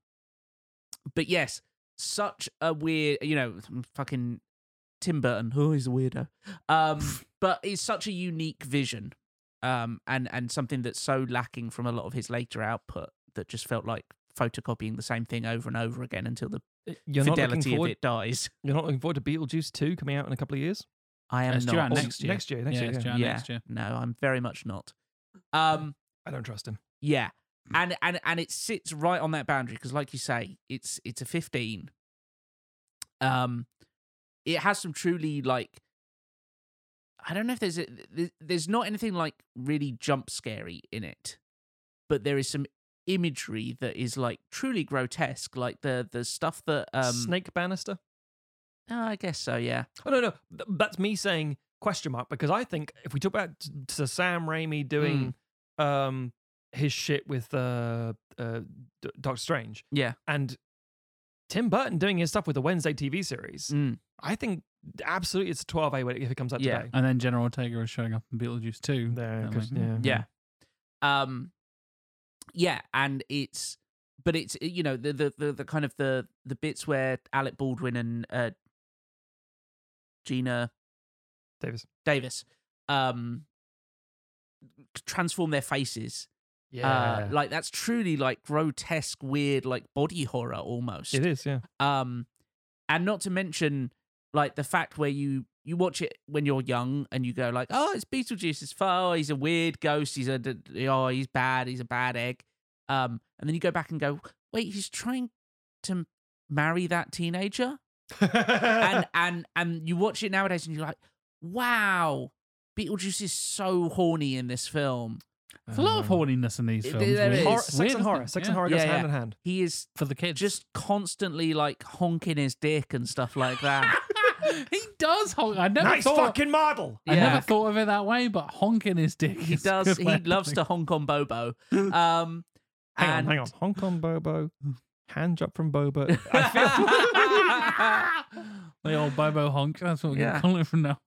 but yes, such a weird, you know, fucking Tim Burton. Oh, he's a weirdo. Um, but it's such a unique vision, um, and and something that's so lacking from a lot of his later output that just felt like photocopying the same thing over and over again until the You're not looking fidelity of it dies. You're not looking forward to Beetlejuice 2 coming out in a couple of years? I am It's not. due out next year. Next year, next Yeah, year. it's yeah. yeah, next year. no, I'm very much not. Um, I don't trust him. yeah, and and and it sits right on that boundary because, like you say, it's it's a 15. Um, it has some truly like. I don't know if there's a, there's not anything like really jump scary in it, but there is some imagery that is like truly grotesque, like the the stuff that um. Snake Bannister? Oh, I guess so. Yeah. Oh no, no, th- that's me saying question mark because I think if we talk about to Sam Raimi doing um his shit with uh, uh D- Doctor Strange, Yeah. and Tim Burton doing his stuff with the Wednesday TV series, Mm. I think absolutely it's a 12A when it- if it comes out Yeah. today. And then Jenna Ortega is showing up in Beetlejuice too. There, I'm 'cause- yeah. yeah um yeah and it's but it's you know the the the, the kind of the the bits where alec baldwin and uh geena Davis. davis um transform their faces Yeah. uh, like that's truly like grotesque weird like body horror almost. It is, yeah. um and not to mention like the fact where you you watch it when you're young and you go like oh it's beetlejuice it's fun. Oh, he's a weird ghost. He's a oh he's bad. He's a bad egg. Um and then you go back and go wait he's trying to marry that teenager? And and and you watch it nowadays and you're like wow beetlejuice is so horny in this film There's a lot of horniness in these films. there really. is. Horror- sex weird, and horror. Sex Yeah. and horror goes hand in hand. he is For the kids. just constantly like honking his dick and stuff like that he does honk. I never nice thought. fucking model. I never thought of it that way, but honking his dick. he is does he loves putting to honk on bobo um Hang and on, hang on. Hong Kong Bobo. Hand job from Bobo. I feel The old Bobo honk. That's what we're Yeah. gonna call it from now.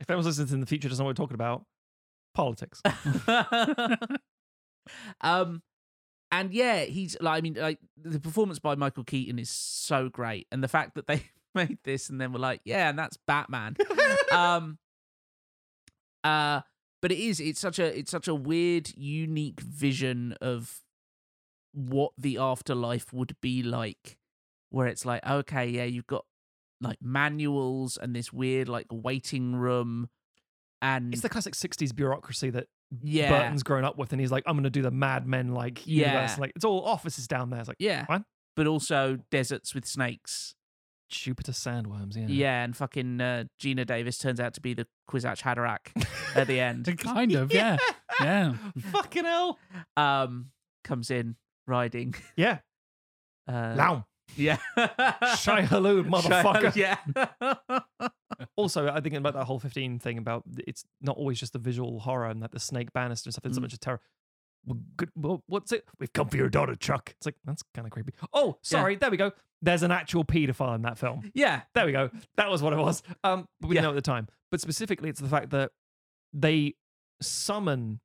if anyone's listening in the future doesn't know what we're talking about, politics. um and yeah he's like i mean like the performance by michael keaton is so great and the fact that they made this and then were like yeah and that's batman um uh but it is it's such a it's such a weird unique vision of what the afterlife would be like where it's like okay yeah you've got like manuals and this weird like waiting room and It's the classic 60s bureaucracy that Yeah. Burton's grown up with, and he's like, I'm going to do the Mad Men like Yeah. universe. Like, it's all offices down there. It's like, yeah fine. but also deserts with snakes Jupiter sandworms, yeah. Yeah, and fucking uh, Geena Davis turns out to be the Kwisatz Haderach at the end. kind of, yeah. Yeah. Fucking hell. Um, comes in riding. Yeah. Uh. Yeah. Shai-Hulud, motherfucker. Yeah. also, I think about that whole 15 thing about it's not always just the visual horror and that the snake banister and stuff. So Mm. much of terror. Well, good, well, what's it? We've come for your daughter, Chuck. It's like, that's kind of creepy. Oh, sorry. There we go. There's an actual paedophile in that film. Yeah. There we go. That was what it was. Um, but we Yeah. didn't know at the time. But specifically, it's the fact that they summon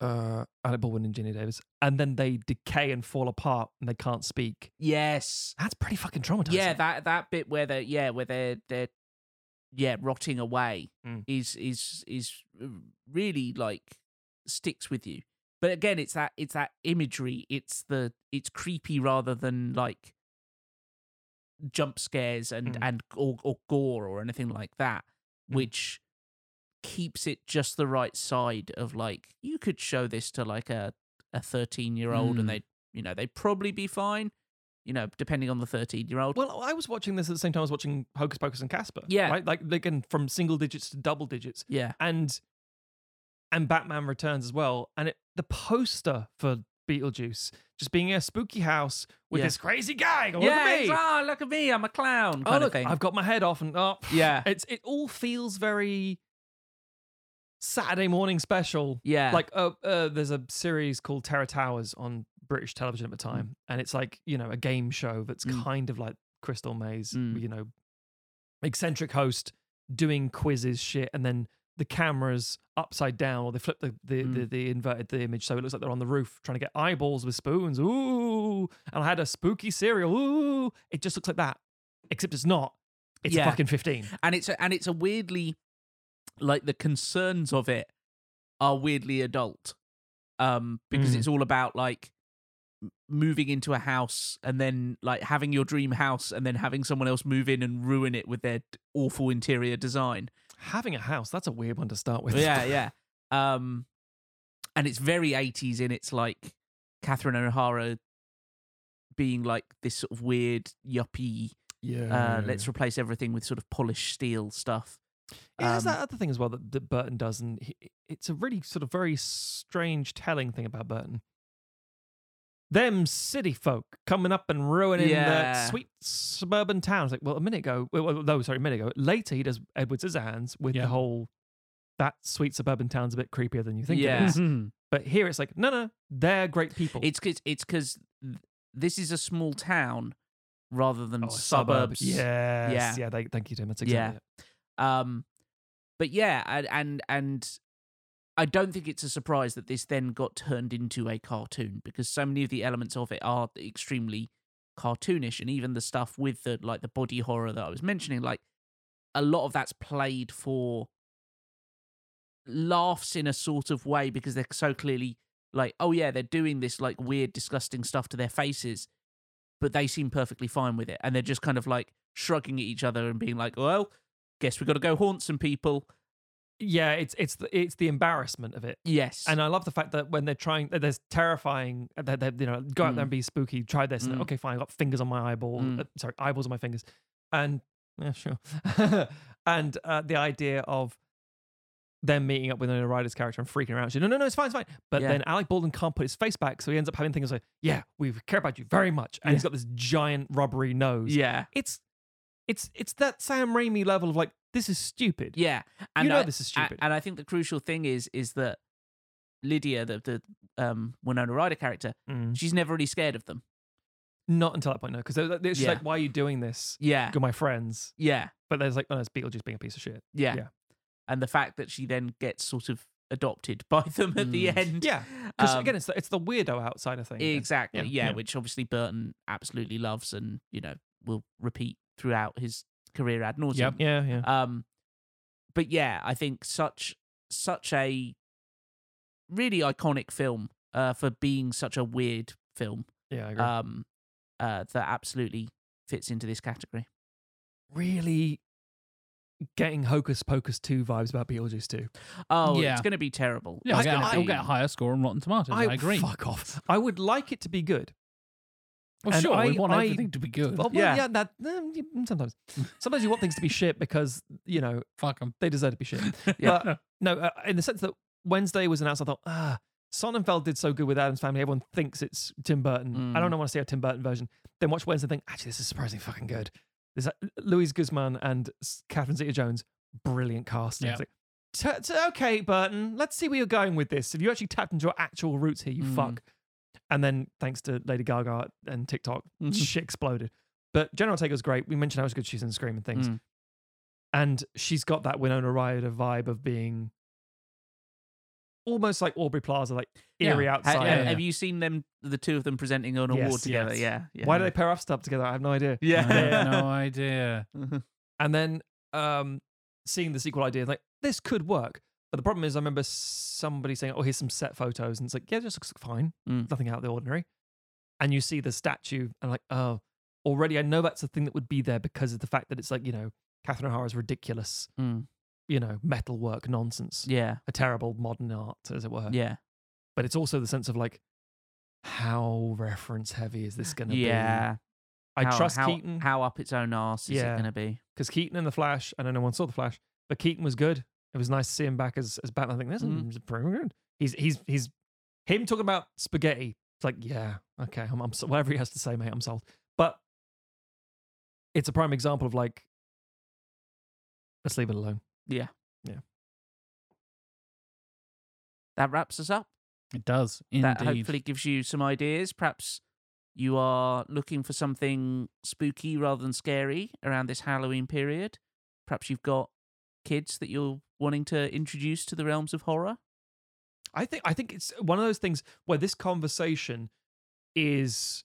uh, Alec Baldwin and Ginny Davis, and then they decay and fall apart, and they can't speak. Yes. That's pretty fucking traumatizing. Yeah, that that bit where they're yeah where they're they're yeah rotting away Mm. is is is really like sticks with you. But again, it's that it's that imagery. It's the it's creepy rather than like jump scares and Mm. and or, or gore or anything like that, which keeps it just the right side of like you could show this to like a a 13 year old Mm. and they you know they'd probably be fine you know depending on the 13 year old Well, I was watching this at the same time I was watching Hocus Pocus and Casper. Yeah. Right? Like, again, from single digits to double digits. yeah And and Batman Returns as well. And it, the poster for Beetlejuice just being a spooky house with Yeah. this crazy guy. Yeah look at me. oh look at me i'm a clown oh, look, of thing I've got my head off and oh, Yeah. It's it all feels very Saturday morning special. Yeah. Like uh, uh there's a series called Terror Towers on British television at the time. And it's like, you know, a game show that's Mm. kind of like Crystal Maze, Mm. you know, eccentric host doing quizzes shit and then the cameras upside down or they flip the the, Mm. the the inverted the image so it looks like they're on the roof trying to get eyeballs with spoons ooh and i had a spooky cereal ooh it just looks like that except it's not it's Yeah. fucking 15 and it's a, and it's a weirdly like the concerns of it are weirdly adult um because Mm. it's all about like moving into a house and then like having your dream house and then having someone else move in and ruin it with their awful interior design. Having a house, that's a weird one to start with. yeah, yeah. Um, and it's very 80s in its like Catherine O'Hara being like this sort of weird yuppie. Yeah. Uh, let's replace everything with sort of polished steel stuff. Has Um, that other thing as well that, that Burton does, and he, it's a really sort of very strange telling thing about Burton. Them city folk coming up and ruining Yeah. that sweet suburban town. It's like, well, a minute ago, well, no, sorry, a minute ago. Later, he does Edward Scissorhands with Yeah. the whole that sweet suburban town's a bit creepier than you think Yeah. it is. But here, it's like, no, no, they're great people. It's cause, it's because this is a small town rather than Oh, a suburb. suburbs. Yes. Yeah. Yeah. They, thank you, Tim. That's Yeah. exactly it. Um, but yeah, and, and and I don't think it's a surprise that this then got turned into a cartoon because so many of the elements of it are extremely cartoonish, and even the stuff with the like the body horror that I was mentioning, like a lot of that's played for laughs in a sort of way because they're so clearly like, oh yeah, they're doing this like weird, disgusting stuff to their faces, but they seem perfectly fine with it, and they're just kind of like shrugging at each other and being like, well, guess we got to go haunt some people. Yeah, it's it's the it's the embarrassment of it. Yes, And I love the fact that when they're trying, that there's terrifying. That they you know go out there and Mm. be spooky. Try this. And Mm. okay, fine. I got fingers on my eyeball. Mm. uh, sorry, eyeballs on my fingers. And yeah, sure. and uh, the idea of them meeting up with Winona Ryder's character and freaking out. She's, no, no, no, it's fine, it's fine. But Yeah. then Alec Baldwin can't put his face back, so he ends up having things like, "Yeah, we care about you very much," and he's Yeah. got this giant rubbery nose. Yeah. it's it's it's that Sam Raimi level of like, this is stupid. Yeah, you know I- this is stupid. And I think the crucial thing is is that Lydia, the the um, Winona Ryder character, Mm. she's never really scared of them. Not until that point, no, because it's Yeah. like, why are you doing this? Yeah. You're my friends. Yeah, But there's like, oh, it's Beetlejuice being a piece of shit. yeah, Yeah. And the fact that she then gets sort of adopted by them at the Mm. end. Yeah. Because Um, again, it's the, it's the weirdo outside of thing. Exactly. Yeah, Yeah, yeah. which obviously Burton absolutely loves and you know will repeat throughout his career ad nauseum. Yep. Yeah, yeah. Um, but yeah, I think such such a really iconic film uh, for being such a weird film. Yeah, I agree. Um, uh, that absolutely fits into this category. really getting Hocus Pocus 2 vibes about Beetlejuice 2. Oh, Yeah. it's going to be terrible. Yeah, It's it'll get, be- get a higher score on Rotten Tomatoes. I, agree. Fuck off. I would like it to be good. Well, And sure, I- we want I- everything to be good. Well, well, Yeah. yeah. that um, sometimes. Sometimes you want things to be shit because, you know, Fuck them. they deserve to be shit. Yeah. But no, uh, in the sense that Wednesday was announced, I thought, ah, Sonnenfeld did so good with Addams Family. Everyone thinks it's Tim Burton. I don't Mm. know want to see a Tim Burton version. Then watch Wednesday and think, actually, this is surprisingly fucking good. There's uh, Luis Guzman and Catherine Zeta-Jones, brilliant casting. Yeah. Like, "T- t- okay, Burton, let's see where you're going with this. Have you actually tapped into your actual roots here, you Mm. fuck? And then, thanks to Lady Gaga and TikTok, Mhm. shit exploded. But Jenna Ortega's great. We mentioned how good she's in Scream and things. Mm. And she's got that Winona Ryder vibe of being almost like Aubrey Plaza, like eerie Ha- outside. ha- yeah. Have you seen them, the two of them presenting an award Yes, together? yes. Yeah, yeah. Why do they pair up stuff together? I have no idea. Yeah. I have no idea. And then um, seeing the sequel idea, like this could work. But the problem is, I remember somebody saying, "Oh, here's some set photos," and it's like, "Yeah, it just looks fine, Mm. nothing out of the ordinary." And you see the statue, and like, oh, already I know that's the thing that would be there because of the fact that it's like you know, Catherine O'Hara's ridiculous, Mm. you know, metalwork nonsense, Yeah, a terrible modern art, as it were. yeah, But it's also the sense of like, how reference heavy is this going to be? yeah. I How- trust how, Keaton How up its own arse is it going to be? because Keaton in the Flash. I don't know one saw the Flash, but Keaton was good. It was nice to see him back as as Batman. I think this Mhm. is pretty good. He's he's he's him talking about spaghetti. It's like yeah, okay, I'm, I'm so- whatever he has to say, mate. I'm sold. But it's a prime example of like, let's leave it alone. Yeah, Yeah. That wraps us up. It does indeed. That hopefully gives you some ideas. Perhaps you are looking for something spooky rather than scary around this Halloween period. Perhaps you've got kids that you're wanting to introduce to the realms of horror. I think I think it's one of those things where this conversation is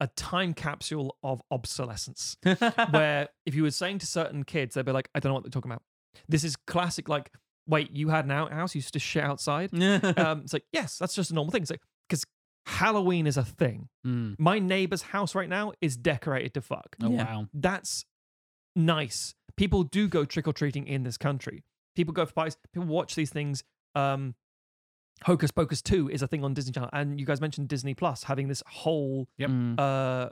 a time capsule of obsolescence. where if you were saying to certain kids, they'd be like, I don't know what they're talking about. This is classic, like, wait, you had an outhouse, you used to shit outside? um, it's like, yes, that's just a normal thing. It's like, because Halloween is a thing. Mm. My neighbor's house right now is decorated to fuck. Oh, Yeah. wow. That's nice. People do go trick or treating in this country. People go for parties. People watch these things. Um, Hocus Pocus 2 is a thing on Disney Channel. And you guys mentioned Disney Plus having this whole Yep. uh,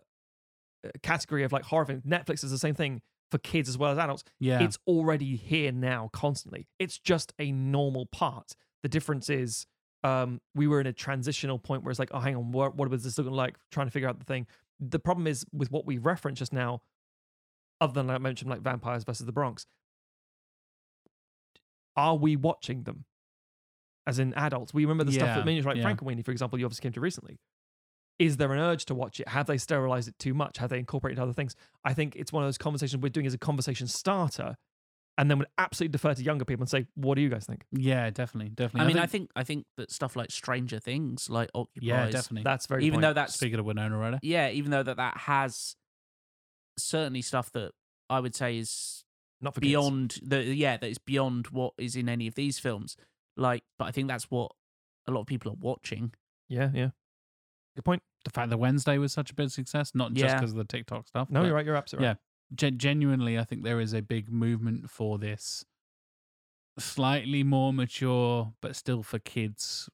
category of like horror films. Netflix is the same thing for kids as well as adults. Yeah. It's already here now constantly. It's just a normal part. The difference is um, we were in a transitional point where it's like, oh, hang on, what, what was this looking like? Trying to figure out the thing. The problem is with what we referenced just now, other than I mentioned like Vampires versus the Bronx, are we watching them? As in adults, we remember the stuff that means like yeah. Frankenweenie, for example, you obviously came to recently. Is there an urge to watch it? Have they sterilized it too much? Have they incorporated other things? I think it's one of those conversations we're doing as a conversation starter, and then would absolutely defer to younger people and say, "What do you guys think?" Yeah, definitely, definitely. I mean, I think I think that stuff like Stranger Things, like occupies. Yeah, definitely. That's very even point. though that's Speaking of Winona Ryder, yeah, even though that that has certainly stuff that I would say is not for kids. beyond the yeah that is beyond what is in any of these films. Like, but I think that's what a lot of people are watching. Yeah, yeah. Good point. the fact that Wednesday was such a big success, not just Yeah. because of the TikTok stuff. No, you're right. You're absolutely yeah, right. gen- genuinely, I think there is a big movement for this slightly more mature, but still for kids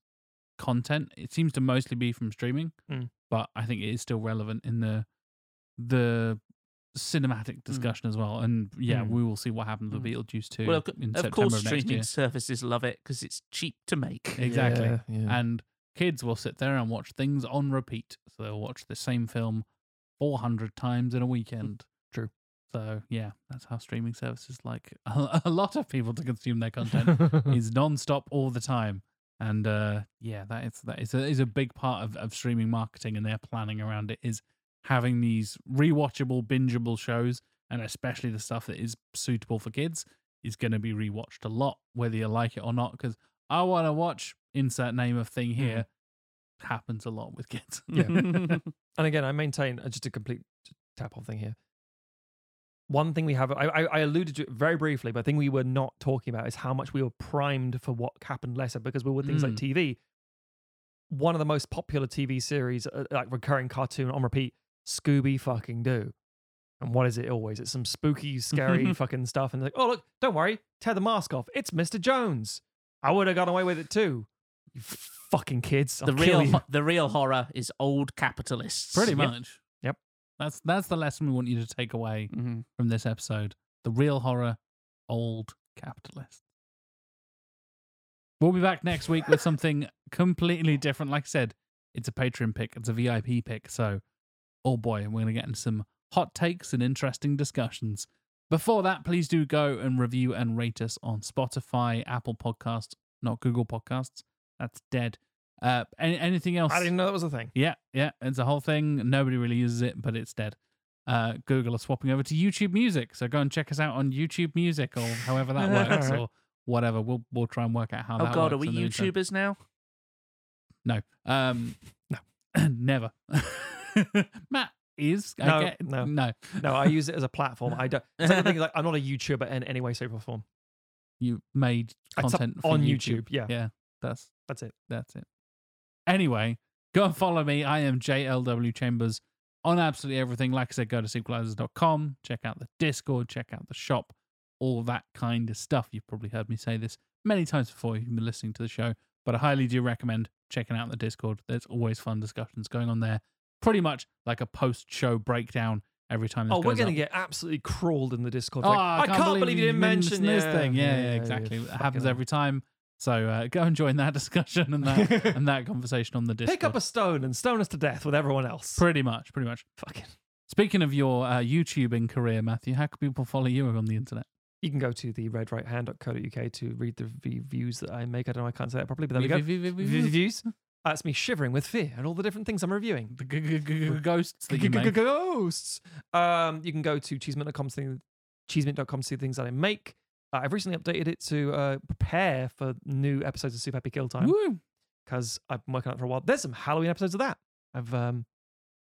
content. It seems to mostly be from streaming, Mm. but I think it is still relevant in the the cinematic discussion as well. And yeah, Mm. we will see what happens with Mm. Beetlejuice 2 Well, of, in of September course, of next streaming year. services love it because it's cheap to make. Exactly. Yeah, yeah. And kids will sit there and watch things on repeat. So they'll watch the same film 400 times in a weekend. True. So, yeah, that's how streaming services like a, a lot of people to consume their content is non-stop all the time. And uh, yeah, that is that is a, is a big part of, of streaming marketing and their planning around it is having these rewatchable, bingeable shows, and especially the stuff that is suitable for kids is going to be rewatched a lot, whether you like it or not. Because I want to watch insert name of thing here. Happens a lot with kids. Yeah. and again, I maintain uh, just a complete tap off thing here. One thing we have, I, I, alluded to it very briefly, but I think we were not talking about is how much we were primed for what happened later because we were things like Mm. TV. One of the most popular TV series, uh, like recurring cartoon on repeat, Scooby fucking Doo. And what is it always? It's some spooky, scary fucking stuff. And like, oh, look, don't worry, tear the mask off. It's Mr. Jones. I would have got away with it too. You fucking kids. I'll the real you. the real horror is old capitalists. Pretty much. Yep. That's that's the lesson we want you to take away Mhm. from this episode. The real horror, old capitalists. We'll be back next week with something completely different. Like I said, it's a Patreon pick, it's a VIP pick. So, oh boy, we're going to get into some hot takes and interesting discussions. Before that, please do go and review and rate us on Spotify, Apple Podcasts, not Google Podcasts. That's dead. Uh, any, anything else? I didn't know that was a thing. Yeah, yeah, it's a whole thing. Nobody really uses it, but it's dead. Uh, Google are swapping over to YouTube Music, so go and check us out on YouTube Music or however that works or whatever. We'll we'll try and work out how Oh that God, are we in the meantime. YouTubers now? No, um, no, never. Matt is. I No, get- no. no. No, I use it as a platform. I don't. It's like the thing, like I'm not a YouTuber in any way, shape, or form. You made content for on YouTube. YouTube, yeah. yeah. That's That's it. That's it. Anyway, go and follow me. I am JLW Chambers on absolutely everything. Like I said, go to sequelisers.com, check out the Discord, check out the shop, all that kind of stuff. You've probably heard me say this many times before you've been listening to the show, but I highly do recommend checking out the Discord. There's always fun discussions going on there. Pretty much like a post show breakdown every time Oh, we're going to get absolutely crawled in the Discord. Oh, Like, I, can't, believe, you didn't mention this yeah, thing. Yeah, yeah, exactly. It happens every time. So uh, go and join that discussion and that and that conversation on the Discord. Pick up a stone and stone us to death with everyone else. Pretty much, pretty much. Fucking. Speaking of your uh, YouTubing career, Matthew, how can people follow you on the internet? You can go to the redrighthand.co.uk to read the reviews that I make. I don't know, I can't say that properly, but there we go. Reviews? That's me shivering with fear and all the different things I'm reviewing. The g- g- g- g- ghosts that you make. Ghosts. Um, you can go to cheesemint.com, to- cheesemint.com to see the things that I make. Uh, I've recently updated it to uh, prepare for new episodes of Super Happy Kill Time Woo! because I've been working on it for a while. There's some Halloween episodes of that. I've um,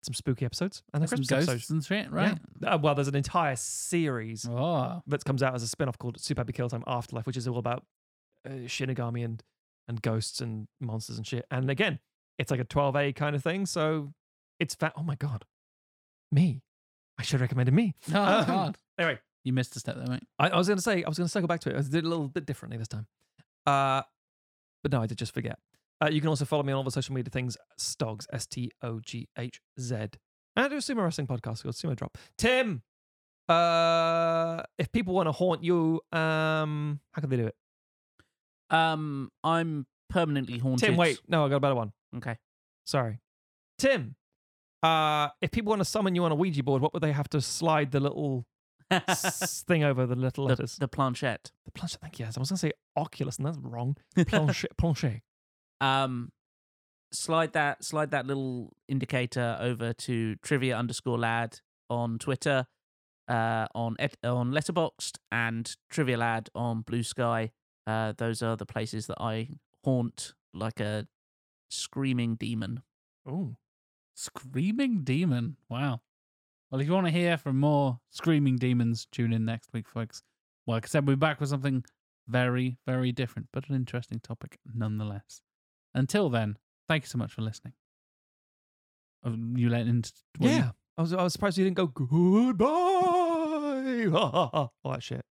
some spooky episodes and the Some Christmas ghosts episodes. and shit, right? Yeah. Uh, well, there's an entire series Oh. that comes out as a spin off called Super Happy Kill Time Afterlife, which is all about uh, Shinigami and, and ghosts and monsters and shit. And again, It's like a 12A kind of thing. So it's fat. Oh my God. Me. I should have recommended me. Oh, Um, God. Anyway, You missed a step there, mate. I, I was going to say, I was going to circle back to it. I did it a little bit differently this time. Uh, but no, I did just forget. Uh, you can also follow me on all the social media things Stogs, S T O G H Z. And I do a sumo wrestling podcast called Sumo Drop. Tim, uh, if people want to haunt you, um, how can they do it? Um, I'm permanently haunted. Tim, wait. No, I got a better one. Okay. Sorry. Tim, uh, if people want to summon you on a Ouija board, what would they have to slide the little s- thing over the little The, letters? the planchette. The planchette. Thank you. Yes, I was going to say Oculus, and that's wrong. Planchette. planche. Um, slide that slide that little indicator over to trivia underscore lad on Twitter, uh, on et- on Letterboxd and trivia lad on Bluesky. Uh, those are the places that I haunt like a screaming demon. Oh, Screaming demon. Wow. Well, if you want to hear from more screaming demons, tune in next week, folks. Well, like I said, we'll be back with something very, very different, but an interesting topic nonetheless. Until then, thank you so much for listening. Oh, You let into what you- yeah. I was, I was surprised you didn't go goodbye. All that shit.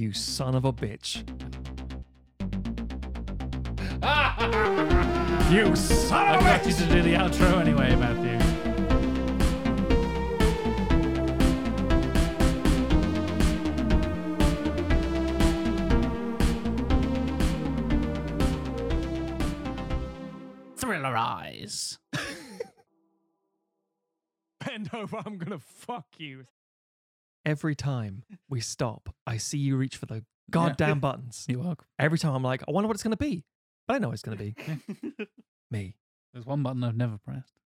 You son of a bitch. you son I of a got you bitch. to do the outro anyway, Matthew. Thriller eyes. Bend over, I'm gonna fuck you. Every time we stop, I see you reach for the goddamn buttons. You're. Every time I'm like, I wonder what it's gonna be. But I know what it's gonna be. Me. There's one button I've never pressed.